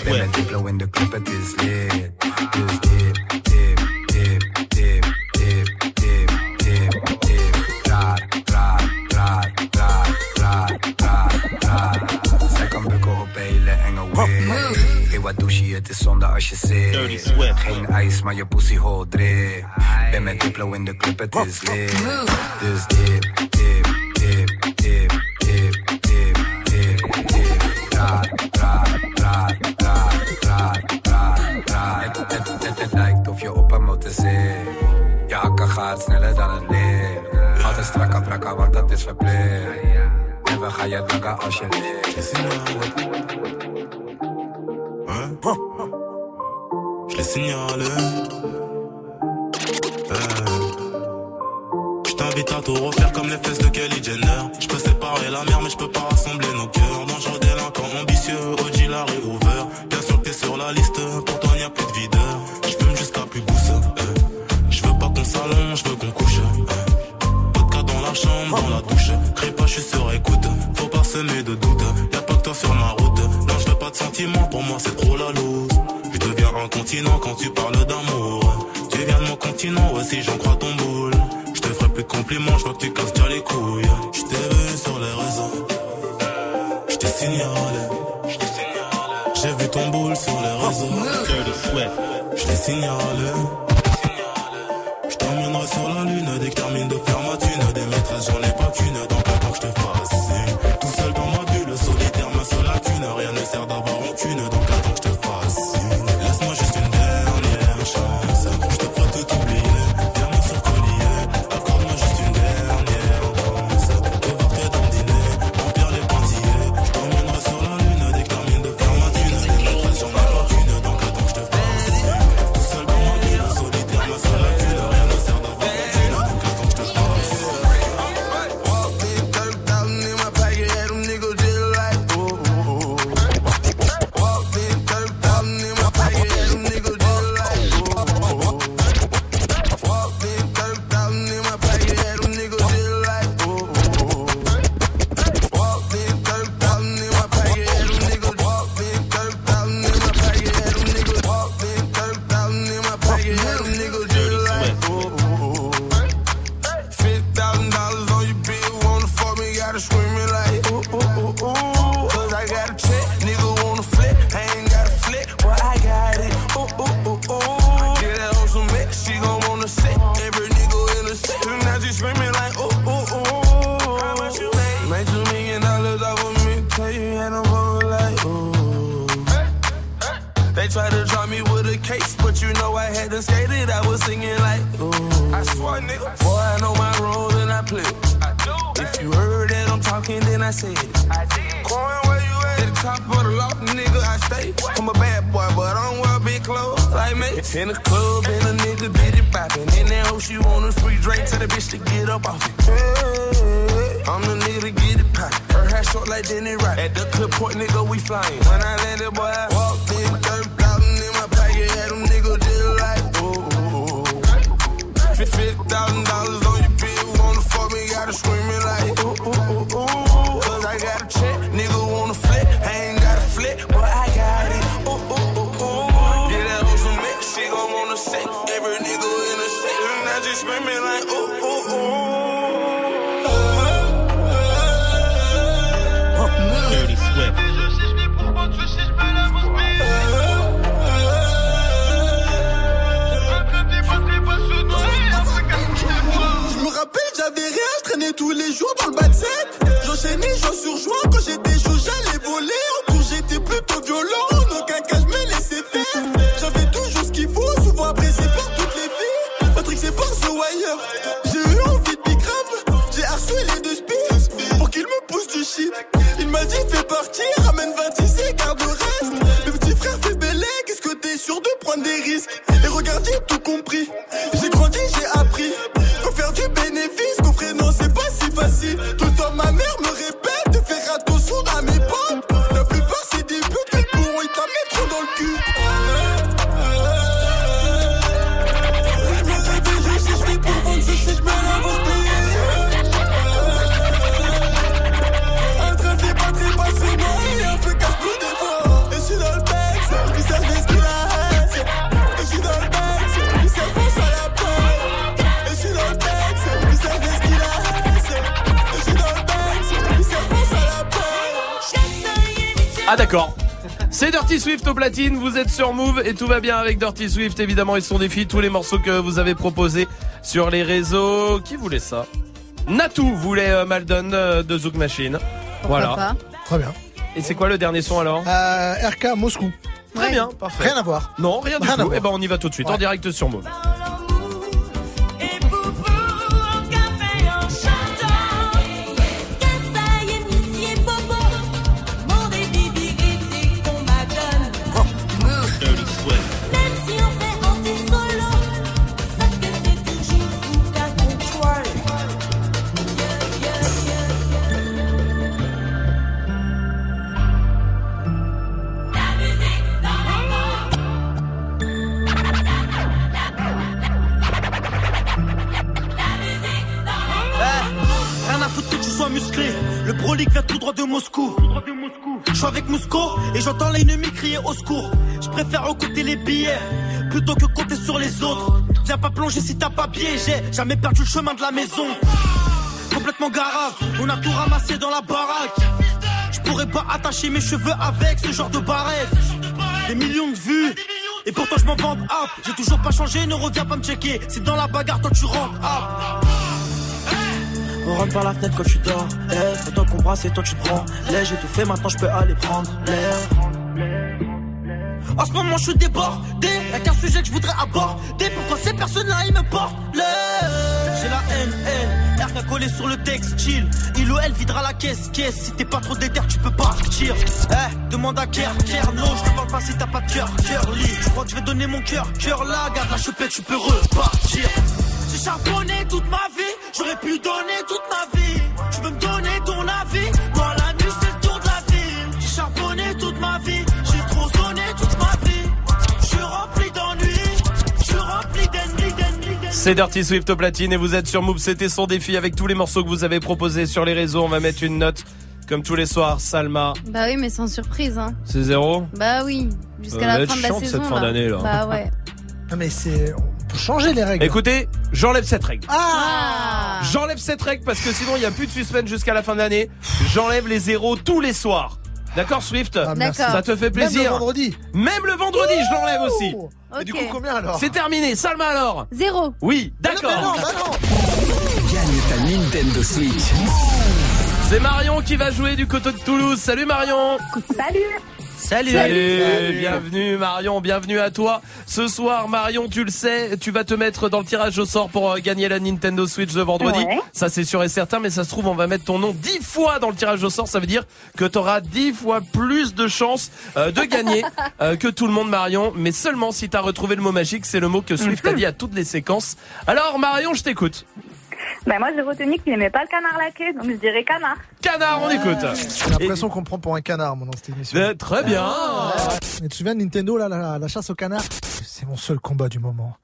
Ben met Diplo in de club, het is lit. Dus dip, dip, dip, dip, dip, dip, dip, dip. Raar, raar, raar, raar, raar, raar, raar. Zij kan bukken op hele enge whip. Je wat douche, het is zonder als je zit. Geen ijs, maar je pussy hol drip. Ben met Diplo in de club, het is lit. Dus dip, dip, dip, brakka, want dat is verplicht. En we gaan je danken als continent quand tu parles d'amour. Tu viens de mon continent, ouais, si j'en crois ton boule. Je te ferai plus de compliments, je vois que tu casses déjà les couilles. Je t'ai vu sur les réseaux. Je t'ai signalé. J'ai vu ton boule sur les réseaux. Je t'ai signalé. Je t'emmènerai sur la lune dès que termine de faire ma thune. Des maîtresses, j'en ai pas platine, vous êtes sur Move et tout va bien avec Dirty Swift évidemment ils sont défis tous les morceaux que vous avez proposés sur les réseaux. Qui voulait ça? Natou voulait euh, Maldon euh, de Zouk Machine. voilà. pas? Très bien. Et c'est quoi le dernier son alors? Euh, RK Moscou. Très bien, parfait. Rien à voir. Non, rien du Rien à tout. voir. Et ben on y va tout de suite en direct sur Move. Au secours. Je préfère écouter les billets plutôt que compter sur les autres. Viens pas plonger si t'as pas. J'ai jamais perdu le chemin de la maison. Complètement garage, on a tout ramassé dans la baraque. Je pourrais pas attacher mes cheveux avec ce genre de barrette. Des millions de vues. Et pourtant je m'en vante up J'ai toujours pas changé, ne reviens pas me checker C'est dans la bagarre, toi tu rentres up on rentre par la fenêtre quand tu dors. Eh, toi qu'on brasse et toi tu prends. L'air, j'ai tout fait, maintenant je peux aller prendre l'air. En ce moment, je suis débordé. Y'a qu'un sujet que je voudrais aborder. Pourquoi ces personnes-là, ils me portent l'air J'ai la haine, haine. Air qu'à sur le textile. Il ou elle videra la caisse, caisse. Si t'es pas trop déter, tu peux partir. Eh, demande à Kerr, Kerr, non, je te parle pas si t'as pas de cœur, cœur lit. Je crois que je vais donner mon cœur, cœur là. Garde la chupette, tu peux repartir. J'ai charbonné toute ma vie, j'aurais pu donner toute ma vie. Tu veux me donner C'est Dirty Swift au platine et vous êtes sur Move. C'était son défi avec tous les morceaux que vous avez proposés sur les réseaux. On va mettre une note comme tous les soirs. Salma, Bah oui, mais sans surprise. Hein. c'est zéro. Bah oui, jusqu'à la être fin de la saison. cette fin d'année, là. Bah ouais. [LAUGHS] Non mais c'est, on peut changer les règles. Écoutez, j'enlève cette règle. Ah J'enlève cette règle parce que sinon il n'y a plus de suspense jusqu'à la fin de l'année. J'enlève les zéros tous les soirs. D'accord Swift merci. Ça te fait plaisir Même le vendredi. Même le vendredi, je l'enlève aussi. Et du coup, combien alors C'est terminé. Salma alors Zéro. Oui, d'accord. Mais non, bah non. Gagne ta Nintendo Switch. C'est Marion qui va jouer du coteau de Toulouse. Salut Marion Salut Salut. Salut. Bienvenue Marion, bienvenue à toi. Ce soir Marion, tu le sais, tu vas te mettre dans le tirage au sort pour euh, gagner la Nintendo Switch de vendredi. Ouais. Ça c'est sûr et certain, mais ça se trouve on va mettre ton nom 10 fois dans le tirage au sort. Ça veut dire que tu auras 10 fois plus de chances euh, de gagner [LAUGHS] euh, que tout le monde Marion, mais seulement si tu as retrouvé le mot magique. C'est le mot que Swift a dit à toutes les séquences. Alors Marion, je t'écoute. Bah, moi, j'ai retenu qu'il aimait pas le canard laqué, donc je dirais canard. Canard, on écoute. J'ai l'impression qu'on prend pour un canard, moi, dans cette émission. Euh, très bien. Mais tu te souviens de Nintendo, là, la, la chasse au canard C'est mon seul combat du moment.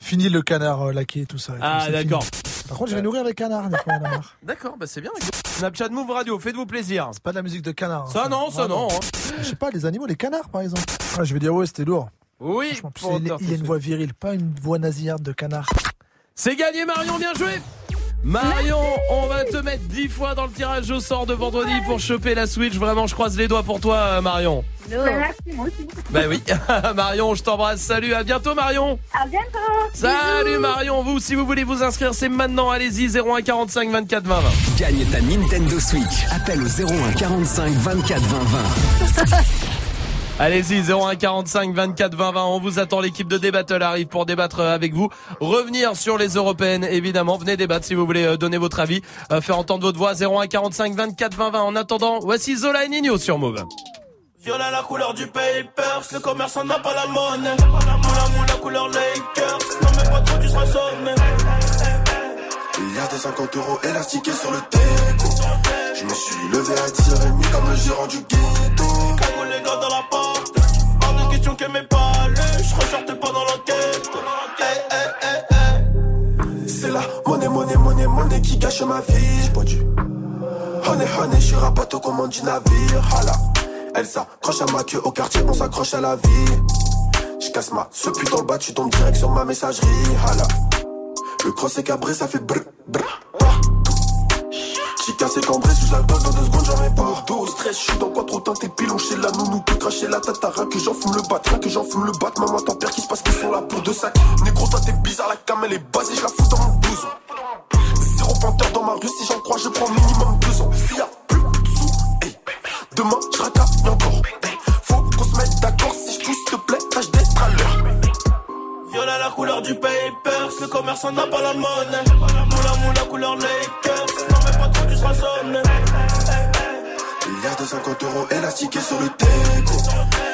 Fini le canard euh, laqué et tout ça. Ah c'est d'accord. fini. Par contre, je vais nourrir les canards, des fois, marre. [LAUGHS] D'accord, bah c'est bien. Snapchat Move Radio, faites-vous plaisir. C'est pas de la musique de canard. hein, Ça non, ça vraiment. non. hein. Je sais pas, les animaux, les canards, par exemple. Ah, je vais dire, ouais, c'était lourd. Oui, Franchement, pour il y a une voix virile, pas une voix nasillarde de canard. C'est gagné Marion, bien joué Marion, on va te mettre 10 fois dans le tirage au sort de vendredi pour choper la Switch. Vraiment, je croise les doigts pour toi, euh, Marion. Bah, merci, moi aussi. Bah oui, [LAUGHS] Marion, je t'embrasse. Salut, à bientôt, Marion. À bientôt. Salut, Marion. Vous, si vous voulez vous inscrire, c'est maintenant. Allez-y, 01 45 24 20 20. Gagne ta Nintendo Switch. Appelle au 01 45 24 20 20. Allez-y, 01 45 24 20 20. On vous attend. L'équipe de Débattle arrive pour débattre euh, avec vous. Revenir sur les européennes, évidemment. Venez débattre si vous voulez euh, donner votre avis, euh, faire entendre votre voix. 01 45 24 20 20. En attendant, voici Zola et Nino sur Move. Violet la couleur du papers, le commerçant n'a pas la monnaie. Moula moula couleur Lakers, non mais pas trop tu seras sonné. Il y a des 50 euros élastiqués sur le déco. Je me suis levé à 10h30 comme le gérant du ghetto. Cagoule les gars dans la porte, pas lu, je ressortais pas dans l'enquête. Hey, hey, hey, hey. C'est la monnaie, monnaie, monnaie, monnaie qui gâche ma vie. J'ai pas dû. Honey, honey, je suis rapatte aux commandes du navire. Hala. Elle s'accroche à ma queue au quartier, on s'accroche à la vie. Je casse ma ce le bas, tu tombes direct sur ma messagerie. Hala. Le cross est cabré, ça fait brr, brr, partout. J'ai cassé cambré sous alcool dans deux secondes, j'en ai pas. Dos, stress, je suis dans quoi trop teinté, pilon chez la nounou, peut cracher la tête, rien que j'en fume le bat, rien que j'en fume le bat. Maman, ton père qui se passe qu'ils sont là pour deux sacs. Négro, toi t'es bizarre, la cam elle est basée, je la fous dans mon blouson. Zéro panthère dans ma rue, si j'en crois, je prends minimum deux ans. S'il y a plus de sous, hey, demain je encore. Faut qu'on se mette d'accord, si je pousse, te plaît, tâche d'être à l'heure. Violet la couleur du papers, le commerçant n'a pas la monnaie. Moula moula couleur pas y a de 50 euros élastiqués sur le déco.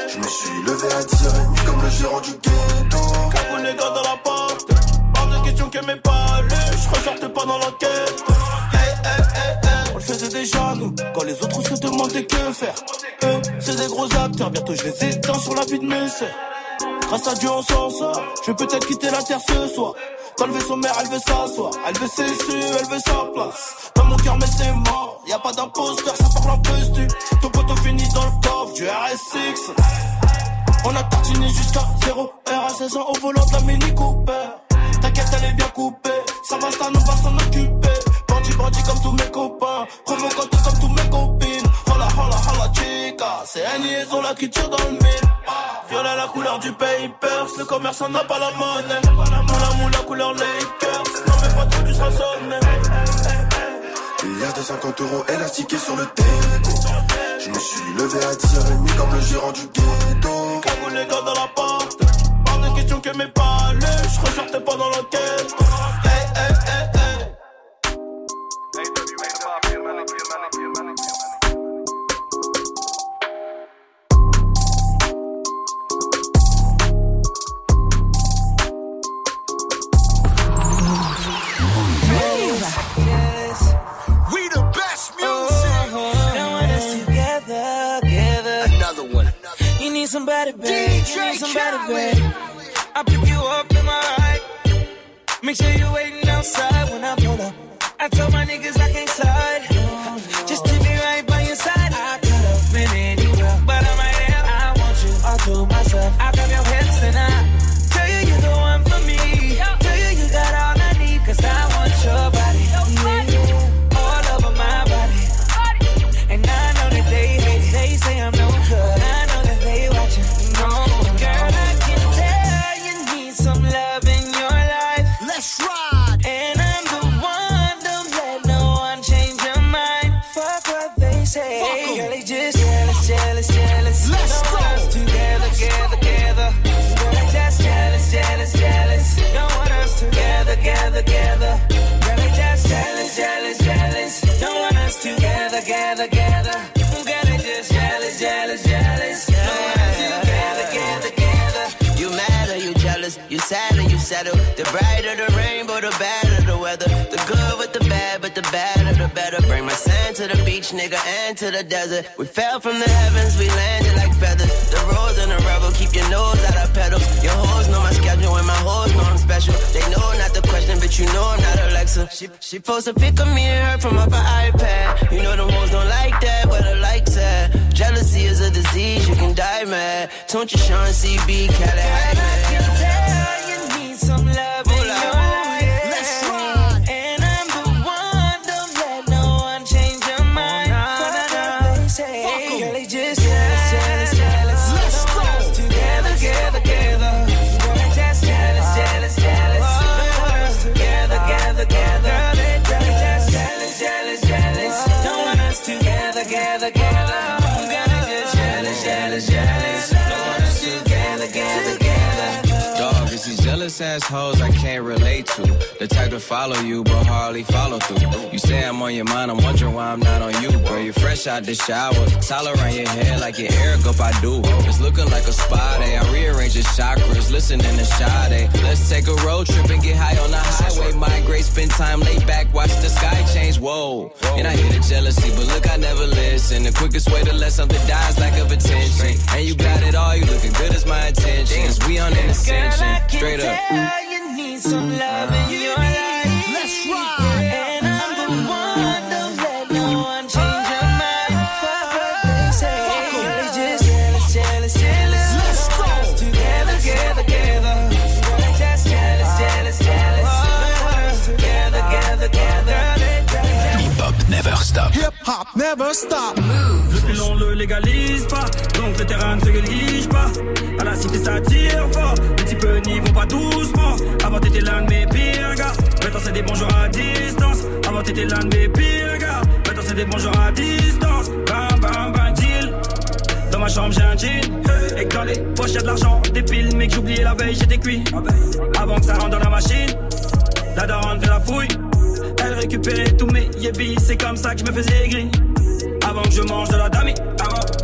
Je me suis levé à 10h30 comme le gérant du ghetto. Cagoule les gars dans la porte, hors de question pas lu, je ressortais pas dans l'enquête. Hey, hey, hey, hey. On le faisait déjà nous, quand les autres se demandaient que faire. Eux, c'est des gros acteurs, bientôt je les éteins sur la vie de mes sœurs. Grâce à Dieu on s'en sort, je vais peut-être quitter la terre ce soir. Dans le vaisseau mère, elle veut s'asseoir, elle veut ses su, elle veut sa place. Dans mon cœur, mais c'est mort, y a pas d'imposteur, ça parle en postu. Ton poteau finit dans le coffre du RSX. On a tartiné jusqu'à 0 R à 16 ans au volant de la Mini Cooper. T'inquiète, elle est bien coupée, ça va, ça nous va s'en occuper. Bandit, bandit comme tous mes copains, provocante comme tous mes copines. Hola, hola, hola, chica, c'est un liaison là qui tire dans le mille. Violet la couleur du papers, le commerçant n'a pas la monnaie. Moula moula couleur Lakers, non mais pas trop. Il y a de 50 euros élastiqués sur le déco. Je me suis levé à 10h30 comme le gérant du ghetto. Cagoule les gars dans la porte, hors de question m'ait pas lu, je ressortais pas dans l'enquête. Need somebody, babe. You need somebody, babe. I pick you up in my ride. Make sure you're waiting outside when I pull up. I told my niggas I can't to the beach, nigga, and to the desert. We fell from the heavens, we landed like feathers. The rose and the rebel, keep your nose out of pedal. Your hoes know my schedule, and my hoes know I'm special. They know not the question, but you know I'm not Alexa. She, she posts a pic of me and her from off her iPad. You know the hoes don't like that, where the likes at. Jealousy is a disease, you can die mad. Don't you Sean CB, Cali High man. you need some love jealous assholes I can't relate to. The type to follow you, but hardly follow through. You say I'm on your mind, I'm wondering why I'm not on you. Bro, you're fresh out the shower, towel around your head like your Eric up, I do. It's looking like a spa day. I rearrange your chakras, listening to Sade. Let's take a road trip and get high on the highway. Migrate, spend time laid back, watch the sky change. Whoa, and I hear the jealousy, but look, I never listen. The quickest way to let something die is lack of attention. And you got it all, you looking good as my intentions. We on an ascension, straight up. You need some love in your life. Let's ride. Hop never stop. On le légalise pas, donc le terrain ne se néglige pas. À la cité ça tire fort, les peu n'y vont pas doucement. Avant t'étais l'un de mes pires gars, maintenant c'est des bonjours à distance. Avant t'étais l'un de mes pires gars, maintenant c'est des bonjours à distance. Bam bam bam deal. Dans ma chambre j'ai un jean, et que dans les poches y'a de l'argent, des piles, mais que j'oubliais la veille j'étais cuit. Avant que ça rentre dans la machine, la daronne fait la fouille. Elle récupérait tous mes yébis, c'est comme ça que je me faisais gris. Avant que je mange de la dami,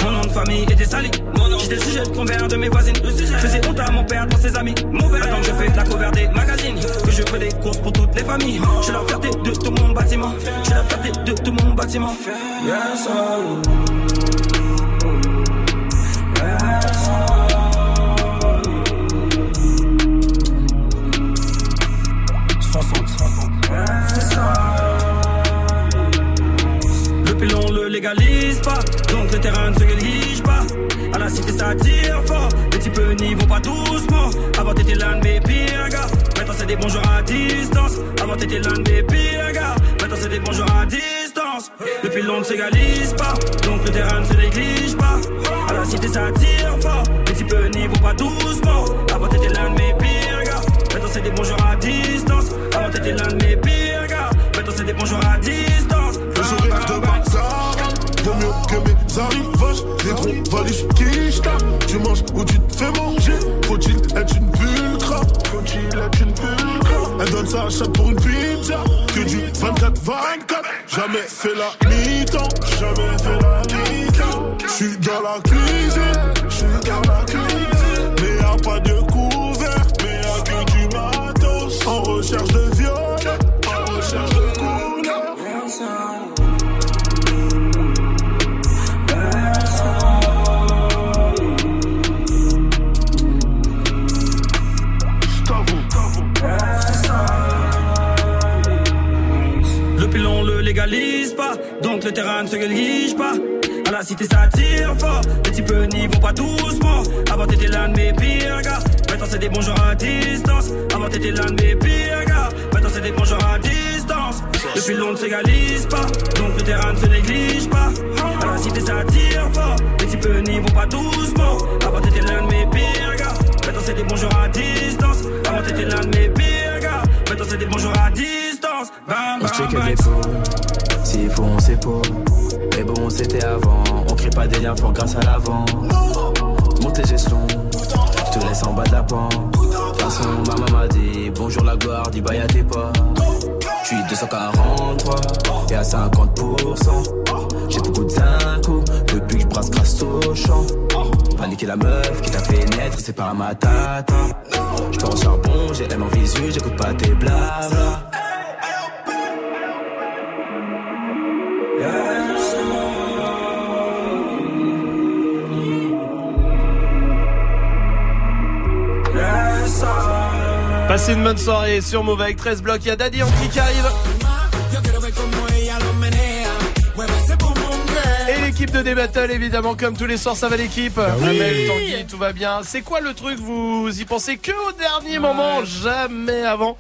mon nom de famille était sali. J'étais sujet de convers de mes voisines. Je faisais honte à mon père devant ses amis. Mauvais. Attends que je fais la cover des magazines, que je fais des courses pour toutes les familles. Je suis la fierté de tout mon bâtiment. Je suis la fierté de tout mon bâtiment. Yes, légalise pas, donc le terrain ne se néglige pas. À la cité ça tire fort, les peu n'y vont pas doucement. Avant t'étais l'un de mes pires gars, maintenant c'est des bonjours à distance. Avant t'étais l'un de mes pires gars, maintenant c'est des bonjours à distance. Le pilon ne s'égalise pas, donc le terrain ne se néglige pas. À la cité ça tire fort, les peu n'y vont pas doucement. Avant t'étais l'un de mes pires gars, maintenant c'est des bonjours à distance. Avant t'étais l'un de mes pires gars, maintenant c'est des bonjours à distance. Arrivages Des gros valises qui se tapent. Tu manges ou tu te fais manger. Faut-il être une pulcra Faut-il être une pulcra Elle donne sa chatte pour une pizza. Que du 24-24 Jamais fait la mi-temps. Jamais fait la mi-temps. J'suis dans la cuisine. J'suis dans la cuisine le terrain ne se néglige pas. À la cité ça tire fort, les peu n'y vont pas doucement. Avant t'étais l'un de mes pires gars, maintenant c'est des bonjours à distance. Avant t'étais l'un de mes pires gars, maintenant c'est des bonjours à distance. Le pilon ne s'égalise pas, donc le terrain ne se néglige pas. À la cité ça tire fort, les peu n'y vont pas doucement. Avant t'étais l'un de mes pires gars, maintenant c'est des bonjours à distance. Avant t'étais l'un de mes pires gars, maintenant c'est des bonjours à distance. Bam, bam. S'il faut on s'épaule. Mais bon, c'était avant, on crée pas des liens forts grâce à l'avant. Montez gestion, je te laisse en bas de la pente. De toute façon, maman m'a dit bonjour la gloire, dis bye à tes pas. Je suis 243 et à 50%. J'ai beaucoup de zinco depuis que je brasse grâce au champ. pas niquer la meuf qui t'a fait naître, c'est pas ma tata. Je en charbon, j'ai l'aime en visu, j'écoute pas tes blabla. Passez une bonne soirée sur Move avec 13 blocs. Il y a Daddy Yankee qui arrive. Et l'équipe de D-Battle, évidemment, comme tous les soirs, ça va l'équipe. Amel, Tanguy, tout va bien. C'est quoi le truc? Vous y pensez que au dernier moment, jamais avant.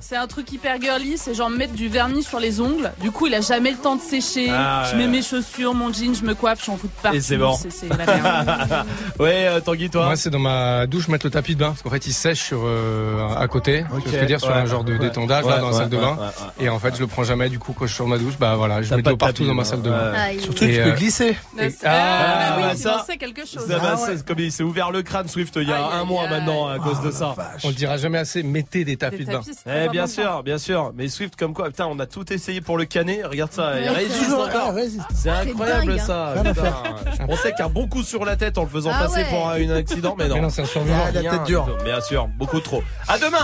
C'est un truc hyper girly, c'est genre mettre du vernis sur les ongles. Du coup, il a jamais le temps de sécher. Ah, je ouais. mets mes chaussures, mon jean, je me coiffe, j'en fous de partout. Et c'est bon. C'est c'est la merde. [LAUGHS] Ouais, euh, Tanguy, toi Moi, c'est dans ma douche mettre le tapis de bain parce qu'en fait, il sèche sur euh, à côté. Que je veux dire sur ouais. un genre de Ouais. d'étendage là Ouais, dans la salle de bain. ouais, ouais. Et en fait, je le prends jamais. Du coup, quand je suis sur ma douche, bah voilà, je T'as mets de l'eau partout tapis, dans ma salle de bain. Surtout, tu peux euh, glisser. Ah, ah, bah, oui, ça, quelque chose. C'est comme il s'est ouvert le crâne Swift il y a un mois maintenant à cause de ça. On le dira jamais assez. Mettez des tapis de bain. Eh bien sûr, bien sûr. Mais Swift comme quoi, putain, on a tout essayé pour le canner. Regarde ça, il résiste toujours, encore. ah. C'est incroyable hein. ça. Faire. Je pensais qu'un bon coup sur la tête en le faisant Ah passer pour un accident, mais [LAUGHS] non. Mais non, c'est un survivant. Ah, la tête dure. Bien sûr, beaucoup trop. À demain.